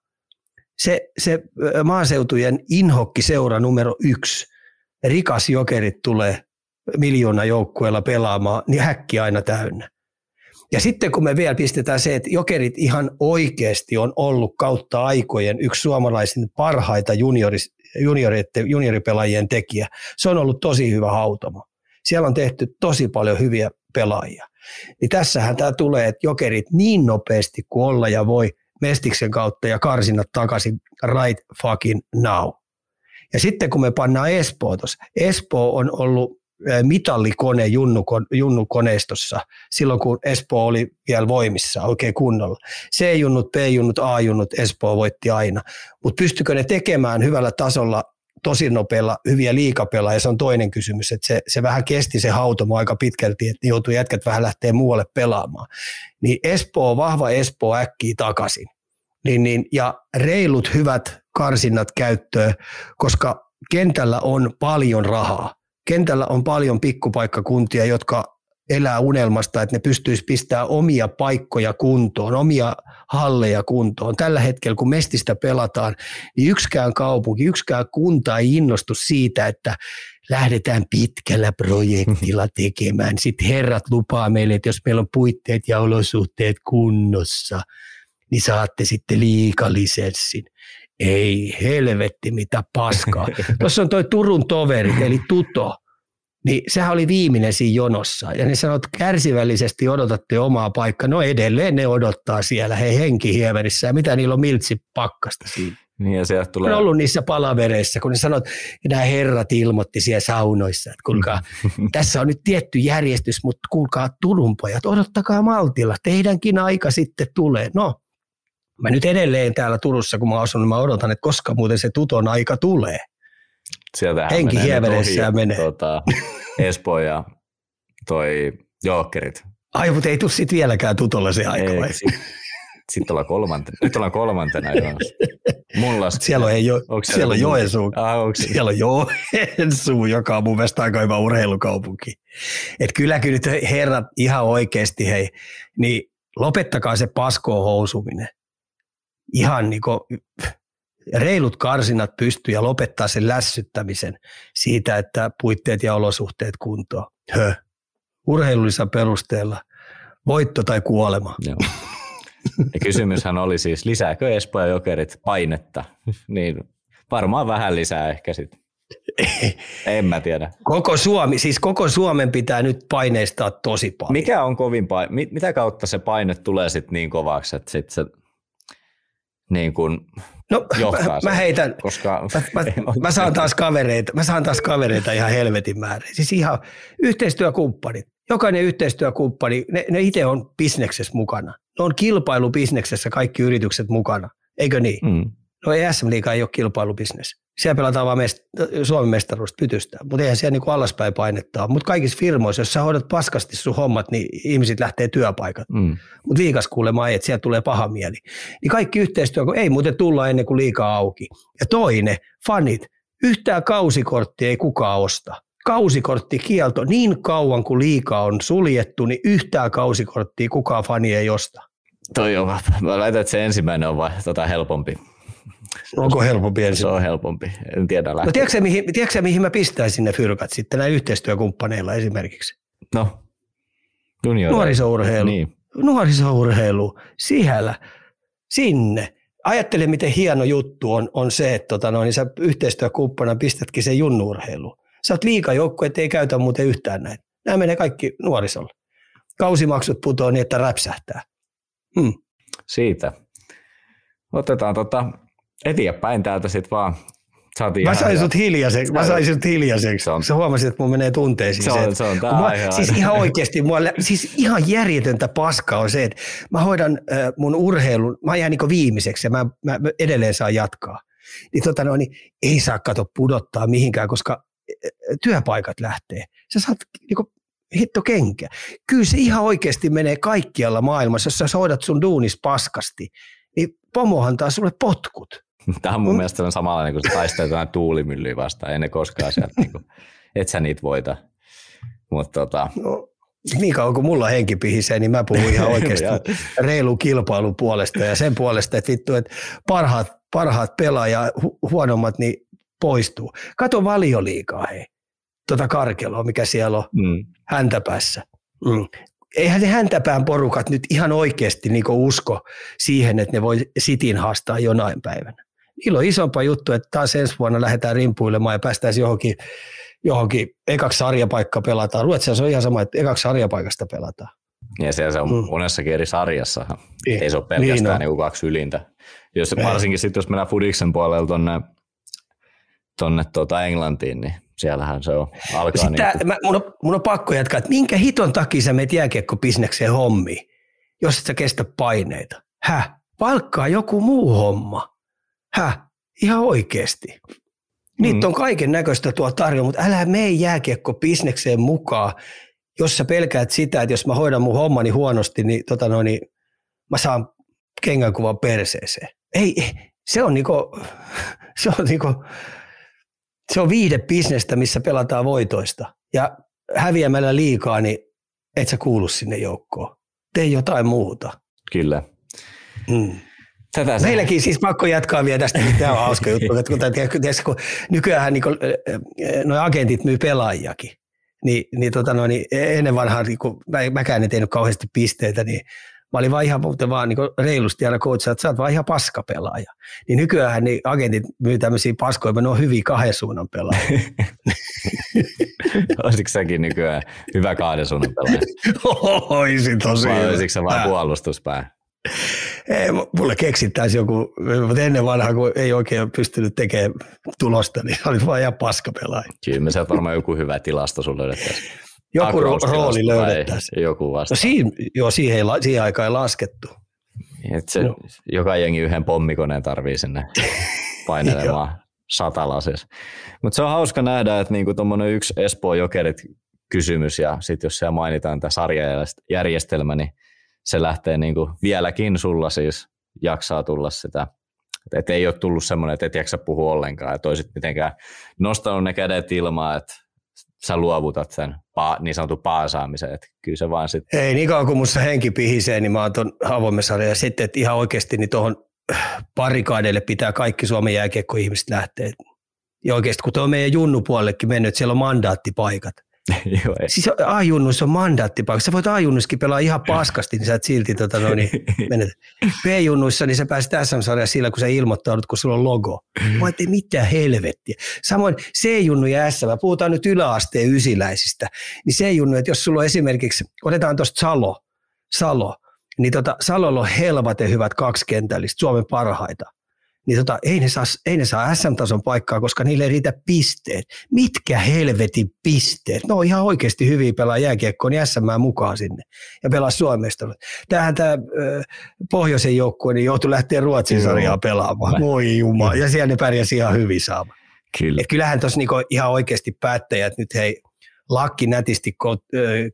Se, se maaseutujen inhokki seura numero yksi, rikas jokerit tulee miljoona joukkueella pelaamaan, niin häkki aina täynnä. Ja sitten kun me vielä pistetään se, että jokerit ihan oikeasti on ollut kautta aikojen yksi suomalaisen parhaita juniori, junioripelaajien tekijä. Se on ollut tosi hyvä hautamo. Siellä on tehty tosi paljon hyviä pelaajia. Niin tässähän tämä tulee, että jokerit niin nopeasti kuin olla ja voi Mestiksen kautta ja karsinat takaisin right fucking now. Ja sitten kun me pannaan Espoo tuossa, Espoo on ollut mitallikone junnukoneistossa silloin, kun Espoo oli vielä voimissa oikein kunnolla. C-junnut, B-junnut, A-junnut, Espoo voitti aina. Mutta pystykö ne tekemään hyvällä tasolla tosi nopealla hyviä liikapelaajia, se on toinen kysymys, että se, se vähän kesti se hautomo aika pitkälti, että joutui jätkät vähän lähteä muualle pelaamaan. Niin Espoo, vahva Espoo äkkii takaisin. Niin, niin, ja reilut hyvät karsinnat käyttöön, koska kentällä on paljon rahaa kentällä on paljon pikkupaikkakuntia, jotka elää unelmasta, että ne pystyisi pistämään omia paikkoja kuntoon, omia halleja kuntoon. Tällä hetkellä, kun Mestistä pelataan, niin yksikään kaupunki, yksikään kunta ei innostu siitä, että lähdetään pitkällä projektilla (laughs) tekemään. Sitten herrat lupaa meille, että jos meillä on puitteet ja olosuhteet kunnossa, niin saatte sitten liikalisenssin. Ei helvetti mitä paskaa. (laughs) Tuossa on toi Turun toveri, eli Tuto. Niin sehän oli viimeinen siinä jonossa. Ja ne sanoi, että kärsivällisesti odotatte omaa paikkaa. No edelleen ne odottaa siellä, he henkihieverissä. Ja mitä niillä on miltsi pakkasta siinä. Niin ja sieltä tulee... On ollut niissä palavereissa, kun ne sanoo, että nämä herrat ilmoitti siellä saunoissa, että kuulkaa, (laughs) tässä on nyt tietty järjestys, mutta kuulkaa Turun pojat, odottakaa maltilla, teidänkin aika sitten tulee. No, Mä nyt edelleen täällä Turussa, kun mä asun, niin mä odotan, että koska muuten se tuton aika tulee. Sieltähän Henki menee, menee. Tota, (laughs) Espoo ja toi Jokerit. Ai, mutta ei tule sitten vieläkään tutolle se aika ei, vai? Sitten sit ollaan kolmantena. Nyt ollaan kolmantena. Mulla siellä on, ei jo, siellä on Joensuu. Ah, siellä on Joensuu, joka on mun mielestä aika hyvä urheilukaupunki. Et kyllä kyllä nyt herrat ihan oikeasti, hei, niin lopettakaa se paskoon housuminen ihan niin kuin reilut karsinat pystyy ja lopettaa sen lässyttämisen siitä, että puitteet ja olosuhteet kuntoon. Hö. Urheilullisella perusteella voitto tai kuolema. Joo. Ja kysymyshän oli siis, lisääkö Espoo ja Jokerit painetta? (laughs) niin varmaan vähän lisää ehkä sitten. (laughs) en mä tiedä. Koko Suomi, siis koko Suomen pitää nyt paineistaa tosi paljon. Mikä on kovin paine? Mitä kautta se paine tulee sitten niin kovaksi, että sit se niin kuin no, johtaa mä, mä heitän, koska mä, mä, (laughs) mä, saan taas kavereita, mä saan taas kavereita ihan helvetin määrä. Siis ihan yhteistyökumppanit. Jokainen yhteistyökumppani, ne, ne itse on bisneksessä mukana. Ne on kilpailubisneksessä kaikki yritykset mukana, eikö niin? Mm. No ei SM Liiga ei ole kilpailubisnes. Siellä pelataan vaan mest- Suomen mestaruudesta pytystä, mutta eihän siellä niinku alaspäin painetta Mutta kaikissa firmoissa, jos sä hoidat paskasti sun hommat, niin ihmiset lähtee työpaikat. Mm. Mutta liikas kuulemma ei, että siellä tulee paha mieli. Niin kaikki yhteistyö, kun ei muuten tulla ennen kuin liikaa auki. Ja toinen, fanit, yhtään kausikorttia ei kukaan osta. Kausikorttikielto, niin kauan kuin liikaa on suljettu, niin yhtään kausikorttia kukaan fani ei osta. Toi on, mä laitan, että se ensimmäinen on vai tota helpompi. Onko helpompi ensin? Se on helpompi, en tiedä lähteä. No tiedätkö mihin, tiedätkö mihin mä pistäisin ne fyrkat sitten näin yhteistyökumppaneilla esimerkiksi? No, junior. Nuorisourheilu. Niin. Nuorisourheilu, siellä, sinne. Ajattele, miten hieno juttu on, on se, että tota noin, niin sä yhteistyökumppana pistätkin sen junnuurheiluun. Sä oot että ei käytä muuten yhtään näitä. Nämä menee kaikki nuorisolle. Kausimaksut putoaa niin, että räpsähtää. Hmm. Siitä. Otetaan tota eteenpäin täältä sitten vaan. Saatiin mä sain sut hiljaiseksi. Mä sain sut hiljaiseksi. Se on, Sä huomasit, että mun menee tunteisiin. Se on, se on tää mä, Siis ihan oikeasti, mua, siis ihan järjetöntä paskaa on se, että mä hoidan äh, mun urheilun, mä jään niin viimeiseksi ja mä, mä, mä edelleen saan jatkaa. Niin, tota no, niin ei saa kato pudottaa mihinkään, koska työpaikat lähtee. Sä saat niin hitto kenkä. Kyllä se ihan oikeasti menee kaikkialla maailmassa, jos sä hoidat sun duunis paskasti, niin pomo antaa sulle potkut. (laughs) Tämä on mun mm. mielestä samanlainen, kun sä taistelet jotain tuulimyllyä vastaan, ei ne koskaan sieltä, niin kuin, et sä niitä voita. Mutta tota... no, niin kauan kuin mulla henki pihisee, niin mä puhun (laughs) ihan oikeasti reilu kilpailun puolesta ja sen puolesta, että vittu, että parhaat, parhaat pelaaja hu- huonommat niin poistuu. Kato valioliikaa hei, tuota karkeloa, mikä siellä on mm. häntäpäässä. Mm. Eihän ne häntäpään porukat nyt ihan oikeasti niin usko siihen, että ne voi sitin haastaa jonain päivänä. Niillä on isompaa juttu, että taas ensi vuonna lähdetään rimpuilemaan ja päästäisiin johonkin johonkin ekaksi sarjapaikka pelataan. Ruotsissa se on ihan sama, että ekaksi sarjapaikasta pelataan. Ja siellä se on mm. monessakin eri sarjassa. Niin. Ei se ole pelkästään niin, niin kaksi ylintä. Jos, varsinkin sitten, jos mennään Fudiksen puolella tuonne tonne tuota Englantiin, niin siellähän se on. Alkaa Sitten niin mä, mun, on, mun, on, pakko jatkaa, että minkä hiton takia sä meet jääkiekkobisnekseen hommiin, jos et sä kestä paineita? Häh? Palkkaa joku muu homma. Häh? Ihan oikeasti. Niitä mm. on kaiken näköistä tuo tarjolla, mutta älä mene jääkiekko bisnekseen mukaan, jos sä pelkäät sitä, että jos mä hoidan mun hommani huonosti, niin, tota noin, niin mä saan kengänkuvan perseeseen. Ei, se on niinku, (laughs) se on niinku, se on bisnestä, missä pelataan voitoista. Ja häviämällä liikaa, niin et sä kuulu sinne joukkoon. Tee jotain muuta. Kyllä. Mm. Tätä. Meilläkin siis pakko jatkaa vielä tästä, niin tämä on hauska juttu. kun, tiedätkö, kun nykyään niin nuo agentit myy pelaajakin, niin, niin, tota no, niin ennen vanhaa, niin kun mä, mäkään en tehnyt kauheasti pisteitä, niin mä olin vaan ihan muuten vaan niin reilusti aina coachaa, että sä oot vaan ihan paskapelaaja. Niin nykyään niin agentit myy tämmöisiä paskoja, ne on hyviä kahden suunnan pelaajia. (laughs) Olisitko säkin nykyään hyvä kahden suunnan pelaaja? (laughs) Oisin tosi Vai olisitko sä vaan puolustuspää? Ei, mulle keksittäisi joku, mutta ennen vanhaa, kun ei oikein pystynyt tekemään tulosta, niin oli vaan ihan paskapelaaja. Kyllä me sieltä varmaan joku hyvä tilasto sun löydettäisiin. Joku rooli löydettäisiin. Joku vasta. No siinä, joo, siihen, ei, siihen aikaan ei laskettu. Et se, no. Joka jengi yhden pommikoneen tarvii sinne (laughs) painelemaan satalasessa. Mutta se on hauska nähdä, että niinku tuommoinen yksi Espoo Jokerit kysymys ja sitten jos siellä mainitaan tämä sarjajärjestelmä, niin se lähtee niin kuin vieläkin sulla siis jaksaa tulla sitä. Että ei ole tullut semmoinen, että et jaksa puhua ollenkaan ja toisit mitenkään nostanut ne kädet ilmaan, että sä luovutat sen niin sanotun paasaamisen. Että kyllä se vaan sit... Ei, niin kauan kuin musta henki pihisee, niin mä oon tuon avoimessa ja sitten, että ihan oikeasti niin tuohon parikaadeille pitää kaikki Suomen jääkiekko-ihmiset lähteä. Ja oikeasti, kun tuo meidän junnupuolellekin mennyt, että siellä on mandaattipaikat. (laughs) Joo, ei. Siis A-junnuissa on mandaattipaikka. Sä voit A-junnussakin pelaa ihan paskasti, niin sä et silti tota, no, niin, (laughs) menet. B-junnuissa niin sä pääset SM-sarjaan sillä, kun sä ilmoittaudut, kun sulla on logo. Mä ei mitään helvettiä. Samoin C-junnu ja SM, puhutaan nyt yläasteen ysiläisistä, niin C-junnu, että jos sulla on esimerkiksi, otetaan tuosta Salo, Salo, niin tota, Salolla on helvaten hyvät kaksikentällistä, Suomen parhaita niin tota, ei, ne saa, ei ne saa SM-tason paikkaa, koska niille ei riitä pisteet. Mitkä helvetin pisteet? No ihan oikeasti hyviä pelaa jääkiekkoon, niin SM mukaan sinne ja pelaa Suomesta. Tämähän tämä pohjoisen joukkue niin joutui lähteä Ruotsin sarjaa pelaamaan. Voi jumala. Ja siellä ne pärjäsi ihan hyvin saama. Kyllä. Et kyllähän tuossa niinku ihan oikeasti päättäjät nyt hei, lakki nätisti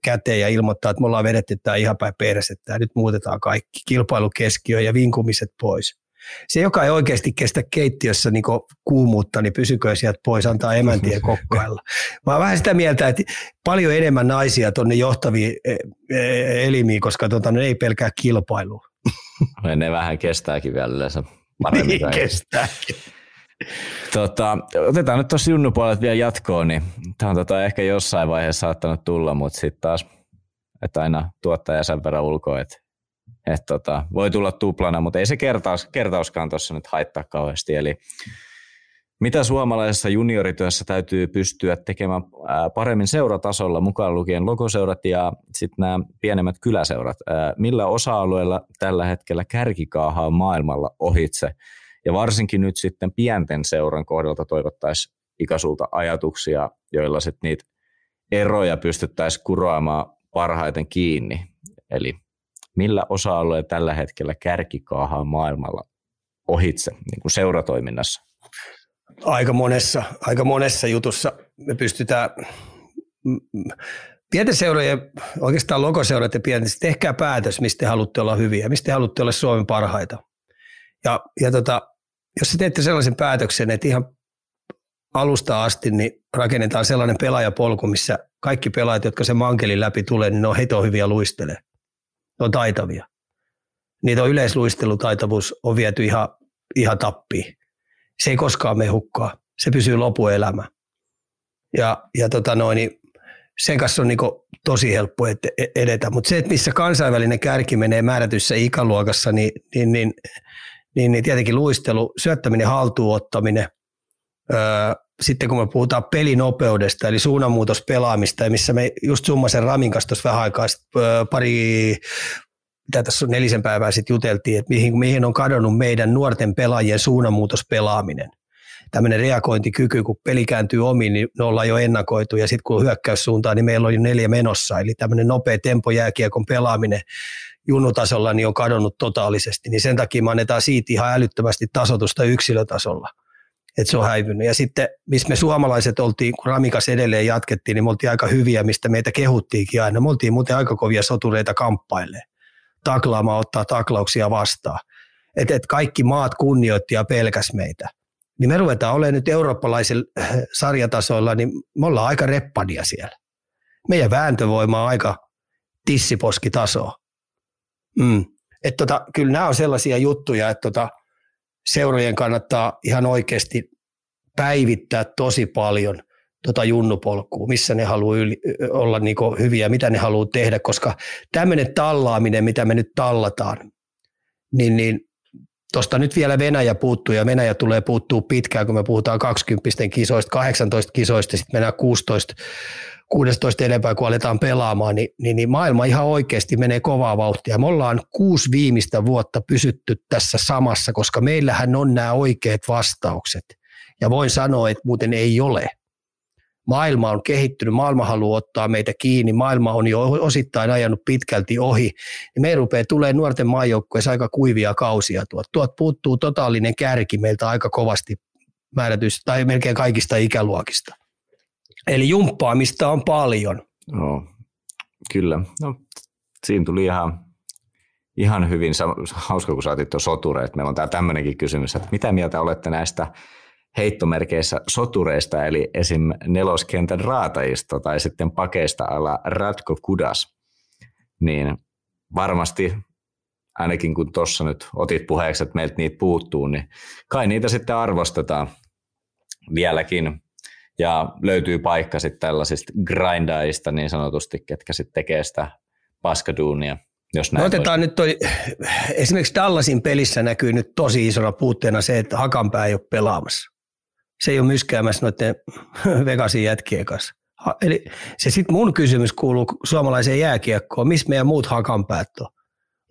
käteen ja ilmoittaa, että me ollaan vedetty tämä ihan päin persettä. Nyt muutetaan kaikki. Kilpailukeskiö ja vinkumiset pois se, joka ei oikeasti kestä keittiössä niin kuumuutta, niin pysykö sieltä pois, antaa emäntien (laughs) kokkailla. Mä oon vähän sitä mieltä, että paljon enemmän naisia tuonne johtaviin e, e, elimiin, koska tota, ne ei pelkää kilpailua. (laughs) Ne vähän kestääkin vielä yleensä paremmin. Niin kestääkin. Tota, otetaan nyt tuossa junnupuolet vielä jatkoon, niin tämä on tota ehkä jossain vaiheessa saattanut tulla, mutta sitten taas, että aina tuottaja sen verran ulkoa, että et tota, voi tulla tuplana, mutta ei se kertaus, kertauskaan tuossa nyt haittaa kauheasti. Eli mitä suomalaisessa juniorityössä täytyy pystyä tekemään paremmin seuratasolla, mukaan lukien logoseurat ja sitten nämä pienemmät kyläseurat? Millä osa-alueilla tällä hetkellä kärkikaahaa maailmalla ohitse? Ja varsinkin nyt sitten pienten seuran kohdalta toivottaisiin ikasulta ajatuksia, joilla sitten niitä eroja pystyttäisiin kuroamaan parhaiten kiinni. Eli millä osa-alueella tällä hetkellä kärkikaahaa maailmalla ohitse niin kuin seuratoiminnassa? Aika monessa, aika monessa jutussa me pystytään pienten seurojen, oikeastaan logoseurat ja pienten, tehkää päätös, mistä te haluatte olla hyviä, mistä te haluatte olla Suomen parhaita. Ja, ja tota, jos te teette sellaisen päätöksen, että ihan alusta asti niin rakennetaan sellainen pelaajapolku, missä kaikki pelaajat, jotka se mankelin läpi tulee, niin ne on heto hyviä luistelee. Ne on taitavia. Niitä on yleisluistelutaitavuus on viety ihan, ihan tappiin. Se ei koskaan mene hukkaa. Se pysyy lopuelämä. Ja, ja tota noin, niin sen kanssa on niin tosi helppo e-, edetä. Mutta se, että missä kansainvälinen kärki menee määrätyssä ikäluokassa, niin, niin, niin, niin, niin tietenkin luistelu, syöttäminen, haltuunottaminen, öö, sitten kun me puhutaan pelinopeudesta, eli suunnanmuutospelaamista, ja missä me just summasen Ramin kanssa tuossa vähän aikaa öö, pari, mitä tässä on nelisen päivää sitten juteltiin, että mihin, mihin on kadonnut meidän nuorten pelaajien suunnanmuutospelaaminen – tämmöinen reagointikyky, kun peli kääntyy omiin, niin me ollaan jo ennakoitu ja sitten kun hyökkäyssuuntaan, niin meillä on jo neljä menossa. Eli tämmöinen nopea tempo jääkiekon pelaaminen junnutasolla niin on kadonnut totaalisesti, niin sen takia me annetaan siitä ihan älyttömästi tasotusta yksilötasolla. Että se on häivynyt. Ja sitten, missä me suomalaiset oltiin, kun Ramikas edelleen jatkettiin, niin me oltiin aika hyviä, mistä meitä kehuttiinkin aina. Me oltiin muuten aika kovia sotureita kamppaille. Taklaamaan ottaa taklauksia vastaan. Että et kaikki maat kunnioitti ja pelkäs meitä niin me ruvetaan olemaan nyt eurooppalaisilla äh, sarjatasoilla, niin me ollaan aika reppadia siellä. Meidän vääntövoima on aika tissiposkitasoa. Mm. Et tota, kyllä nämä on sellaisia juttuja, että tota, seurojen kannattaa ihan oikeasti päivittää tosi paljon tota junnupolkua, missä ne haluaa yli, olla niinku hyviä, mitä ne haluaa tehdä, koska tämmöinen tallaaminen, mitä me nyt tallataan, niin, niin Tuosta nyt vielä Venäjä puuttuu ja Venäjä tulee puuttuu pitkään, kun me puhutaan 20 kisoista, 18 kisoista, sitten mennään 16, 16 enempää, kun aletaan pelaamaan, niin, niin, niin maailma ihan oikeasti menee kovaa vauhtia. Me ollaan kuusi viimeistä vuotta pysytty tässä samassa, koska meillähän on nämä oikeat vastaukset. Ja voin sanoa, että muuten ei ole maailma on kehittynyt, maailma haluaa ottaa meitä kiinni, maailma on jo osittain ajanut pitkälti ohi, ja me rupeaa tulee nuorten maajoukkueessa aika kuivia kausia tuot. Tuot puuttuu totaalinen kärki meiltä aika kovasti määrätyistä, tai melkein kaikista ikäluokista. Eli jumppaamista on paljon. No, kyllä. No, siinä tuli ihan, ihan hyvin, hauska kun saatit tuon sotureet. Meillä on tämä tämmöinenkin kysymys, että mitä mieltä olette näistä heittomerkeissä sotureista, eli esim. neloskentän raatajista tai sitten pakeista ala Ratko Kudas, niin varmasti ainakin kun tuossa nyt otit puheeksi, että meiltä niitä puuttuu, niin kai niitä sitten arvostetaan vieläkin. Ja löytyy paikka sitten tällaisista grindaista niin sanotusti, ketkä sitten tekee sitä paskaduunia. Jos näin no otetaan nyt toi, esimerkiksi Dallasin pelissä näkyy nyt tosi isona puutteena se, että Hakanpää ei ole pelaamassa se ei ole myskäämässä noiden (laughs) Vegasin jätkien kanssa. Eli se sitten mun kysymys kuuluu suomalaiseen jääkiekkoon, missä meidän muut hakanpäät on.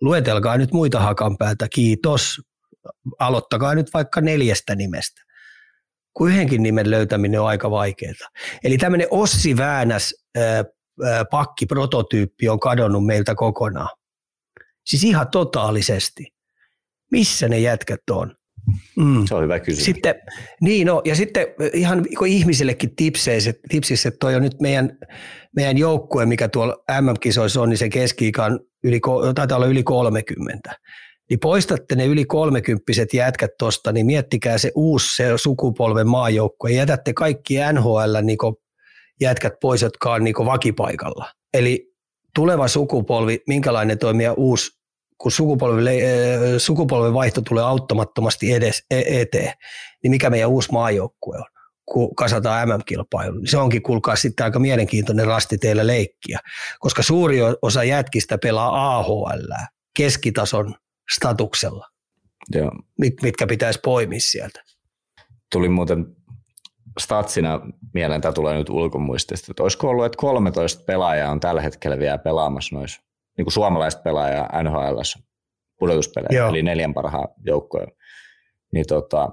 Luetelkaa nyt muita hakanpäätä, kiitos. Aloittakaa nyt vaikka neljästä nimestä. Kun yhdenkin nimen löytäminen on aika vaikeaa. Eli tämmöinen Ossi Väänäs pakkiprototyyppi on kadonnut meiltä kokonaan. Siis ihan totaalisesti. Missä ne jätkät on? Mm. Se on hyvä kysymys. Sitten, niin no, ja sitten ihan ihmisillekin tipseissä, tipsissä, että toi on nyt meidän, meidän joukkue, mikä tuolla MM-kisoissa on, niin se keski on yli, taitaa olla yli 30. Niin poistatte ne yli kolmekymppiset jätkät tuosta, niin miettikää se uusi se sukupolven maajoukkue. Jätätte kaikki NHL niin jätkät pois, jotka on niin vakipaikalla. Eli tuleva sukupolvi, minkälainen toimia uusi kun sukupolven, sukupolven vaihto tulee auttamattomasti edes, e, eteen, niin mikä meidän uusi maajoukkue on, kun kasataan MM-kilpailu. Niin se onkin, kuulkaa sitten aika mielenkiintoinen rasti teille leikkiä, koska suuri osa jätkistä pelaa AHL, keskitason statuksella, Joo. Mit, mitkä pitäisi poimia sieltä. Tuli muuten statsina mieleen, tämä tulee nyt ulkomuistista, että olisiko ollut, että 13 pelaajaa on tällä hetkellä vielä pelaamassa noissa niin kuin suomalaista pelaajaa NHL pudotuspelejä, Joo. eli neljän parhaan joukkoja. Niin tota,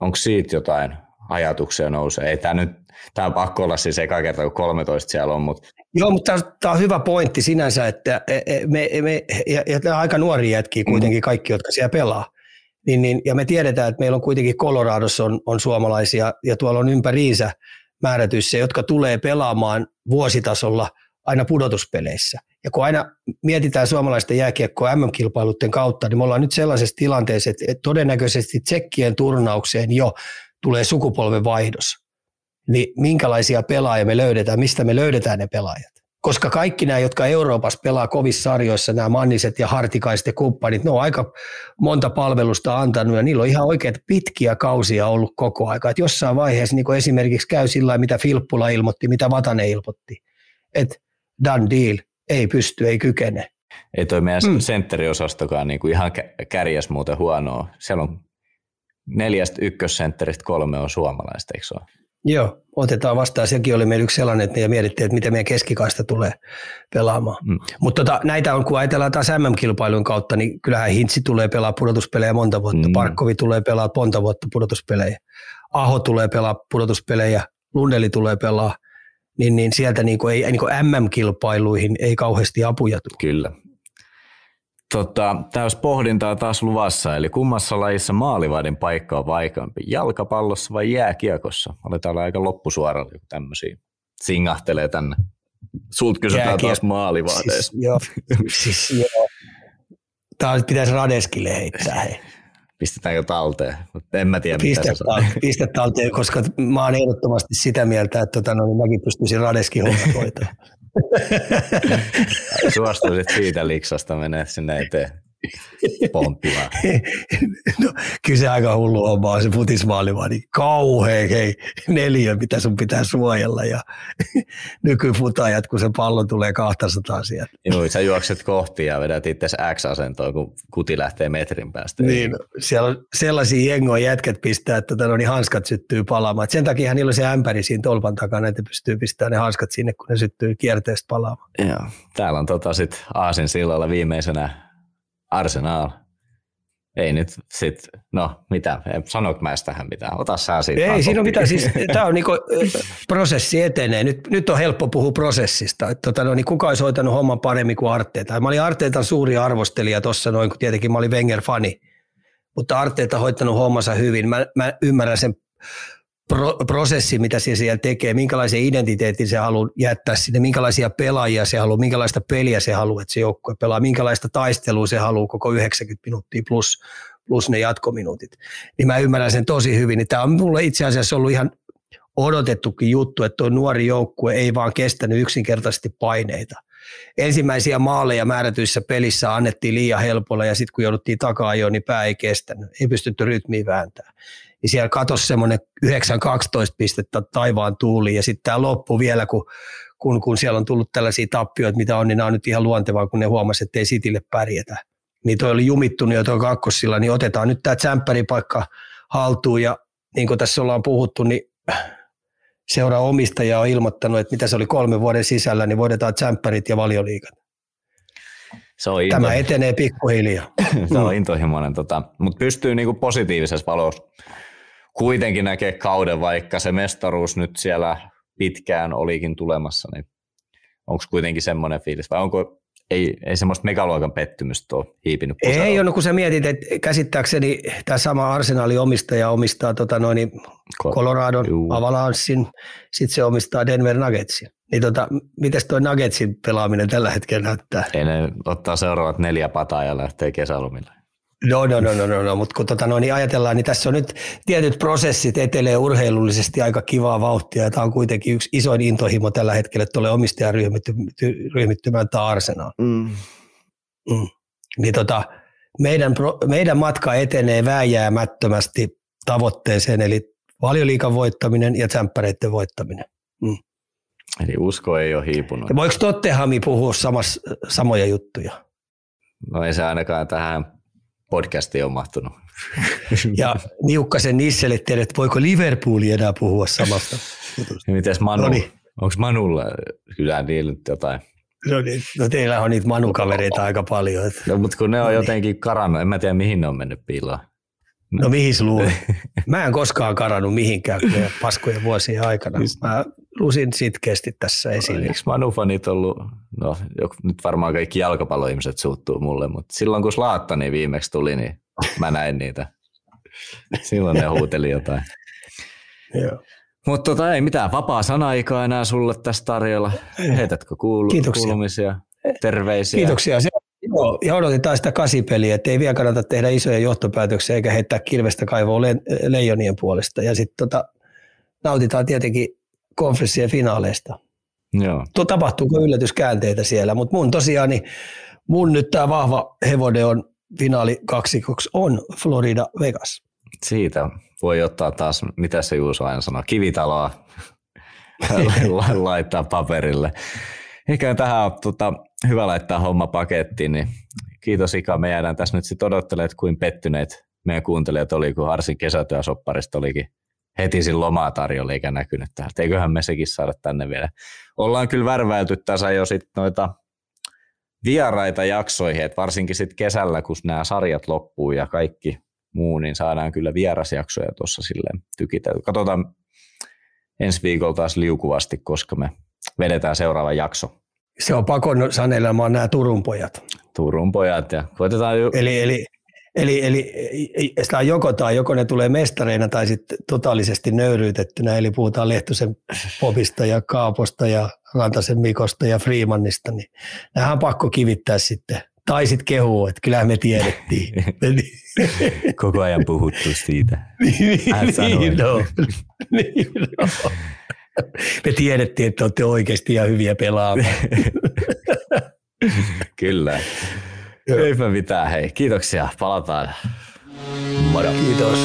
onko siitä jotain ajatuksia nousee? Ei tämä nyt, tämä on pakko olla siis eka kerta, kun 13 siellä on, mutta Joo, mutta tämä on hyvä pointti sinänsä, että e, e, me, me ja, ja tämä on aika nuori jätkiä kuitenkin kaikki, jotka siellä pelaa. Niin, niin, ja me tiedetään, että meillä on kuitenkin Coloradossa on, on suomalaisia ja tuolla on ympäriinsä määrätyissä, jotka tulee pelaamaan vuositasolla – aina pudotuspeleissä. Ja kun aina mietitään suomalaisten jääkiekkoa MM-kilpailuiden kautta, niin me ollaan nyt sellaisessa tilanteessa, että todennäköisesti tsekkien turnaukseen jo tulee sukupolven vaihdos. Niin minkälaisia pelaajia me löydetään, mistä me löydetään ne pelaajat? Koska kaikki nämä, jotka Euroopassa pelaa kovissa sarjoissa, nämä Manniset ja Hartikaiset ja kumppanit, ne on aika monta palvelusta antanut ja niillä on ihan oikeat pitkiä kausia ollut koko aika. Et jossain vaiheessa niin esimerkiksi käy sillä mitä Filppula ilmoitti, mitä Vatane ilmoitti, että done deal, ei pysty, ei kykene. Ei toi meidän mm. sentteriosastokaan niin kuin ihan kärjäs muuten huonoa. Siellä on neljästä ykkössentteristä kolme on suomalaista, eikö ole? Joo, otetaan vastaan. Sekin oli meillä yksi sellainen, että me mietittiin, että miten meidän keskikaista tulee pelaamaan. Mm. Mutta tota, näitä on, kun ajatellaan taas MM-kilpailun kautta, niin kyllähän Hintsi tulee pelaa pudotuspelejä monta vuotta. Mm. Parkkovi tulee pelaa monta vuotta pudotuspelejä. Aho tulee pelaa pudotuspelejä. Lundeli tulee pelaa. Niin, niin sieltä niin kuin ei, niin kuin MM-kilpailuihin ei kauheasti apuja tule. Kyllä. Tota, täys pohdintaa taas luvassa, eli kummassa lajissa maalivadin paikka on vaikeampi, jalkapallossa vai jääkiekossa? Aletaan aika loppusuoralla, kun tämmöisiä singahtelee tänne. Sult kysytään Jääkiek- taas maalivaadeista. Siis, joo, siis, joo. Tämä pitäisi Radeskille heittää. Hei. Pistetäänkö talteen? En mä tiedä, piste, mitä tal- piste talteen, koska mä oon ehdottomasti sitä mieltä, että tota, no, niin mäkin pystyisin Radeskin hommat hoitamaan. (laughs) Suostuisit siitä liksasta menee sinne eteen pomppivaa. (laughs) No, kyllä se aika hullu on vaan se futismaali vaan niin kauhean hei, neljä, mitä sun pitää suojella ja (laughs) nykyfutajat, kun se pallo tulee 200 sieltä. Joo, sä juokset kohti ja vedät itse X-asentoon, kun kuti lähtee metrin päästä. Niin, siellä on sellaisia jengoja jätkät pistää, että tota, no, niin hanskat syttyy palaamaan. Et sen takia niillä on se ämpäri siinä tolpan takana, että pystyy pistämään ne hanskat sinne, kun ne syttyy kierteestä palaamaan. Joo, täällä on tota sit Aasin sillalla viimeisenä Arsenal. Ei nyt sit, no mitä, sanoinko mä tähän mitään, ota sä siitä. Ei siinä on mitään, siis (laughs) tämä on niinku, prosessi etenee, nyt, nyt on helppo puhua prosessista, että tota, no, niin kuka olisi hoitanut homman paremmin kuin Arteeta. Mä olin Arteetan suuri arvostelija tuossa noin, kun tietenkin mä olin Wenger-fani, mutta Arteeta hoitanut hommansa hyvin, mä, mä ymmärrän sen pro, prosessi, mitä se siellä tekee, minkälaisen identiteetin se haluaa jättää sinne, minkälaisia pelaajia se haluaa, minkälaista peliä se haluaa, että se joukkue pelaa, minkälaista taistelua se haluaa koko 90 minuuttia plus, plus ne jatkominuutit. Niin mä ymmärrän sen tosi hyvin. Niin tämä on mulle itse asiassa ollut ihan odotettukin juttu, että tuo nuori joukkue ei vaan kestänyt yksinkertaisesti paineita. Ensimmäisiä maaleja määrätyissä pelissä annettiin liian helpolla ja sitten kun jouduttiin takaa jo, niin pää ei kestänyt. Ei pystytty rytmiin vääntämään niin siellä katosi semmoinen 9-12 pistettä taivaan tuuliin ja sitten tämä loppu vielä, kun, kun, kun siellä on tullut tällaisia tappioita, mitä on, niin nämä on nyt ihan luontevaa, kun ne huomasi, että ei Sitille pärjätä. Niin toi oli jumittunut jo tuo kakkosilla, niin otetaan nyt tämä paikka haltuun ja niin kuin tässä ollaan puhuttu, niin seuraa omistaja on ilmoittanut, että mitä se oli kolmen vuoden sisällä, niin voidetaan tsemppärit ja valioliikat. Se on Tämä etenee pikkuhiljaa. (laughs) se on intohimoinen, tota, mutta pystyy niinku positiivisessa valossa kuitenkin näkee kauden, vaikka se mestaruus nyt siellä pitkään olikin tulemassa, niin onko kuitenkin semmoinen fiilis, vai onko ei, ei semmoista megaluokan pettymystä ole hiipinyt pusalla. Ei ole, no kun sä mietit, että käsittääkseni tämä sama arsenaalin omistaja omistaa tota noin, Coloradon Juu. Avalanssin, sitten se omistaa Denver Nuggetsin. Niin tota, miten toi Nuggetsin pelaaminen tällä hetkellä näyttää? Ei ne ottaa seuraavat neljä pataa ja lähtee kesälomille. No, no, no, no, no, no. mutta kun tota, no, niin ajatellaan, niin tässä on nyt tietyt prosessit etelee urheilullisesti aika kivaa vauhtia, ja tämä on kuitenkin yksi isoin intohimo tällä hetkellä tuolle omistajaryhmittymään tämä Arsenal. Mm. Mm. Niin tota, meidän, meidän matka etenee vääjäämättömästi tavoitteeseen, eli valioliikan voittaminen ja tsemppäreiden voittaminen. Mm. Eli usko ei ole hiipunut. Ja voiko Tottenhami puhua samas, samoja juttuja? No ei se ainakaan tähän podcastiin on mahtunut. (laughs) Ja Niukkasen Nisselit tiedät, että voiko Liverpooli enää puhua samasta jutusta. Mites Manu? No niin. Onko Manulla kyllä niillä nyt jotain? No, niin, no teillä on niitä Manu-kavereita aika paljon. Että. No, mutta kun ne on no niin. jotenkin karannut, en mä tiedä mihin ne on mennyt piiloon. No mihin luulen? (laughs) Mä en koskaan karannut mihinkään paskojen vuosien aikana. Mä lusin sitkeästi tässä esille. Eikö Manu-fanit ollut, no nyt varmaan kaikki jalkapalloihmiset suuttuu mulle, mutta silloin kun Slaattani viimeksi tuli, niin (laughs) mä näin niitä. Silloin ne huuteli jotain. (laughs) Joo. Mutta tota, ei mitään vapaa sana-aikaa enää sulle tästä tarjolla. Heitätkö kuulu- Kiitoksia. kuulumisia, terveisiä? Kiitoksia. Se, joo, ja odotetaan sitä kasipeliä, että ei vielä kannata tehdä isoja johtopäätöksiä eikä heittää kirvestä kaivoon le- leijonien puolesta. Ja sitten tota, nautitaan tietenkin konferenssien finaaleista. Joo. Tuo tapahtuuko yllätyskäänteitä siellä, mutta mun tosiaan, niin mun nyt tämä vahva hevonen on finaali kaksikoksi on Florida Vegas. Siitä voi ottaa taas, mitä se Juuso aina sanoo, kivitaloa (laughs) la- laittaa paperille. Ehkä tähän on tota, hyvä laittaa homma pakettiin, niin kiitos Ika. Me jäädään tässä nyt sitten odottelemaan, että kuin pettyneet meidän kuuntelijat oli, kun Arsin kesätyösopparista olikin heti sin lomaa tarjolla eikä näkynyt täältä. Eiköhän me sekin saada tänne vielä. Ollaan kyllä värväilty tässä jo sitten noita vieraita jaksoihin, että varsinkin sitten kesällä, kun nämä sarjat loppuu ja kaikki muu, niin saadaan kyllä vierasjaksoja tuossa silleen tykitä. Katsotaan ensi viikolla taas liukuvasti, koska me vedetään seuraava jakso. Se on pakon sanelemaan nämä Turun pojat. Turun pojat ja koitetaan ju- Eli, eli, eli, eli sitä on joko tai joko ne tulee mestareina tai sitten totaalisesti nöyryytettynä, eli puhutaan Lehtosen Popista ja Kaaposta ja Rantasen Mikosta ja Freemannista, niin nämähän on pakko kivittää sitten. Tai sitten kehuu, että kyllähän me tiedettiin. (laughs) koko ajan puhuttu siitä. (laughs) Hän sanoi. niin, no. (laughs) niin, no. Me tiedettiin, että olette oikeasti ihan hyviä pelaamaan. Kyllä. Eipä mitään, hei. Kiitoksia. Palataan. Moro. Kiitos.